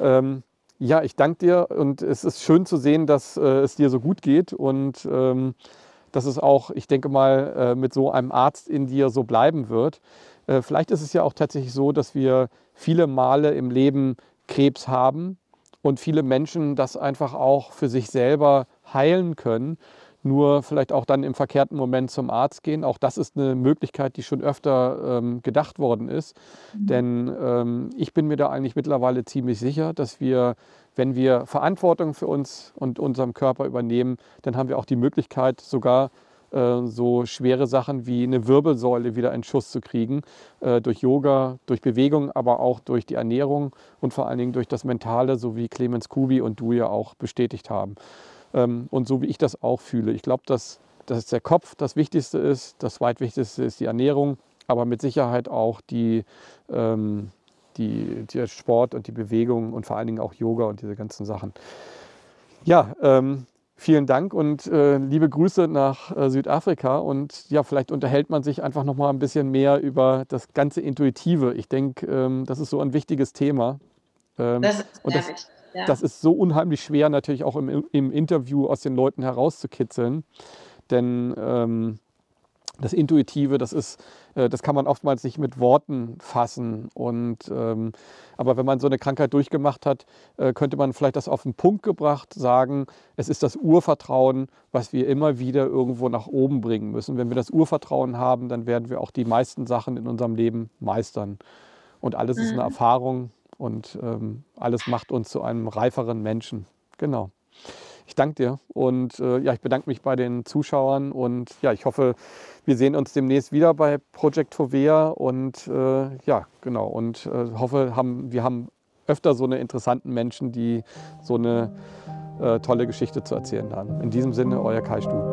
Ähm, ja, ich danke dir und es ist schön zu sehen, dass äh, es dir so gut geht und ähm, dass es auch, ich denke mal, äh, mit so einem Arzt in dir so bleiben wird. Äh, vielleicht ist es ja auch tatsächlich so, dass wir viele Male im Leben Krebs haben und viele Menschen das einfach auch für sich selber heilen können. Nur vielleicht auch dann im verkehrten Moment zum Arzt gehen. Auch das ist eine Möglichkeit, die schon öfter ähm, gedacht worden ist. Mhm. Denn ähm, ich bin mir da eigentlich mittlerweile ziemlich sicher, dass wir, wenn wir Verantwortung für uns und unserem Körper übernehmen, dann haben wir auch die Möglichkeit, sogar so schwere Sachen wie eine Wirbelsäule wieder in Schuss zu kriegen, äh, durch Yoga, durch Bewegung, aber auch durch die Ernährung und vor allen Dingen durch das Mentale, so wie Clemens Kubi und du ja auch bestätigt haben. Ähm, und so wie ich das auch fühle. Ich glaube, dass, dass der Kopf das Wichtigste ist, das zweitwichtigste ist die Ernährung, aber mit Sicherheit auch die, ähm, die, der Sport und die Bewegung und vor allen Dingen auch Yoga und diese ganzen Sachen. Ja, ähm, vielen Dank und äh, liebe Grüße nach äh, Südafrika. Und ja, vielleicht unterhält man sich einfach noch mal ein bisschen mehr über das ganze Intuitive. Ich denke, ähm, das ist so ein wichtiges Thema. Ähm, das ist und das, ja. das, ist so unheimlich schwer, natürlich auch im, im, Interview aus den Leuten herauszukitzeln. Denn ähm, das Intuitive, das ist, äh, das kann man oftmals nicht mit Worten fassen. Und, ähm, aber wenn man so eine Krankheit durchgemacht hat, äh, könnte man vielleicht das auf den Punkt gebracht sagen, es ist das Urvertrauen, was wir immer wieder irgendwo nach oben bringen müssen. Wenn wir das Urvertrauen haben, dann werden wir auch die meisten Sachen in unserem Leben meistern. Und alles mhm. ist eine mhm. Erfahrung und ähm, alles macht uns zu einem reiferen Menschen. Genau. Ich danke dir und äh, ja, ich bedanke mich bei den Zuschauern und ja, ich hoffe, wir sehen uns demnächst wieder bei Project Fovea und äh, ja, genau und äh, hoffe, haben, wir haben öfter so eine interessanten Menschen, die so eine äh, tolle Geschichte zu erzählen haben. In diesem Sinne, euer Kai Stub.